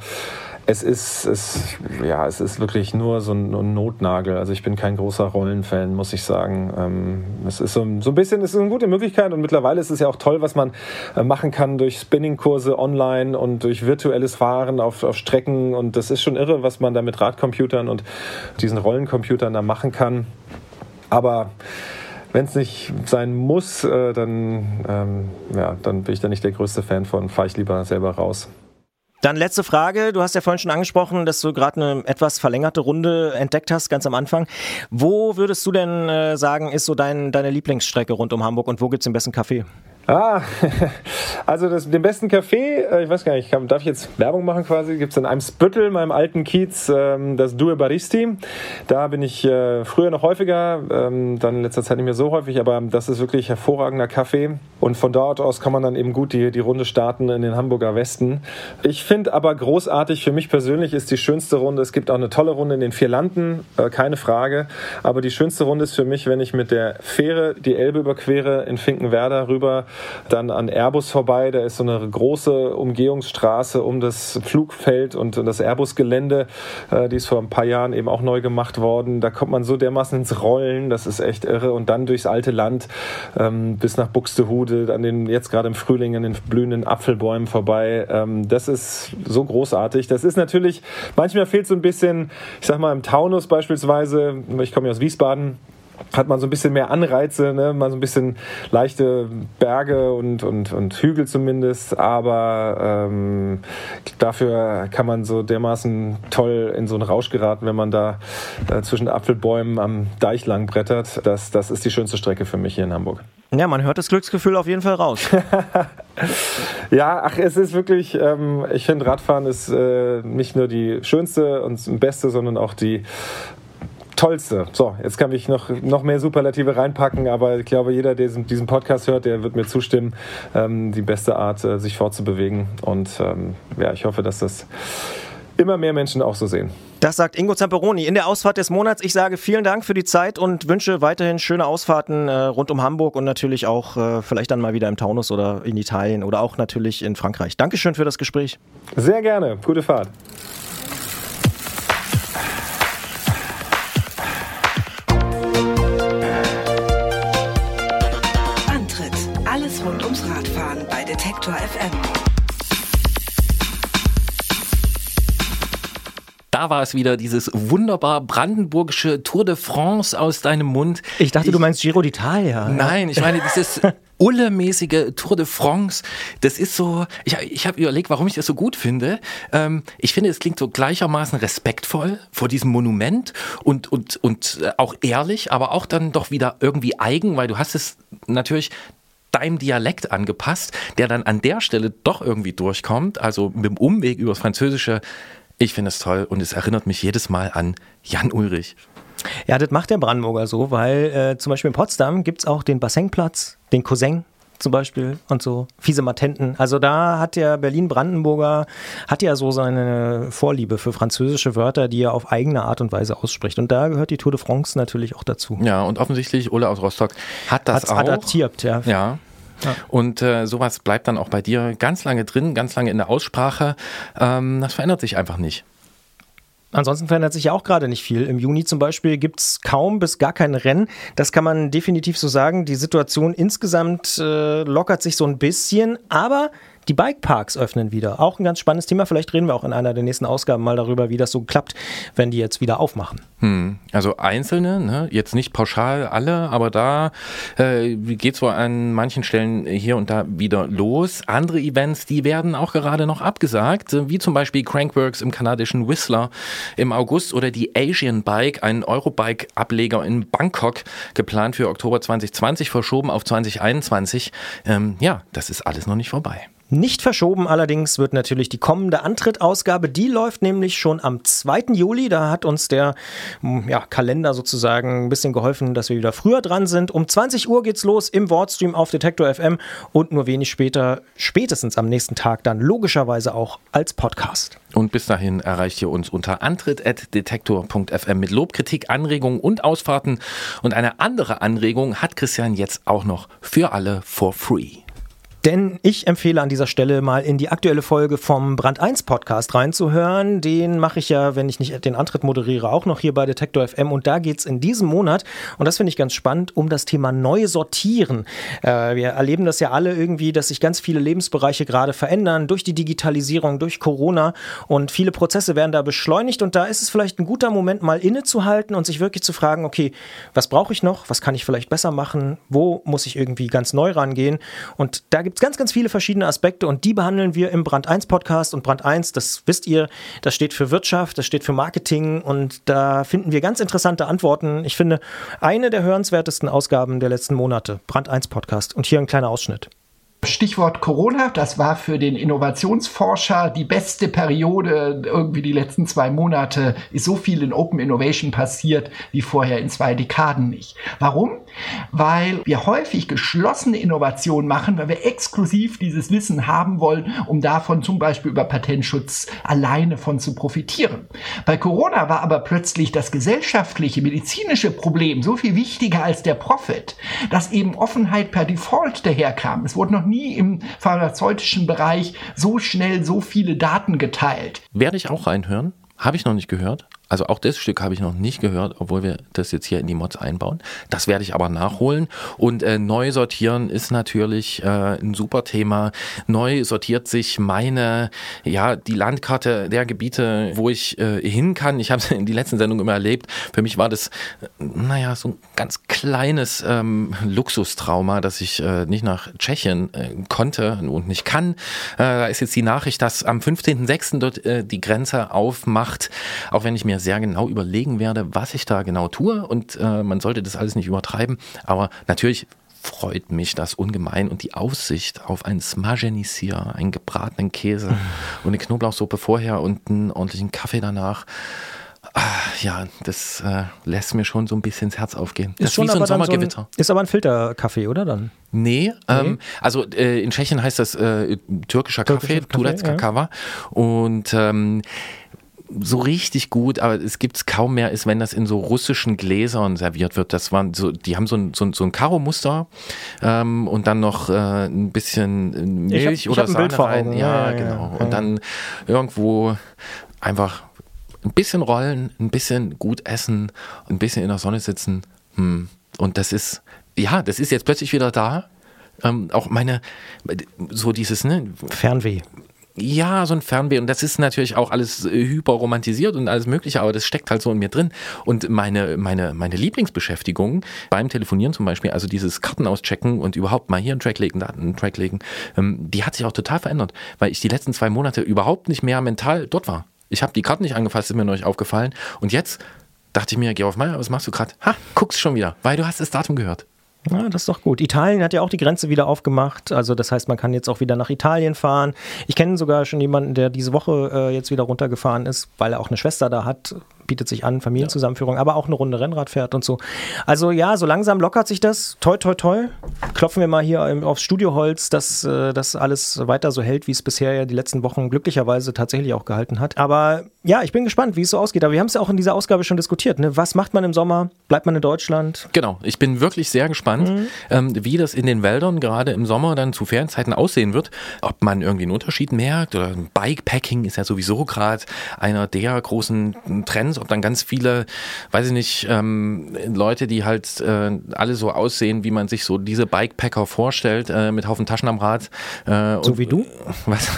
es ist, es, ja, es ist wirklich nur so ein, Notnagel. Also ich bin kein großer Rollenfan, muss ich sagen. Ähm, es ist so, so ein bisschen, es ist eine gute Möglichkeit und mittlerweile ist es ja auch toll, was man äh, machen kann durch Spinningkurse online und durch virtuelles Fahren auf, auf Strecken. Und das ist schon irre, was man da mit Radcomputern und diesen Rollencomputern da machen kann. Aber wenn es nicht sein muss, äh, dann, ähm, ja, dann bin ich da nicht der größte Fan von. Fahre ich lieber selber raus. Dann letzte Frage. Du hast ja vorhin schon angesprochen, dass du gerade eine etwas verlängerte Runde entdeckt hast, ganz am Anfang. Wo würdest du denn äh, sagen, ist so dein, deine Lieblingsstrecke rund um Hamburg und wo gibt's den besten Kaffee? Ah, also das, den besten Kaffee, äh, ich weiß gar nicht, kann, darf ich jetzt Werbung machen quasi? Gibt es in einem Spüttel, meinem alten Kiez, ähm, das Due Baristi. Da bin ich äh, früher noch häufiger, ähm, dann in letzter Zeit nicht mehr so häufig, aber das ist wirklich hervorragender Kaffee. Und von dort aus kann man dann eben gut die, die Runde starten in den Hamburger Westen. Ich finde aber großartig, für mich persönlich ist die schönste Runde, es gibt auch eine tolle Runde in den vier Landen, äh, keine Frage. Aber die schönste Runde ist für mich, wenn ich mit der Fähre die Elbe überquere, in Finkenwerder rüber, dann an Airbus vorbei. Da ist so eine große Umgehungsstraße um das Flugfeld und das Airbus-Gelände. Äh, die ist vor ein paar Jahren eben auch neu gemacht worden. Da kommt man so dermaßen ins Rollen, das ist echt irre. Und dann durchs alte Land ähm, bis nach Buxtehude, an den jetzt gerade im Frühling an den blühenden Apfelbäumen vorbei. Ähm, das ist so großartig. Das ist natürlich, manchmal fehlt so ein bisschen, ich sag mal im Taunus beispielsweise, ich komme ja aus Wiesbaden, hat man so ein bisschen mehr Anreize, ne? mal so ein bisschen leichte Berge und, und, und Hügel zumindest, aber ähm, dafür kann man so dermaßen toll in so einen Rausch geraten, wenn man da äh, zwischen Apfelbäumen am Deich lang brettert. Das, das ist die schönste Strecke für mich hier in Hamburg. Ja, man hört das Glücksgefühl auf jeden Fall raus. Ja, ach, es ist wirklich, ähm, ich finde Radfahren ist äh, nicht nur die schönste und beste, sondern auch die Tollste. So, jetzt kann ich noch, noch mehr Superlative reinpacken, aber ich glaube, jeder, der diesen, diesen Podcast hört, der wird mir zustimmen, ähm, die beste Art, äh, sich fortzubewegen. Und ähm, ja, ich hoffe, dass das immer mehr Menschen auch so sehen. Das sagt Ingo Zamperoni in der Ausfahrt des Monats. Ich sage vielen Dank für die Zeit und wünsche weiterhin schöne Ausfahrten äh, rund um Hamburg und natürlich auch äh, vielleicht dann mal wieder im Taunus oder in Italien oder auch natürlich in Frankreich. Dankeschön für das Gespräch. Sehr gerne. Gute Fahrt. Detektor FM. Da war es wieder, dieses wunderbar brandenburgische Tour de France aus deinem Mund. Ich dachte, du meinst Giro d'Italia. Nein, ich meine dieses Ulle-mäßige Tour de France. Das ist so, ich, ich habe überlegt, warum ich das so gut finde. Ähm, ich finde, es klingt so gleichermaßen respektvoll vor diesem Monument und, und, und äh, auch ehrlich, aber auch dann doch wieder irgendwie eigen, weil du hast es natürlich deinem Dialekt angepasst, der dann an der Stelle doch irgendwie durchkommt, also mit dem Umweg übers Französische. Ich finde es toll und es erinnert mich jedes Mal an Jan Ulrich. Ja, das macht der Brandenburger so, weil äh, zum Beispiel in Potsdam gibt es auch den Bassenplatz, den Cousin zum Beispiel und so, fiese Matenten. Also da hat der Berlin-Brandenburger, hat ja so seine Vorliebe für französische Wörter, die er auf eigene Art und Weise ausspricht. Und da gehört die Tour de France natürlich auch dazu. Ja, und offensichtlich, Ulle aus Rostock hat das Hat's auch. adaptiert, ja. Ja. Ja. Und äh, sowas bleibt dann auch bei dir ganz lange drin, ganz lange in der Aussprache. Ähm, das verändert sich einfach nicht. Ansonsten verändert sich ja auch gerade nicht viel. Im Juni zum Beispiel gibt es kaum bis gar kein Rennen. Das kann man definitiv so sagen. Die Situation insgesamt äh, lockert sich so ein bisschen, aber die Bikeparks öffnen wieder. Auch ein ganz spannendes Thema. Vielleicht reden wir auch in einer der nächsten Ausgaben mal darüber, wie das so klappt, wenn die jetzt wieder aufmachen. Hm. Also einzelne, ne? jetzt nicht pauschal alle, aber da äh, geht es wohl an manchen Stellen hier und da wieder los. Andere Events, die werden auch gerade noch abgesagt, wie zum Beispiel Crankworks im kanadischen Whistler im August oder die Asian Bike, ein Eurobike-Ableger in Bangkok, geplant für Oktober 2020, verschoben auf 2021. Ähm, ja, das ist alles noch nicht vorbei. Nicht verschoben allerdings wird natürlich die kommende Antrittausgabe. Die läuft nämlich schon am 2. Juli. Da hat uns der ja, Kalender sozusagen ein bisschen geholfen, dass wir wieder früher dran sind. Um 20 Uhr geht's los im Wordstream auf Detektor FM und nur wenig später, spätestens am nächsten Tag, dann logischerweise auch als Podcast. Und bis dahin erreicht ihr uns unter antritt.detektor.fm mit Lob, Kritik, Anregungen und Ausfahrten. Und eine andere Anregung hat Christian jetzt auch noch für alle for free. Denn ich empfehle an dieser Stelle mal in die aktuelle Folge vom Brand 1 Podcast reinzuhören. Den mache ich ja, wenn ich nicht den Antritt moderiere, auch noch hier bei Detektor FM. Und da geht es in diesem Monat, und das finde ich ganz spannend, um das Thema neu sortieren. Äh, wir erleben das ja alle irgendwie, dass sich ganz viele Lebensbereiche gerade verändern durch die Digitalisierung, durch Corona. Und viele Prozesse werden da beschleunigt. Und da ist es vielleicht ein guter Moment, mal innezuhalten und sich wirklich zu fragen, okay, was brauche ich noch? Was kann ich vielleicht besser machen? Wo muss ich irgendwie ganz neu rangehen? Und da gibt es ganz, ganz viele verschiedene Aspekte und die behandeln wir im Brand 1 Podcast. Und Brand 1, das wisst ihr, das steht für Wirtschaft, das steht für Marketing und da finden wir ganz interessante Antworten. Ich finde, eine der hörenswertesten Ausgaben der letzten Monate, Brand 1 Podcast. Und hier ein kleiner Ausschnitt. Stichwort Corona, das war für den Innovationsforscher die beste Periode. Irgendwie die letzten zwei Monate ist so viel in Open Innovation passiert wie vorher in zwei Dekaden nicht. Warum? Weil wir häufig geschlossene Innovationen machen, weil wir exklusiv dieses Wissen haben wollen, um davon zum Beispiel über Patentschutz alleine von zu profitieren. Bei Corona war aber plötzlich das gesellschaftliche, medizinische Problem so viel wichtiger als der Profit, dass eben Offenheit per Default daherkam. Es wurde noch nie im pharmazeutischen Bereich so schnell so viele Daten geteilt. Werde ich auch reinhören? Habe ich noch nicht gehört. Also auch das Stück habe ich noch nicht gehört, obwohl wir das jetzt hier in die Mods einbauen. Das werde ich aber nachholen. Und äh, neu sortieren ist natürlich äh, ein super Thema. Neu sortiert sich meine, ja, die Landkarte der Gebiete, wo ich äh, hin kann. Ich habe es in die letzten Sendungen immer erlebt. Für mich war das, naja, so ein ganz kleines ähm, Luxustrauma, dass ich äh, nicht nach Tschechien äh, konnte und nicht kann. Äh, da ist jetzt die Nachricht, dass am 15.06. dort äh, die Grenze aufmacht, auch wenn ich mir sehr genau überlegen werde, was ich da genau tue. Und äh, man sollte das alles nicht übertreiben. Aber natürlich freut mich das ungemein und die Aussicht auf ein Smagenisier, einen gebratenen Käse und eine Knoblauchsuppe vorher und einen ordentlichen Kaffee danach. Ja, das äh, lässt mir schon so ein bisschen ins Herz aufgehen. Das Ist schon wie so ein aber dann Sommergewitter. ist aber ein Filterkaffee, oder dann? Nee, Ähm, also äh, in Tschechien heißt das äh, türkischer Kaffee, Türkischer Kaffee, Turecka ja. Kava. Und ähm, so richtig gut, aber es gibt's kaum mehr, ist, wenn das in so russischen Gläsern serviert wird. Das waren so, die haben so ein, so ein, so ein Karo-Muster ähm, und dann noch äh, ein bisschen hab- Milch oder hab ein Sahne rein. Ja, ja, genau. ja. Und dann irgendwo einfach ein bisschen rollen, ein bisschen gut essen, ein bisschen in der Sonne sitzen. Hm. Und das ist, ja, das ist jetzt plötzlich wieder da. Ähm, auch meine, so dieses, ne? Fernweh. Ja, so ein Fernweh. Und das ist natürlich auch alles äh, hyperromantisiert und alles Mögliche, aber das steckt halt so in mir drin. Und meine, meine, meine Lieblingsbeschäftigung beim Telefonieren zum Beispiel, also dieses Karten auschecken und überhaupt mal hier einen Track legen, da einen Track legen, ähm, die hat sich auch total verändert, weil ich die letzten zwei Monate überhaupt nicht mehr mental dort war. Ich habe die Karten nicht angefasst, ist mir neulich aufgefallen. Und jetzt dachte ich mir, Georg Meier, was machst du gerade? Ha, guckst schon wieder, weil du hast das Datum gehört. Ja, das ist doch gut. Italien hat ja auch die Grenze wieder aufgemacht. Also das heißt, man kann jetzt auch wieder nach Italien fahren. Ich kenne sogar schon jemanden, der diese Woche äh, jetzt wieder runtergefahren ist, weil er auch eine Schwester da hat. Bietet sich an, Familienzusammenführung, aber auch eine Runde Rennrad fährt und so. Also ja, so langsam lockert sich das. Toi, toi, toi. Klopfen wir mal hier aufs Studioholz, dass äh, das alles weiter so hält, wie es bisher ja die letzten Wochen glücklicherweise tatsächlich auch gehalten hat. Aber ja, ich bin gespannt, wie es so ausgeht. Aber wir haben es ja auch in dieser Ausgabe schon diskutiert. Ne? Was macht man im Sommer? Bleibt man in Deutschland? Genau, ich bin wirklich sehr gespannt, ähm, wie das in den Wäldern gerade im Sommer dann zu Ferienzeiten aussehen wird. Ob man irgendwie einen Unterschied merkt oder Bikepacking ist ja sowieso gerade einer der großen Trends, ob dann ganz viele, weiß ich nicht, ähm, Leute, die halt äh, alle so aussehen, wie man sich so diese Bikepacker vorstellt, äh, mit Haufen Taschen am Rad. Äh, So wie du? Was?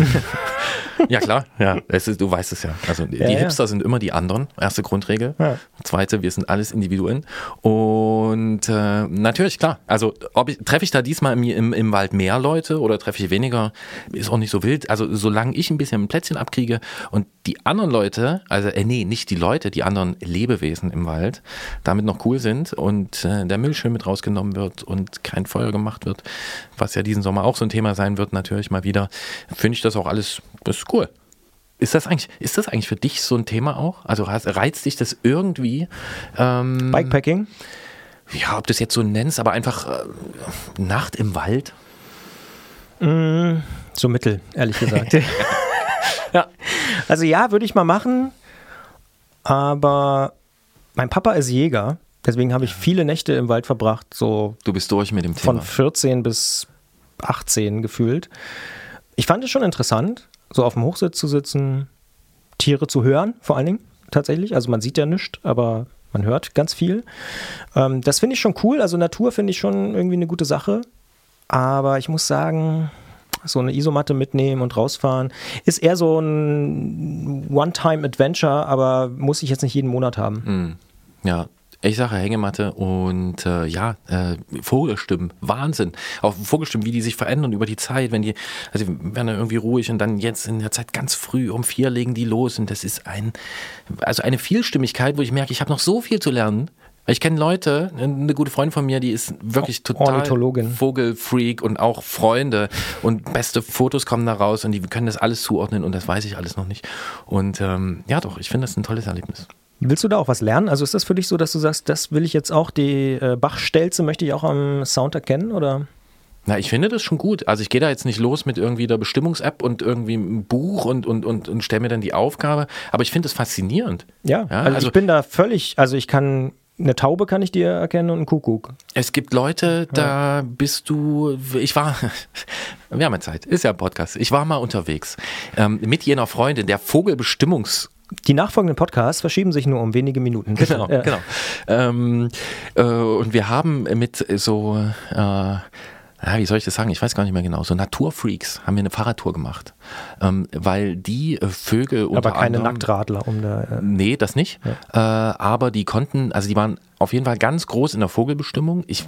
ja klar, ja, es ist, du weißt es ja. Also die Ja, ja. Hipster sind immer die anderen, erste Grundregel. Ja. Zweite, wir sind alles Individuen. Und äh, natürlich, klar, also ob ich, treffe ich da diesmal im, im, im Wald mehr Leute oder treffe ich weniger, ist auch nicht so wild. Also solange ich ein bisschen ein Plätzchen abkriege und die anderen Leute, also äh, nee, nicht die Leute, die anderen Lebewesen im Wald, damit noch cool sind und äh, der Müll schön mit rausgenommen wird und kein Feuer gemacht wird, was ja diesen Sommer auch so ein Thema sein wird, natürlich mal wieder, finde ich das auch alles, das ist cool. Ist das eigentlich, ist das eigentlich für dich so ein Thema auch? Also reiz- reizt dich das irgendwie? Ähm, Bikepacking? Ja, ob du es jetzt so nennst, aber einfach äh, Nacht im Wald. Mm, so mittel, ehrlich gesagt. ja. Also ja, würde ich mal machen, aber mein Papa ist Jäger, deswegen habe ich viele Nächte im Wald verbracht, so Du bist durch mit dem von Thema. 14 bis 18 gefühlt. Ich fand es schon interessant, so auf dem Hochsitz zu sitzen, Tiere zu hören, vor allen Dingen tatsächlich. Also man sieht ja nichts, aber man hört ganz viel. Ähm, das finde ich schon cool. Also Natur finde ich schon irgendwie eine gute Sache. Aber ich muss sagen, so eine Isomatte mitnehmen und rausfahren ist eher so ein One-Time-Adventure, aber muss ich jetzt nicht jeden Monat haben. Hm. Ja, ich sage Hängematte und äh, ja, äh, Vogelstimmen, Wahnsinn. Auch Vogelstimmen, wie die sich verändern über die Zeit, wenn die, also die werden dann irgendwie ruhig und dann jetzt in der Zeit ganz früh um vier legen die los und das ist ein, also eine Vielstimmigkeit, wo ich merke, ich habe noch so viel zu lernen. Ich kenne Leute, eine gute Freundin von mir, die ist wirklich total. Vogelfreak und auch Freunde und beste Fotos kommen da raus und die können das alles zuordnen und das weiß ich alles noch nicht. Und ähm, ja doch, ich finde das ein tolles Erlebnis. Willst du da auch was lernen? Also ist das für dich so, dass du sagst, das will ich jetzt auch, die äh, Bachstelze möchte ich auch am Sound erkennen? Oder? Na, ich finde das schon gut. Also ich gehe da jetzt nicht los mit irgendwie der Bestimmungs-App und irgendwie ein Buch und, und, und, und stelle mir dann die Aufgabe. Aber ich finde es faszinierend. Ja, Ja, also, also- ich bin da völlig, also ich kann, eine Taube kann ich dir erkennen und einen Kuckuck. Es gibt Leute, da bist du, ich war, wir haben ja Zeit, ist ja ein Podcast. Ich war mal unterwegs ähm, mit jener Freundin, der Vogelbestimmungs- Die nachfolgenden Podcasts verschieben sich nur um wenige Minuten. Genau, Ja. genau. Ähm, äh, und wir haben mit so, äh, ja, wie soll ich das sagen? Ich weiß gar nicht mehr genau. So Naturfreaks haben wir eine Fahrradtour gemacht, ähm, weil die äh, Vögel unter Aber keine anderem, Nacktradler um da. Äh, Nee, das nicht. Äh, aber die konnten, also die waren auf jeden Fall ganz groß in der Vogelbestimmung. Ich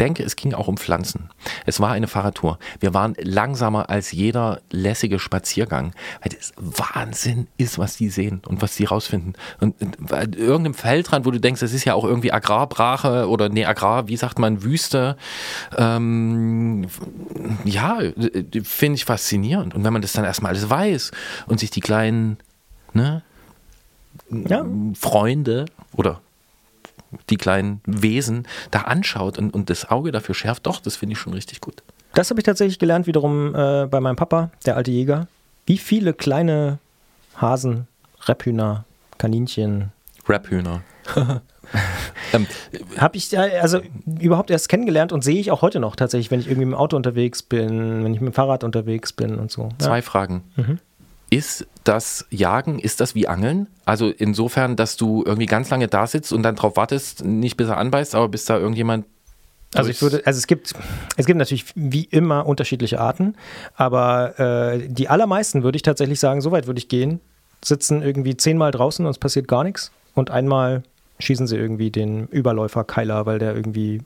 denke, es ging auch um Pflanzen. Es war eine Fahrradtour. Wir waren langsamer als jeder lässige Spaziergang, weil das Wahnsinn ist, was die sehen und was die rausfinden. Und äh, irgendeinem Feldrand, wo du denkst, es ist ja auch irgendwie Agrarbrache oder nee, Agrar, wie sagt man, Wüste. Ähm, ja, finde ich faszinierend. Und wenn man das dann erstmal alles weiß und sich die kleinen, ne, Ja. Freunde oder die kleinen Wesen da anschaut und, und das Auge dafür schärft, doch, das finde ich schon richtig gut. Das habe ich tatsächlich gelernt wiederum äh, bei meinem Papa, der alte Jäger. Wie viele kleine Hasen, Rebhühner, Kaninchen, Rap-Hühner. ähm, habe ich äh, also überhaupt erst kennengelernt und sehe ich auch heute noch tatsächlich, wenn ich irgendwie mit dem Auto unterwegs bin, wenn ich mit dem Fahrrad unterwegs bin und so. Ja. Zwei Fragen. Mhm. Ist das Jagen, ist das wie Angeln? Also insofern, dass du irgendwie ganz lange da sitzt und dann drauf wartest, nicht bis er anbeißt, aber bis da irgendjemand Also ich würde, also es gibt, es gibt natürlich wie immer unterschiedliche Arten, aber äh, die allermeisten würde ich tatsächlich sagen, so weit würde ich gehen, sitzen irgendwie zehnmal draußen und es passiert gar nichts und einmal schießen sie irgendwie den Überläufer Keiler, weil der irgendwie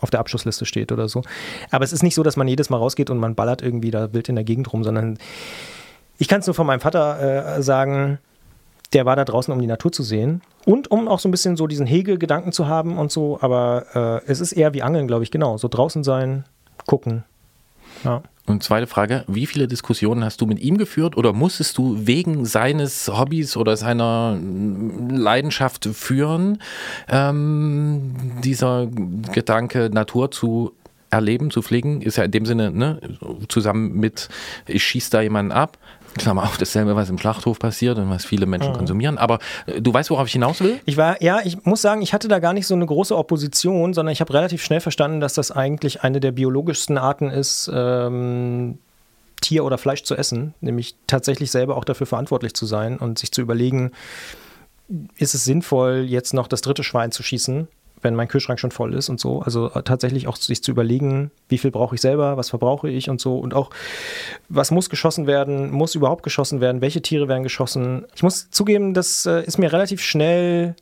auf der Abschussliste steht oder so. Aber es ist nicht so, dass man jedes Mal rausgeht und man ballert irgendwie da wild in der Gegend rum, sondern ich kann es nur von meinem Vater äh, sagen, der war da draußen, um die Natur zu sehen und um auch so ein bisschen so diesen Hegel-Gedanken zu haben und so, aber äh, es ist eher wie Angeln, glaube ich, genau. So draußen sein, gucken. Ja. Und zweite Frage, wie viele Diskussionen hast du mit ihm geführt oder musstest du wegen seines Hobbys oder seiner Leidenschaft führen, ähm, dieser Gedanke, Natur zu erleben, zu pflegen, ist ja in dem Sinne ne, zusammen mit, ich schieße da jemanden ab, Klammer auf, dasselbe, was im Schlachthof passiert und was viele Menschen Mhm. konsumieren. Aber äh, du weißt, worauf ich hinaus will? Ich war, ja, ich muss sagen, ich hatte da gar nicht so eine große Opposition, sondern ich habe relativ schnell verstanden, dass das eigentlich eine der biologischsten Arten ist, ähm, Tier oder Fleisch zu essen, nämlich tatsächlich selber auch dafür verantwortlich zu sein und sich zu überlegen, ist es sinnvoll, jetzt noch das dritte Schwein zu schießen, wenn mein Kühlschrank schon voll ist und so. Also äh, tatsächlich auch sich zu überlegen, wie viel brauche ich selber, was verbrauche ich und so. Und auch, was muss geschossen werden, muss überhaupt geschossen werden, welche Tiere werden geschossen. Ich muss zugeben, das äh, ist mir relativ schnell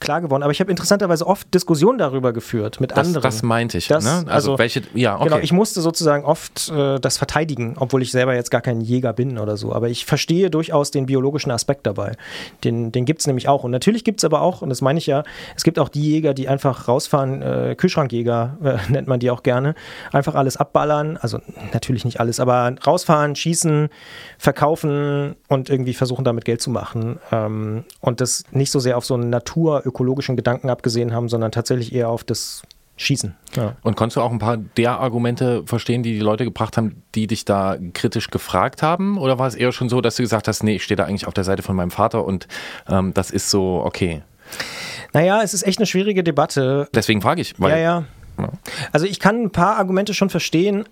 klar geworden, aber ich habe interessanterweise oft Diskussionen darüber geführt mit Das, anderen. das meinte ich. Das- ne? Also, also- welche, ja, okay. Genau, ich musste sozusagen oft äh, das verteidigen, obwohl ich selber jetzt gar kein Jäger bin oder so. Aber ich verstehe durchaus den biologischen Aspekt dabei. Den, den gibt es nämlich auch. Und natürlich gibt es aber auch, und das meine ich ja, es gibt auch die Jäger, die einfach rausfahren, äh, Kühlschrankjäger äh, nennt man die auch gerne, einfach alles abballern. Also natürlich nicht alles, aber rausfahren, schießen, verkaufen und irgendwie versuchen damit Geld zu machen. Ähm, und das nicht so sehr auf so einen naturökologischen Gedanken abgesehen haben, sondern tatsächlich eher auf das Schießen. Ja. Und konntest du auch ein paar der Argumente verstehen, die die Leute gebracht haben, die dich da kritisch gefragt haben? Oder war es eher schon so, dass du gesagt hast, nee, ich stehe da eigentlich auf der Seite von meinem Vater und ähm, das ist so okay? Naja, es ist echt eine schwierige Debatte. Deswegen frage ich. Weil, ja, ja. Ja. Also ich kann ein paar Argumente schon verstehen,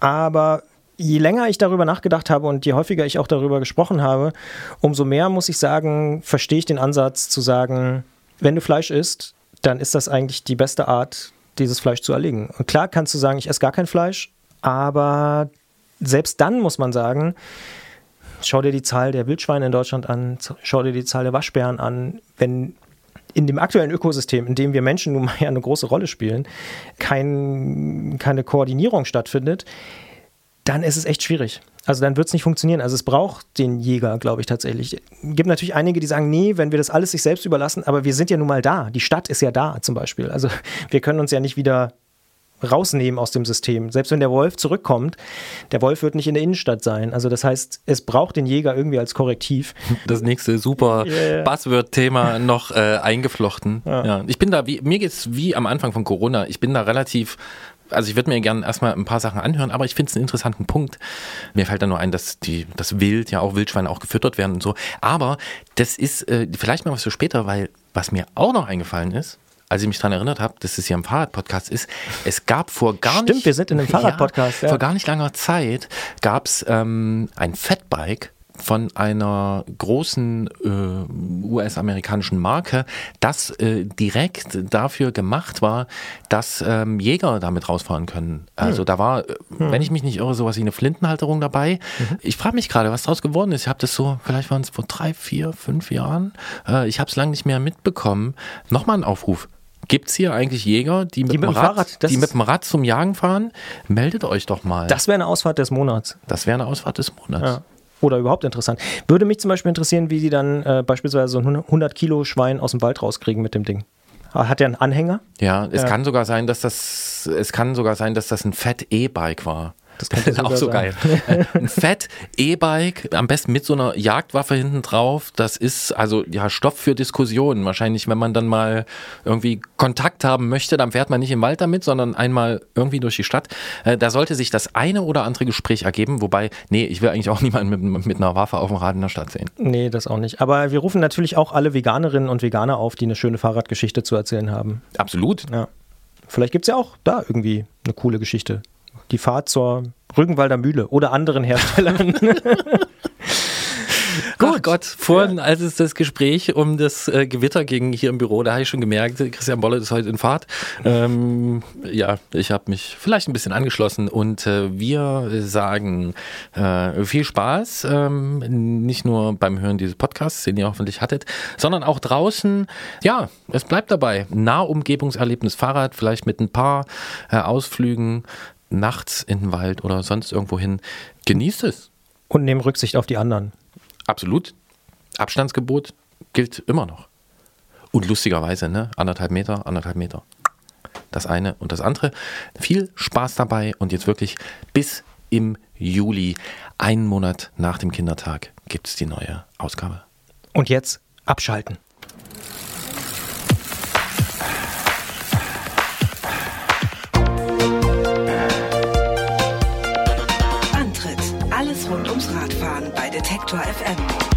aber je länger ich darüber nachgedacht habe und je häufiger ich auch darüber gesprochen habe, umso mehr muss ich sagen, verstehe ich den Ansatz zu sagen, wenn du Fleisch isst, dann ist das eigentlich die beste Art, dieses Fleisch zu erlegen. Und klar kannst du sagen, ich esse gar kein Fleisch, aber selbst dann muss man sagen, schau dir die Zahl der Wildschweine in Deutschland an, schau dir die Zahl der Waschbären an. Wenn in dem aktuellen Ökosystem, in dem wir Menschen nun mal ja eine große Rolle spielen, kein, keine Koordinierung stattfindet, dann ist es echt schwierig. Also dann wird es nicht funktionieren. Also es braucht den Jäger, glaube ich tatsächlich. Es gibt natürlich einige, die sagen, nee, wenn wir das alles sich selbst überlassen, aber wir sind ja nun mal da. Die Stadt ist ja da zum Beispiel. Also wir können uns ja nicht wieder rausnehmen aus dem System. Selbst wenn der Wolf zurückkommt, der Wolf wird nicht in der Innenstadt sein. Also das heißt, es braucht den Jäger irgendwie als Korrektiv. Das nächste super Yeah. Buzzword-Thema noch äh, eingeflochten. Ja. Ich bin da, wie, mir geht's wie am Anfang von Corona. Ich bin da relativ, also ich würde mir gerne erstmal ein paar Sachen anhören, aber ich finde es einen interessanten Punkt. Mir fällt da nur ein, dass die, das Wild, ja auch Wildschweine auch gefüttert werden und so. Aber das ist äh, vielleicht mal was für später, weil was mir auch noch eingefallen ist, als ich mich daran erinnert habe, dass es hier im Fahrradpodcast ist, es gab vor gar Stimmt, nicht... wir sind in einem Fahrradpodcast, ja. Vor gar nicht langer Zeit gab es ähm, ein Fatbike von einer großen äh, US-amerikanischen Marke, das äh, direkt dafür gemacht war, dass ähm, Jäger damit rausfahren können. Also Hm. da war, äh, Hm. wenn ich mich nicht irre, sowas wie eine Flintenhalterung dabei. Mhm. Ich frage mich gerade, was daraus geworden ist. Ich habe das so, vielleicht waren es vor drei, vier, fünf Jahren. Äh, ich habe es lange nicht mehr mitbekommen. Nochmal ein Aufruf. Gibt es hier eigentlich Jäger, die mit, Die mit dem Rad, Fahrrad, die mit dem Rad zum Jagen fahren? Meldet euch doch mal. Das wäre eine Ausfahrt des Monats. Das wäre eine Ausfahrt des Monats. Ja. Oder überhaupt interessant. Würde mich zum Beispiel interessieren, wie die dann äh, beispielsweise so ein 100 Kilo Schwein aus dem Wald rauskriegen mit dem Ding. Hat der einen Anhänger? Ja, es Ja. kann sogar sein, dass das, es kann sogar sein, dass das ein Fett E-Bike war. Das könnte auch so sein. geil. Äh, Ein Fett E-Bike, am besten mit so einer Jagdwaffe hinten drauf. Das ist also ja Stoff für Diskussionen. Wahrscheinlich, wenn man dann mal irgendwie Kontakt haben möchte, dann fährt man nicht im Wald damit, sondern einmal irgendwie durch die Stadt. Äh, Da sollte sich das eine oder andere Gespräch ergeben. Wobei, nee, ich will eigentlich auch niemanden mit, mit einer Waffe auf dem Rad in der Stadt sehen. Nee, das auch nicht. Aber wir rufen natürlich auch alle Veganerinnen und Veganer auf, die eine schöne Fahrradgeschichte zu erzählen haben. Absolut. Ja. Vielleicht gibt es ja auch da irgendwie eine coole Geschichte. Die Fahrt zur Rügenwalder Mühle oder anderen Herstellern. Gut. Ach Gott, vorhin, als es das Gespräch um das äh, Gewitter ging hier im Büro, da habe ich schon gemerkt, Christian Bolle ist heute in Fahrt. Ähm, ja, ich habe mich vielleicht ein bisschen angeschlossen und äh, wir sagen äh, viel Spaß, ähm, nicht nur beim Hören dieses Podcasts, den ihr hoffentlich hattet, sondern auch draußen. Ja, es bleibt dabei. Nahumgebungserlebnis Fahrrad, vielleicht mit ein paar äh, Ausflügen nachts in den Wald oder sonst irgendwo hin. Genießt es. und nehmen Rücksicht auf die anderen. Absolut. Abstandsgebot gilt immer noch. Und lustigerweise, ne? Anderthalb Meter, anderthalb Meter. Das eine und das andere. Viel Spaß dabei und jetzt wirklich bis im Juli, einen Monat nach dem Kindertag, gibt es die neue Ausgabe. Und jetzt abschalten. Detektor FM.